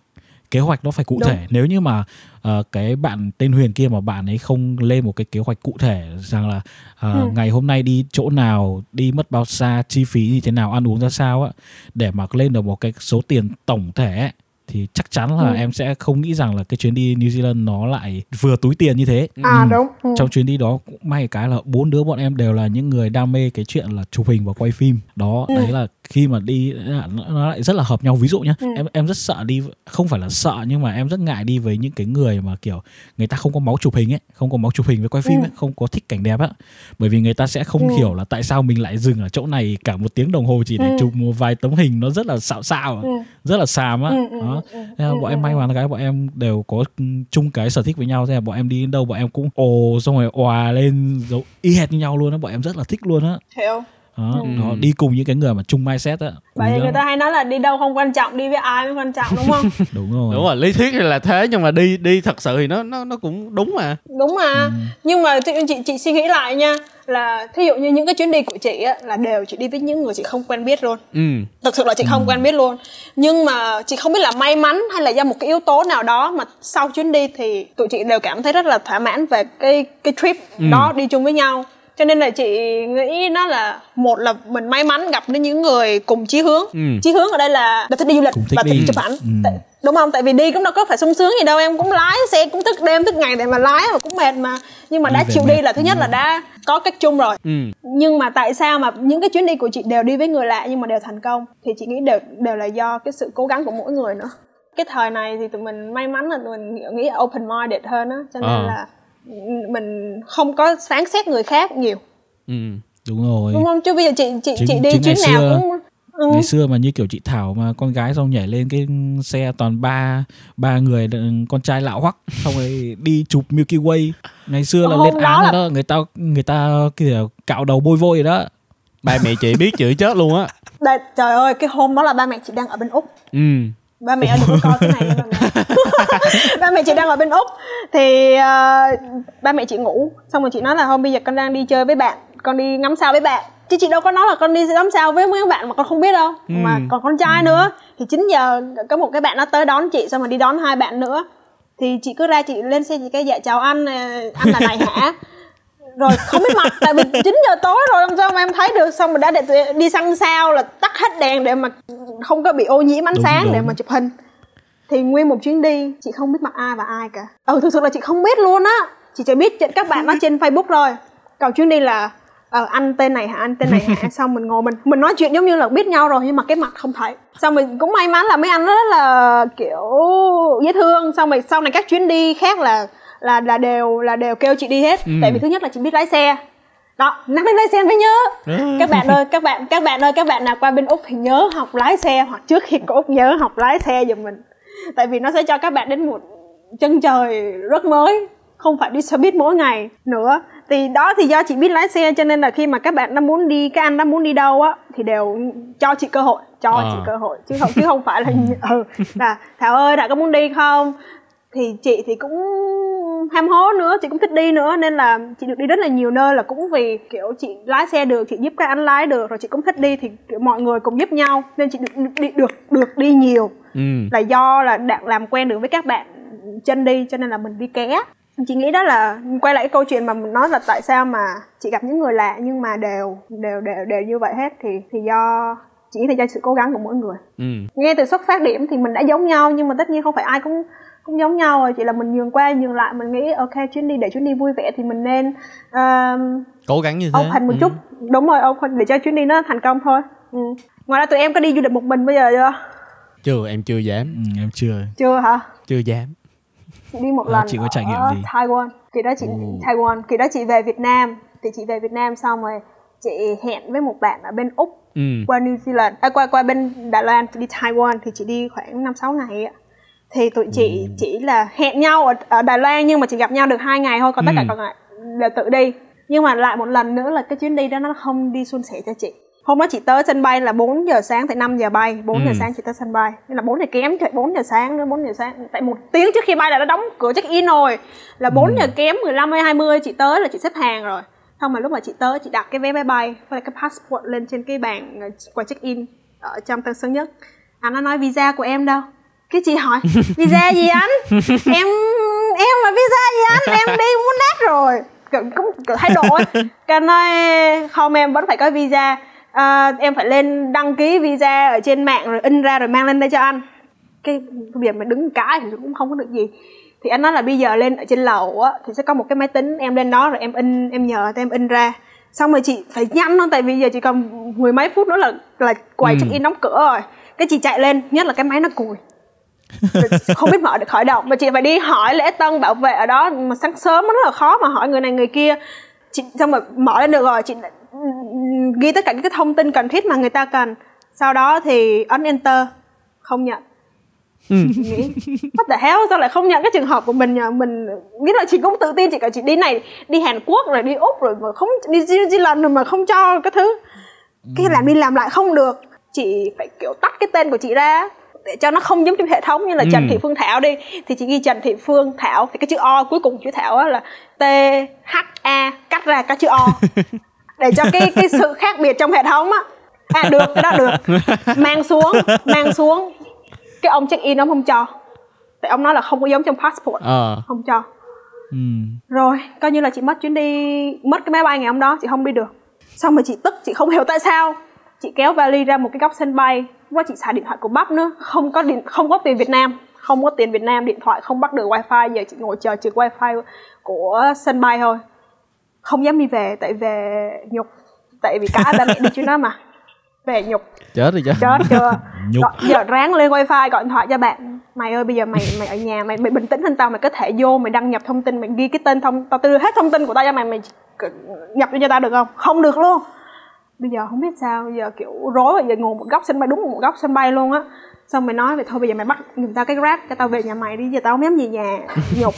kế hoạch nó phải cụ Đúng. thể nếu như mà ờ, cái bạn tên Huyền kia mà bạn ấy không lên một cái kế hoạch cụ thể rằng là ờ, Ừ. ngày hôm nay đi chỗ nào đi mất bao xa chi phí như thế nào ăn uống ra sao á để mà lên được một cái số tiền tổng thể ấy, thì chắc chắn là Ừ. em sẽ không nghĩ rằng là cái chuyến đi New Zealand nó lại vừa túi tiền như thế à Ừ. đúng ừ. trong chuyến đi đó cũng may cái là bốn đứa bọn em đều là những người đam mê cái chuyện là chụp hình và quay phim đó Ừ. đấy là khi mà đi nó, lại rất là hợp nhau ví dụ nhá Ừ. em em rất sợ đi không phải là sợ nhưng mà em rất ngại đi với những cái người mà kiểu người ta không có máu chụp hình ấy không có máu chụp hình với quay phim Ừ. ấy không có thích cảnh đẹp á bởi vì người ta sẽ không Ừ. hiểu là tại sao mình lại dừng ở chỗ này cả một tiếng đồng hồ chỉ để Ừ. chụp một vài tấm hình nó rất là xạo xạo Ừ. rất là xàm á Ừ, ừ, đó ừ, ừ, bọn em may mắn là cái bọn em đều có ừ, chung cái sở thích với nhau. Thế là bọn em đi đến đâu bọn em cũng ồ xong rồi òa lên giống y hệt như nhau luôn á. Bọn em rất là thích luôn á. Theo đó, Ừ. đó đi cùng những cái người mà chung mindset á. Vậy thì người ta hay nói là đi đâu không quan trọng đi với ai mới quan trọng đúng không? Đúng rồi. Đúng rồi lý thuyết thì là thế nhưng mà đi đi thật sự thì nó nó nó cũng đúng mà. Đúng mà. Ừ. nhưng mà chị, chị chị suy nghĩ lại nha là thí dụ như những cái chuyến đi của chị á là đều chị đi với những người chị không quen biết luôn. Ừ. Thực sự là chị không quen biết luôn. Nhưng mà chị không biết là may mắn hay là do một cái yếu tố nào đó mà sau chuyến đi thì tụi chị đều cảm thấy rất là thỏa mãn về cái cái trip Ừ. đó đi chung với nhau cho nên là chị nghĩ nó là một là mình may mắn gặp đến những người cùng chí hướng. Ừ. chí hướng ở đây là là thích đi du lịch và thích đi. chụp ảnh. Ừ. Tại- đúng không? Tại vì đi cũng đâu có phải sung sướng gì đâu em cũng lái xe cũng thức đêm thức ngày để mà lái mà cũng mệt mà. Nhưng mà đã chịu đi là thứ nhất là đã có cách chung rồi. Ừ. Nhưng mà tại sao mà những cái chuyến đi của chị đều đi với người lạ nhưng mà đều thành công? Thì chị nghĩ đều đều là do cái sự cố gắng của mỗi người nữa. Cái thời này thì tụi mình may mắn là tụi mình nghĩ- open minded hơn á cho nên Ờ. là mình không có phán xét người khác nhiều. Ừ đúng rồi. Đúng không? Chứ bây giờ chị chị Chính- chị đi chuyến nào xưa- cũng ừ. ngày xưa mà như kiểu chị Thảo mà con gái xong nhảy lên cái xe toàn ba ba người con trai lạo hoắc xong rồi đi chụp Milky Way. Ngày xưa là lên đó án là- đó người ta người ta kiểu cạo đầu bôi vôi rồi đó. Ba mẹ chị biết chửi chết luôn á. Đây, trời ơi cái hôm đó là ba mẹ chị đang ở bên úc. Ừ. Ba mẹ đừng có coi cái này ba mẹ ba mẹ chị đang ở bên úc. Thì uh, ba mẹ chị ngủ xong rồi chị nói là hôm bây giờ con đang đi chơi với bạn con đi ngắm sao với bạn. Chứ chị đâu có nói là con đi ngắm sao với mấy bạn mà con không biết đâu. Ừ. mà còn con trai nữa. Thì 9 giờ có một cái bạn nó tới đón chị xong rồi đi đón hai bạn nữa. Thì chị cứ ra chị lên xe chị cái dạ chào anh ờ, anh là này hả rồi không biết mặt tại vì 9 giờ tối rồi làm sao mà em thấy được? Xong rồi đã để đi săn sao là tắt hết đèn để mà không có bị ô nhiễm ánh Đúng, sáng để đúng. mà chụp hình thì nguyên một chuyến đi chị không biết mặt ai và ai cả. Ừ thực sự là chị không biết luôn á. Chị chỉ biết các bạn nó trên facebook thôi. Còn chuyến đi là ờ, anh tên này hả anh tên này hả? Xong mình ngồi mình mình nói chuyện giống như là biết nhau rồi nhưng mà cái mặt không thấy. Xong mình cũng may mắn là mấy anh đó là kiểu dễ thương. Xong rồi sau này các chuyến đi khác là là là đều là đều kêu chị đi hết. Ừ. tại vì thứ nhất là chị biết lái xe. Đó nhắc đến lái xe mới nhớ. Các bạn ơi các bạn các bạn ơi các bạn nào qua bên úc thì nhớ học lái xe hoặc trước khi có úc nhớ học lái xe giùm mình tại vì nó sẽ cho các bạn đến một chân trời rất mới không phải đi xe buýt mỗi ngày nữa. Thì đó thì do chị biết lái xe cho nên là khi mà các bạn nó muốn đi các anh nó muốn đi đâu á thì đều cho chị cơ hội cho À. chị cơ hội. Chứ không chứ không phải là ừ. Là thảo ơi thảo có muốn đi không thì chị thì cũng ham hố nữa chị cũng thích đi nữa nên là chị được đi rất là nhiều nơi là cũng vì kiểu chị lái xe được chị giúp các anh lái được rồi chị cũng thích đi thì kiểu mọi người cùng giúp nhau nên chị được đi được được đi nhiều. Ừ. Là do là đã làm quen được với các bạn chân đi cho nên là mình đi ké. Chị nghĩ đó là quay lại cái câu chuyện mà mình nói là tại sao mà chị gặp những người lạ nhưng mà đều đều đều đều như vậy hết thì thì do chỉ là do sự cố gắng của mỗi người. Ừ. Ngay từ xuất phát điểm thì mình đã giống nhau nhưng mà tất nhiên không phải ai cũng cũng giống nhau rồi chỉ là mình nhường qua nhường lại mình nghĩ ok chuyến đi để chuyến đi vui vẻ thì mình nên um, cố gắng như thế. open một Ừ. chút. Đúng rồi open để cho chuyến đi nó thành công thôi. Ừ. ngoài ra tụi em có đi du lịch một mình bây giờ chưa? Chưa em chưa dám. Ừ, em chưa. Chưa hả? Chưa dám. Chị đi một À, lần. chị có trải nghiệm ở gì? Taiwan. Kỳ đó chị Taiwan. Kỳ đó chị về Việt Nam. Thì chị về Việt Nam xong rồi chị hẹn với một bạn ở bên úc ừ. qua New Zealand. À, qua qua bên Đài Loan chị đi Taiwan thì chị đi khoảng năm sáu ngày ạ thì tụi chị chỉ là hẹn nhau ở, ở Đài Loan nhưng mà chỉ gặp nhau được hai ngày thôi còn tất cả Ừ. còn lại là tự đi. Nhưng mà lại một lần nữa là cái chuyến đi đó nó không đi suôn sẻ cho chị. Hôm đó chị tới sân bay là 4 giờ sáng tại 5 giờ bay 4 giờ Ừ. sáng chị tới sân bay. Nên là 4 giờ kém chạy 4 giờ sáng nữa 4 giờ sáng tại một tiếng trước khi bay là đã đóng cửa check in rồi. Là 4 giờ kém 15 hay 20 chị tới là chị xếp hàng rồi. Xong mà lúc mà chị tới chị đặt cái vé máy bay với cái passport lên trên cái bàn ờ, quầy check in ở trong Tân Sơn Nhất. Anh nó nói visa của em đâu cái chị hỏi visa gì anh? Em em mà visa gì anh? Em đi muốn nát rồi. Cũng thay đổi cái nói không em vẫn phải có visa. À, em phải lên đăng ký visa ở trên mạng rồi in ra rồi mang lên đây cho anh. Cái việc mà đứng cái thì cũng không có được gì. Thì anh nói là bây giờ lên ở trên lầu á thì sẽ có một cái máy tính em lên đó rồi em in em nhờ em in ra. Xong rồi chị phải nhanh thôi tại vì giờ chỉ còn mười mấy phút nữa là là quầy Ừ. check in đóng cửa rồi. Cái chị chạy lên nhất là cái máy nó cùi không biết mở được khởi động mà chị phải đi hỏi lễ tân bảo vệ ở đó. Mà sáng sớm nó rất là khó mà hỏi người này người kia. Chị xong rồi mở lên được rồi. Chị ghi tất cả những cái thông tin cần thiết mà người ta cần. Sau đó thì ấn enter. Không nhận. Ừ. nghĩ what the hell? Sao lại không nhận cái trường hợp của mình nhờ? Mình nghĩ là chị cũng tự tin. Chị cả chị đi này đi Hàn Quốc rồi đi Úc rồi mà không đi New Zealand rồi mà không cho cái thứ. Cái làm đi làm lại không được. Chị phải kiểu tắt cái tên của chị ra để cho nó không giống trong hệ thống như là Trần Ừ. Thị Phương Thảo đi thì chị ghi Trần Thị Phương Thảo thì cái chữ O cuối cùng chữ Thảo là T H A cắt ra cái chữ O. Để cho cái cái sự khác biệt trong hệ thống á. À được cái đó được. Mang xuống mang xuống. Cái ông check in ông không cho. Tại ông nói là không có giống trong passport. Ờ. Không cho. Ừ. rồi coi như là chị mất chuyến đi mất cái máy bay ngày hôm đó chị không đi được. Xong rồi chị tức chị không hiểu tại sao. Chị kéo vali ra một cái góc sân bay và chị xài điện thoại của bắp nữa. Không có điện không có tiền Việt Nam. Không có tiền Việt Nam điện thoại không bắt được wifi. Giờ chị ngồi chờ trực wifi của sân bay thôi. Không dám đi về tại về nhục. Tại vì cả ba mẹ đi chuyến đó mà. Về nhục. Chết rồi chứ. Chết chưa? Nhục. Gọi- giờ ráng lên wifi gọi điện thoại cho bạn. Mày ơi bây giờ mày mày ở nhà mày, mày bình tĩnh hơn tao. Mày có thể vô mày đăng nhập thông tin mày ghi cái tên thông tao đưa hết thông tin của tao cho mày mày nhập vô cho tao được không? Không được luôn bây giờ không biết sao bây giờ kiểu rối rồi giờ ngồi một góc sân bay đúng một góc sân bay luôn á. Xong mày nói vậy thôi bây giờ mày bắt giùm tao cái grab cho tao về nhà mày đi giờ tao không dám về nhà. Nhục.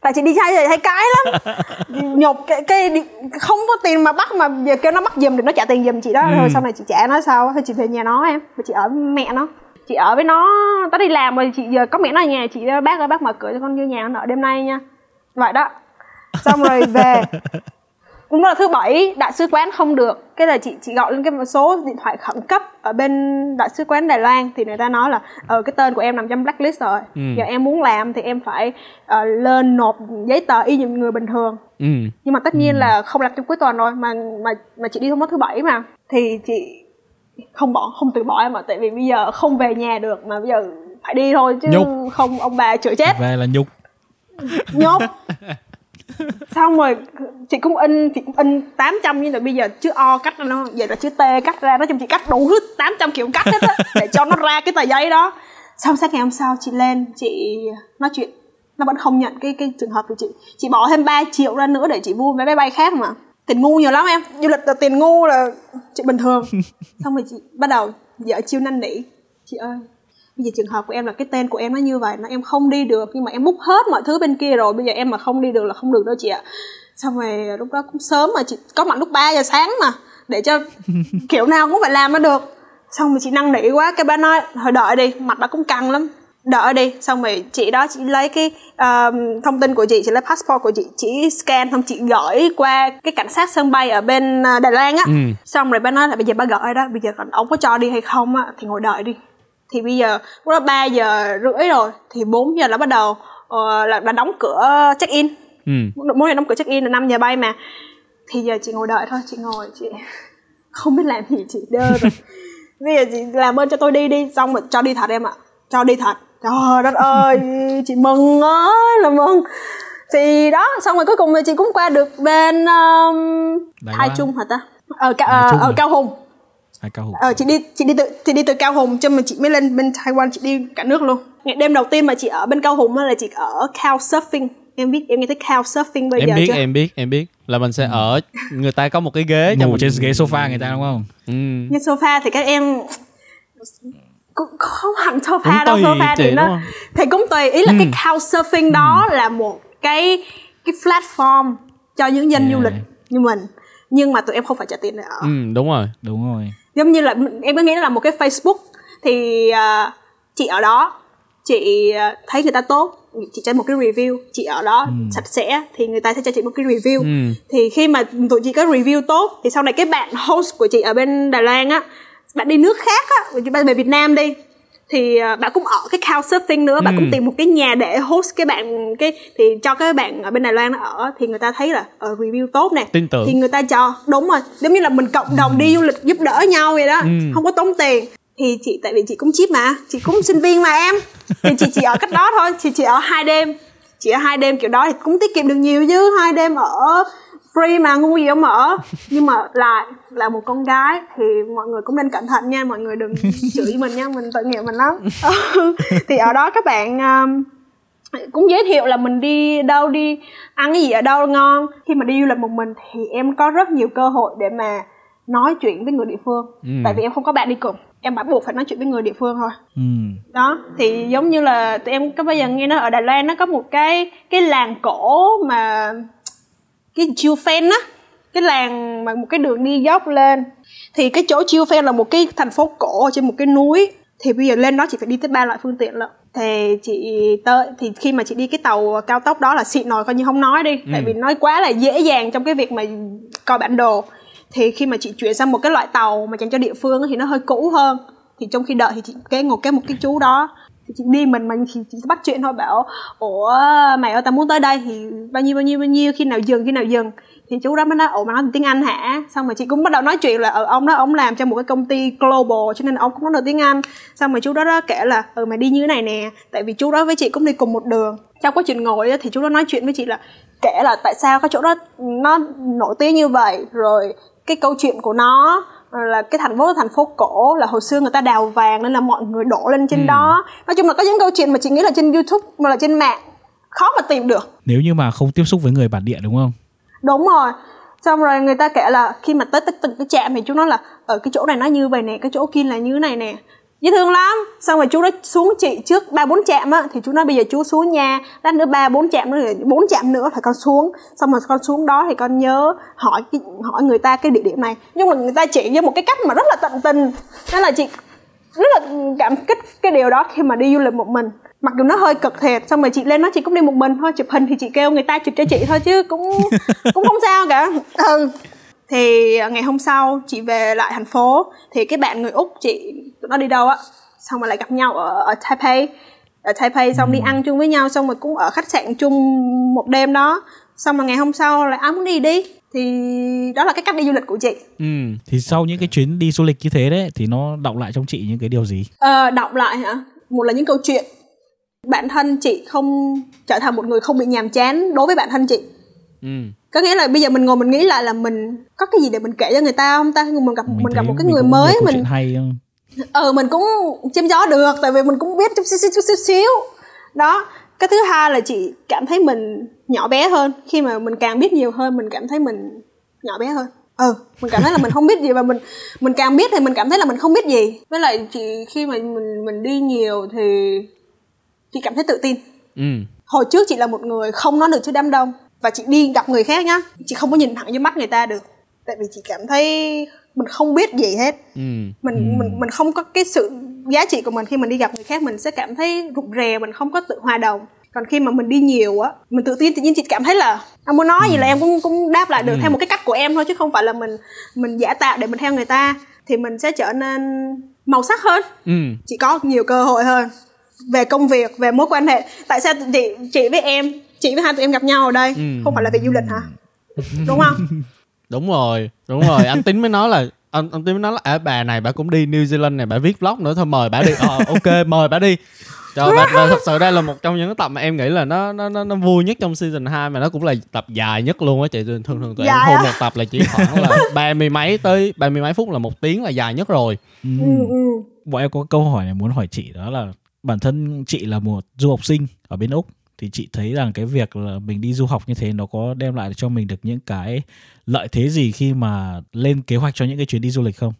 Tại chị đi sai rồi hay cái lắm. Nhục cái, cái không có tiền mà bắt mà giờ kêu nó bắt giùm thì nó trả tiền giùm chị đó. Ừ. rồi sau này chị trả nó sao thôi chị về nhà nó em mà chị ở mẹ nó. Chị ở với nó tao đi làm rồi chị giờ có miệng nó ở nhà chị ơi, bác ơi bác mở cửa cho con vô nhà nó ở đêm nay nha. Vậy đó. Xong rồi về cũng là thứ bảy đại sứ quán không được. Cái là chị chị gọi lên cái số điện thoại khẩn cấp ở bên đại sứ quán Đài Loan thì người ta nói là ờ cái tên của em nằm trong blacklist rồi. Ừ. giờ em muốn làm thì em phải ờ, lên nộp giấy tờ y như người bình thường. Ừ. Nhưng mà tất nhiên là không làm trong cuối tuần rồi mà mà mà chị đi thông báo thứ bảy mà. Thì chị không bỏ không từ bỏ em ạ tại vì bây giờ không về nhà được mà bây giờ phải đi thôi chứ Nhục. không ông bà chửi chết. Về là nhục. Nhốt xong rồi chị cũng in chị cũng in 800 nhưng mà bây giờ chữ O cắt ra nó vậy là chữ T cắt ra nói chung chị cắt đủ hết 800 kiểu cắt hết á để cho nó ra cái tờ giấy đó. Xong sáng ngày hôm sau chị lên chị nói chuyện nó vẫn không nhận cái cái trường hợp của chị. Chị bỏ thêm 3 triệu ra nữa để chị mua vé máy bay khác mà. Tiền ngu nhiều lắm em du lịch là tiền ngu là chuyện bình thường. Xong rồi chị bắt đầu dở chiêu năn nỉ. Chị ơi bây giờ trường hợp của em là cái tên của em nó như vậy là em không đi được nhưng mà em bút hết mọi thứ bên kia rồi bây giờ em mà không đi được là không được đâu chị ạ. Xong rồi lúc đó cũng sớm mà chị có mặt lúc 3 giờ sáng mà để cho kiểu nào cũng phải làm nó được. Xong rồi chị năn nỉ quá cái bà nói thôi đợi đi mặt nó cũng căng lắm đợi đi. Xong rồi chị đó chị lấy cái um, thông tin của chị chị lấy passport của chị chị scan xong chị gửi qua cái cảnh sát sân bay ở bên uh, Đài Loan á. Ừ. xong rồi bà nói là bây giờ bà gọi đó bây giờ còn ông có cho đi hay không á thì ngồi đợi đi thì bây giờ lúc đó 3 giờ rưỡi rồi thì 4 giờ là bắt đầu ờ, là, là đóng cửa check in ừ mỗi ngày đóng cửa check in là 5 giờ bay mà. Thì giờ chị ngồi đợi thôi chị ngồi chị không biết làm gì chị đơ rồi. Bây giờ chị làm ơn cho tôi đi đi xong rồi cho đi thật em ạ. Cho đi thật. Trời đất ơi chị mừng ơi là mừng. Thì đó xong rồi cuối cùng thì chị cũng qua được bên um, Đài Thái. Trung hả ta? Ở, Ca- Đài Trung ở à? Cao Hùng hai cao hùng ờ chị đi chị đi từ chị đi từ cao hùng cho mà chị mới lên bên taiwan chị đi cả nước luôn. Ngày đêm đầu tiên mà chị ở bên cao hùng là chị ở couchsurfing em biết em nghe tới couchsurfing bây em giờ biết chưa? em biết em biết. Là mình sẽ ở người ta có một cái ghế ngủ mình trên ghế sofa người ta đúng không? Ừ. như sofa thì các em cũng không hẳn Cũng sofa đâu tùy sofa thì nó thì cũng tùy. Ý là cái couchsurfing đó là một cái cái platform cho những dân du Yeah. lịch như mình. Nhưng mà tụi em không phải trả tiền để ở. Ừ đúng rồi. Đúng rồi giống như là em có nghĩ là một cái Facebook thì à, chị ở đó chị à, thấy người ta tốt chị cho một cái review chị ở đó sạch sẽ thì người ta sẽ cho chị một cái review Ừ. thì khi mà tụi chị có review tốt thì sau này cái bạn host của chị ở bên Đài Loan á bạn đi nước khác á bạn về Việt Nam đi thì à, bạn cũng ở cái couchsurfing nữa bạn Ừ. cũng tìm một cái nhà để host cái bạn cái thì cho cái bạn ở bên Đài Loan nó ở thì người ta thấy là ờ, review tốt nè Tin tưởng. thì người ta cho đúng rồi giống như là mình cộng đồng đi du lịch giúp đỡ nhau vậy đó Ừ. không có tốn tiền thì chị tại vì chị cũng chip mà chị cũng sinh viên mà em thì chị chỉ ở cách đó thôi chị chỉ ở hai đêm chị ở hai đêm kiểu đó thì cũng tiết kiệm được nhiều chứ hai đêm ở free mà ngu gì không ở nhưng mà lại là một con gái thì mọi người cũng nên cẩn thận nha mọi người đừng chửi mình nha mình tội nghiệp mình lắm. Thì ở đó các bạn um, cũng giới thiệu là mình đi đâu đi ăn cái gì ở đâu ngon. Khi mà đi du lịch một mình thì em có rất nhiều cơ hội để mà nói chuyện với người địa phương. Ừ. tại vì em không có bạn đi cùng em bắt buộc phải nói chuyện với người địa phương thôi. Ừ. đó thì giống như là tụi em có bây giờ nghe nói ở Đài Loan nó có một cái cái làng cổ mà cái Chiêu Phen á cái làng mà một cái đường đi dốc lên. Thì cái chỗ Chiêu Phen là một cái thành phố cổ ở trên một cái núi. Thì bây giờ lên đó chị phải đi tới ba loại phương tiện lận. Thì chị tới thì khi mà chị đi cái tàu cao tốc đó là xịn rồi coi như không nói đi. Tại vì nói quá là dễ dàng trong cái việc mà coi bản đồ. Thì khi mà chị chuyển sang một cái loại tàu mà dành cho địa phương thì nó hơi cũ hơn. Thì trong khi đợi thì chị kế ngồi kế một cái chú đó thì chị đi, mình mình thì chị bắt chuyện thôi, bảo, ủa, mày ơi, tao muốn tới đây thì bao nhiêu bao nhiêu bao nhiêu, khi nào dừng, khi nào dừng? Thì chú đó mới nói, ủa mà nói tiếng Anh hả? Xong rồi chị cũng bắt đầu nói chuyện là ở ông đó, ông làm cho một cái công ty global, cho nên ông cũng nói được tiếng Anh. Xong rồi chú đó đó kể là ừ mày đi như thế này nè. Tại vì chú đó với chị cũng đi cùng một đường. Trong quá trình ngồi thì chú đó nói chuyện với chị là, kể là tại sao cái chỗ đó nó nổi tiếng như vậy, rồi cái câu chuyện của nó là cái thành phố thành phố cổ là hồi xưa người ta đào vàng nên là mọi người đổ lên trên đó. Nói chung là có những câu chuyện mà chị nghĩ là trên youtube mà là trên mạng khó mà tìm được. Nếu như mà không tiếp xúc với người bản địa đúng không? Đúng rồi. Xong rồi người ta kể là khi mà tới từng cái trạm thì chú nói là ở cái chỗ này nó như vậy nè cái chỗ kia là như này nè dễ thương lắm. Xong rồi chú nó xuống chị trước ba bốn chạm á, thì chú nói bây giờ chú xuống nha. Lát nữa ba bốn chạm nữa, bốn chạm nữa phải con xuống. Xong rồi con xuống đó thì con nhớ hỏi hỏi người ta cái địa điểm này. Nhưng mà người ta chỉ với một cái cách mà rất là tận tình. Nên là chị rất là cảm kích cái điều đó khi mà đi du lịch một mình. Mặc dù nó hơi cực thiệt, xong rồi chị lên nó chị cũng đi một mình thôi, chụp hình thì chị kêu người ta chụp cho chị thôi chứ cũng cũng không sao cả. Ừ thì ngày hôm sau chị về lại thành phố thì cái bạn người úc chị tụi nó đi đâu á xong rồi lại gặp nhau ở, ở Taipei. Ở Taipei xong đi ăn chung với nhau xong rồi cũng ở khách sạn chung một đêm đó. Xong rồi ngày hôm sau lại ai muốn đi đi. Thì đó là cái cách đi du lịch của chị. Ừ thì sau những cái chuyến đi du lịch như thế đấy thì nó động lại trong chị những cái điều gì? Ờ, đọc lại hả? Một là những câu chuyện. Bản thân chị không trở thành một người không bị nhàm chán đối với bản thân chị ừ. Có nghĩa là bây giờ mình ngồi mình nghĩ lại là mình có cái gì để mình kể cho người ta không ta? Mình gặp mình, gặp thấy một cái mình người mới mình hay không? ờ mình cũng chém gió được tại vì mình cũng biết chút xíu xíu chút xíu xíu. Đó cái thứ hai là chị cảm thấy mình nhỏ bé hơn. Khi mà mình càng biết nhiều hơn mình cảm thấy mình nhỏ bé hơn. Ừ mình cảm thấy là mình không biết gì và mình mình càng biết thì mình cảm thấy là mình không biết gì. Với lại chị khi mà mình mình đi nhiều thì chị cảm thấy tự tin. Ừ. Hồi trước chị là một người không nói được trước đám đông và chị đi gặp người khác nhá. Chị không có nhìn thẳng vô mắt người ta được. Tại vì chị cảm thấy mình không biết gì hết. Ừ. Mình mình mình không có cái sự giá trị của mình khi mình đi gặp người khác mình sẽ cảm thấy rụt rè mình không có tự hòa đồng. Còn khi mà mình đi nhiều á mình tự tin tự nhiên chị cảm thấy là em muốn nói gì là em cũng cũng đáp lại được theo một cái cách của em thôi chứ không phải là mình mình giả tạo để mình theo người ta. Thì mình sẽ trở nên màu sắc hơn. Ừ. Chị có nhiều cơ hội hơn về công việc về mối quan hệ. Tại sao chị chị với em chị với hai tụi em gặp nhau ở đây. Ừ. không phải là về du lịch hả? Đúng không? Đúng rồi đúng rồi. Anh tính mới nói là anh anh tính mới nói là à, bà này bà cũng đi New Zealand này bà viết vlog nữa thôi mời bà đi. Ờ ok mời bà đi. Trời và, và thật sự đây là một trong những cái tập mà em nghĩ là nó nó nó, nó vui nhất trong season 2 mà nó cũng là tập dài nhất luôn á chị. Thường thường tụi em Dài thu một tập là chỉ khoảng là ba mươi mấy tới ba mươi mấy phút là một tiếng là dài nhất rồi. Ừ, ừ. bọn em có câu hỏi này muốn hỏi chị đó là bản thân chị là một du học sinh ở bên úc thì chị thấy rằng cái việc là mình đi du học như thế nó có đem lại cho mình được những cái lợi thế gì khi mà lên kế hoạch cho những cái chuyến đi du lịch không?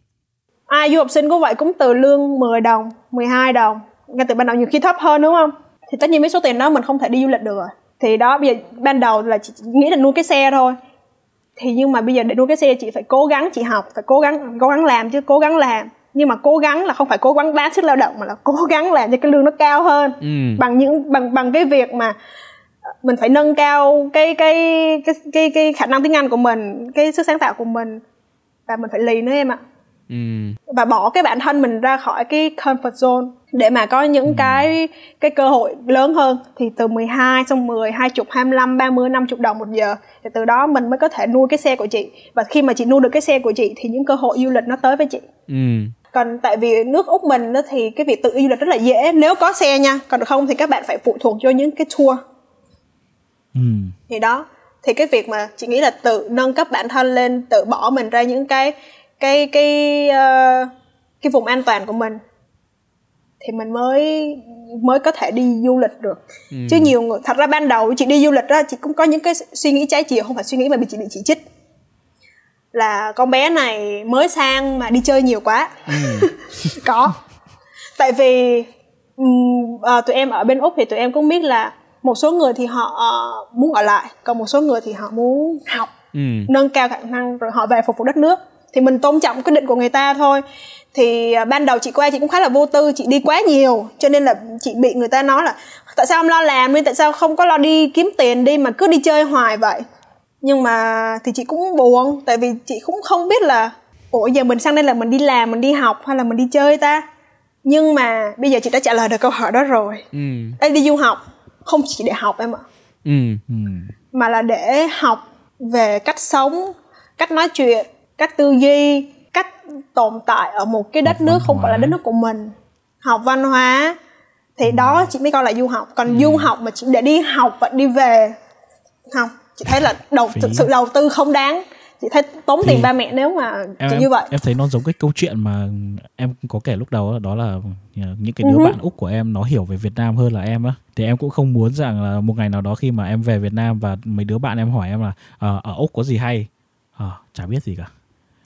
Ai du học sinh cũng vậy cũng từ lương 10 đồng 12 đồng. Ngay từ ban đầu nhiều khi thấp hơn đúng không? Thì tất nhiên với số tiền đó mình không thể đi du lịch được rồi. Thì đó, bây giờ ban đầu là chị nghĩ là nuôi cái xe thôi. Thì nhưng mà bây giờ để nuôi cái xe chị phải cố gắng chị học, phải cố gắng cố gắng làm chứ cố gắng làm nhưng mà cố gắng là không phải cố gắng bán sức lao động mà là cố gắng làm cho cái lương nó cao hơn. Ừ. Bằng những bằng bằng cái việc mà mình phải nâng cao cái cái cái cái cái khả năng tiếng Anh của mình, cái sức sáng tạo của mình và mình phải lì nữa em ạ. ừ. Và bỏ cái bản thân mình ra khỏi cái comfort zone. Để mà có những cái cái cơ hội lớn hơn thì từ 12 xong 10, 20, 25, 30, 50 đồng một giờ thì từ đó mình mới có thể nuôi cái xe của chị. Và khi mà chị nuôi được cái xe của chị thì những cơ hội du lịch nó tới với chị. Ừ còn tại vì nước úc mình á thì cái việc tự du lịch rất là dễ nếu có xe nha còn không thì các bạn phải phụ thuộc vô những cái tour ừ. thì đó thì cái việc mà chị nghĩ là tự nâng cấp bản thân lên tự bỏ mình ra những cái cái cái ờ, cái vùng an toàn của mình thì mình mới mới có thể đi du lịch được Ừ. chứ nhiều người thật ra ban đầu chị đi du lịch đó chị cũng có những cái suy nghĩ trái chiều không phải suy nghĩ mà bị chị bị chỉ trích là con bé này mới sang mà đi chơi nhiều quá. Ừ. Có. Tại vì ừm, à, tụi em ở bên úc thì tụi em cũng biết là một số người thì họ ờ, muốn ở lại còn một số người thì họ muốn học ừ. nâng cao khả năng rồi họ về phục vụ đất nước. Thì mình tôn trọng quyết định của người ta thôi. Thì à, ban đầu chị qua chị cũng khá là vô tư chị đi quá nhiều cho nên là chị bị người ta nói là tại sao không lo làm đi tại sao không có lo đi kiếm tiền đi mà cứ đi chơi hoài vậy nhưng mà thì chị cũng buồn tại vì chị cũng không biết là ủa giờ mình sang đây là mình đi làm mình đi học hay là mình đi chơi ta? Nhưng mà bây giờ chị đã trả lời được câu hỏi đó rồi. Ừ. Đây đi du học không chỉ để học em ạ. Ừ. Ừ. mà là để học về cách sống cách nói chuyện cách tư duy cách tồn tại ở một cái đất Học nước không phải là đất nước của mình. Học văn hóa thì đó chị mới coi là du học. Còn du học mà chỉ để đi học và đi về không chị thấy là đầu Phí. thực sự đầu tư không đáng. Chị thấy tốn tiền Thì- ba mẹ nếu mà em, như vậy. em thấy nó giống cái câu chuyện mà em có kể lúc đầu đó, đó là những cái đứa hứ. bạn úc của em nó hiểu về Việt Nam hơn là em á. Thì em cũng không muốn rằng là một ngày nào đó khi mà em về Việt Nam và mấy đứa bạn em hỏi em là "Ờ, ở úc có gì hay? Ờ, chả biết gì cả.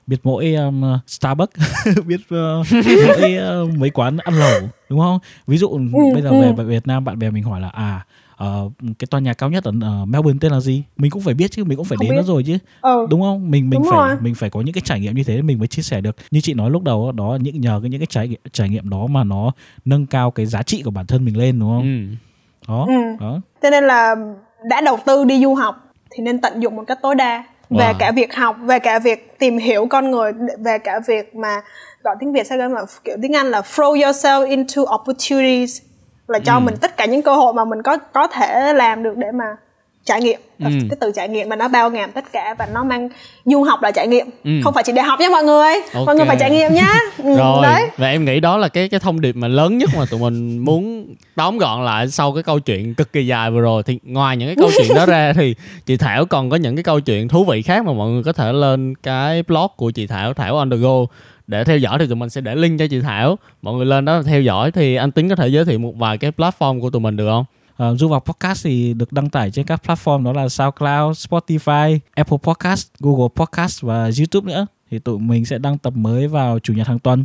Biết mỗi um, Starbucks biết uh, mỗi uh, mấy quán ăn lẩu đúng không? Ví dụ Ừ, bây giờ ừ. về Việt Nam bạn bè mình hỏi là à ờ, cái tòa nhà cao nhất ở uh, Melbourne tên là gì mình cũng phải biết chứ mình cũng phải Không đến nó biết. rồi chứ ừ đúng không mình mình Đúng phải rồi. mình phải có những cái trải nghiệm như thế mình mới chia sẻ được như chị nói lúc đầu đó, đó những nhờ cái những cái trải nghiệm trải nghiệm đó mà nó nâng cao cái giá trị của bản thân mình lên đúng không ừ. đó Ừ. đó cho nên là đã đầu tư đi du học thì nên tận dụng một cách tối đa về Wow. cả việc học về cả việc tìm hiểu con người về cả việc mà gọi tiếng việt sao gọi là kiểu tiếng anh là throw yourself into opportunities là cho Ừ. mình tất cả những cơ hội mà mình có có thể làm được để mà trải nghiệm Ừ. cái từ trải nghiệm mà nó bao ngàm tất cả và nó mang du học là trải nghiệm Ừ. không phải chỉ để học nha mọi người Ok. mọi người phải trải nghiệm nhá ừ, rồi đấy và em nghĩ đó là cái cái thông điệp mà lớn nhất mà tụi mình muốn tóm gọn lại sau cái câu chuyện cực kỳ dài vừa rồi thì ngoài những cái câu chuyện đó ra thì chị Thảo còn có những cái câu chuyện thú vị khác mà mọi người có thể lên cái blog của chị Thảo Thảo on the go để theo dõi thì tụi mình sẽ để link cho chị Thảo mọi người lên đó theo dõi thì anh tính có thể giới thiệu một vài cái platform của tụi mình được không Ờ, du vào podcast thì được đăng tải trên các platform đó là SoundCloud, Spotify, Apple Podcast, Google Podcast và YouTube nữa. Thì tụi mình sẽ đăng tập mới vào chủ nhật hàng tuần.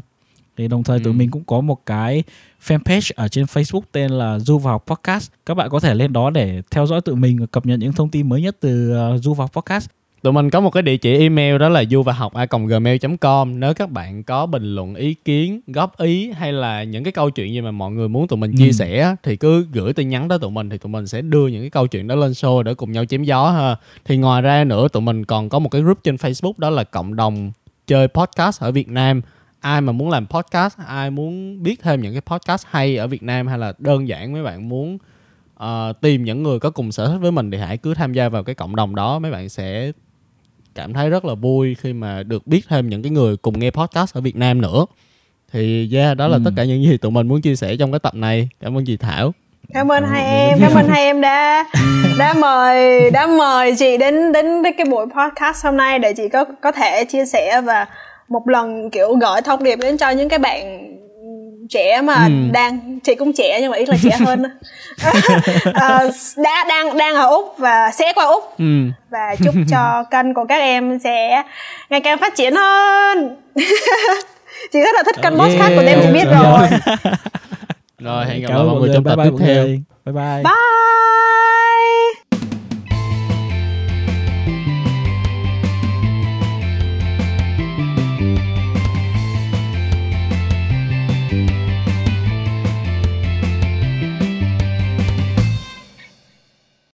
Thì đồng thời tụi Ừ. mình cũng có một cái fanpage ở trên Facebook tên là Du vào Podcast. Các bạn có thể lên đó để theo dõi tụi mình và cập nhật những thông tin mới nhất từ uh, Du vào Podcast. Tụi mình có một cái địa chỉ email đó là du và học gmail.com Nếu các bạn có bình luận, ý kiến, góp ý hay là những cái câu chuyện gì mà mọi người muốn tụi mình chia Ừ. sẻ thì cứ gửi tin nhắn tới tụi mình thì tụi mình sẽ đưa những cái câu chuyện đó lên show để cùng nhau chém gió ha. Thì ngoài ra nữa tụi mình còn có một cái group trên Facebook đó là cộng đồng chơi podcast ở Việt Nam. Ai mà muốn làm podcast, ai muốn biết thêm những cái podcast hay ở Việt Nam hay là đơn giản mấy bạn muốn ờ, tìm những người có cùng sở thích với mình thì hãy cứ tham gia vào cái cộng đồng đó mấy bạn sẽ cảm thấy rất là vui khi mà được biết thêm những cái người cùng nghe podcast ở Việt Nam nữa. Thì yeah đó là Ừ. tất cả những gì tụi mình muốn chia sẻ trong cái tập này. Cảm ơn chị Thảo. Cảm ơn hai em cảm ơn hai em đã đã mời đã mời chị đến đến đến cái buổi podcast hôm nay để chị có có thể chia sẻ và một lần kiểu gửi thông điệp đến cho những cái bạn trẻ mà Ừ. đang chị cũng trẻ nhưng mà ít là trẻ hơn Ờ, đã đang đang ở úc và sẽ qua úc ừ. và chúc cho kênh của các em sẽ ngày càng phát triển hơn chị rất là thích kênh Yeah. podcast của em chị biết rồi rồi hẹn gặp lại mọi người trong tập bye tiếp theo. Bye bye. bye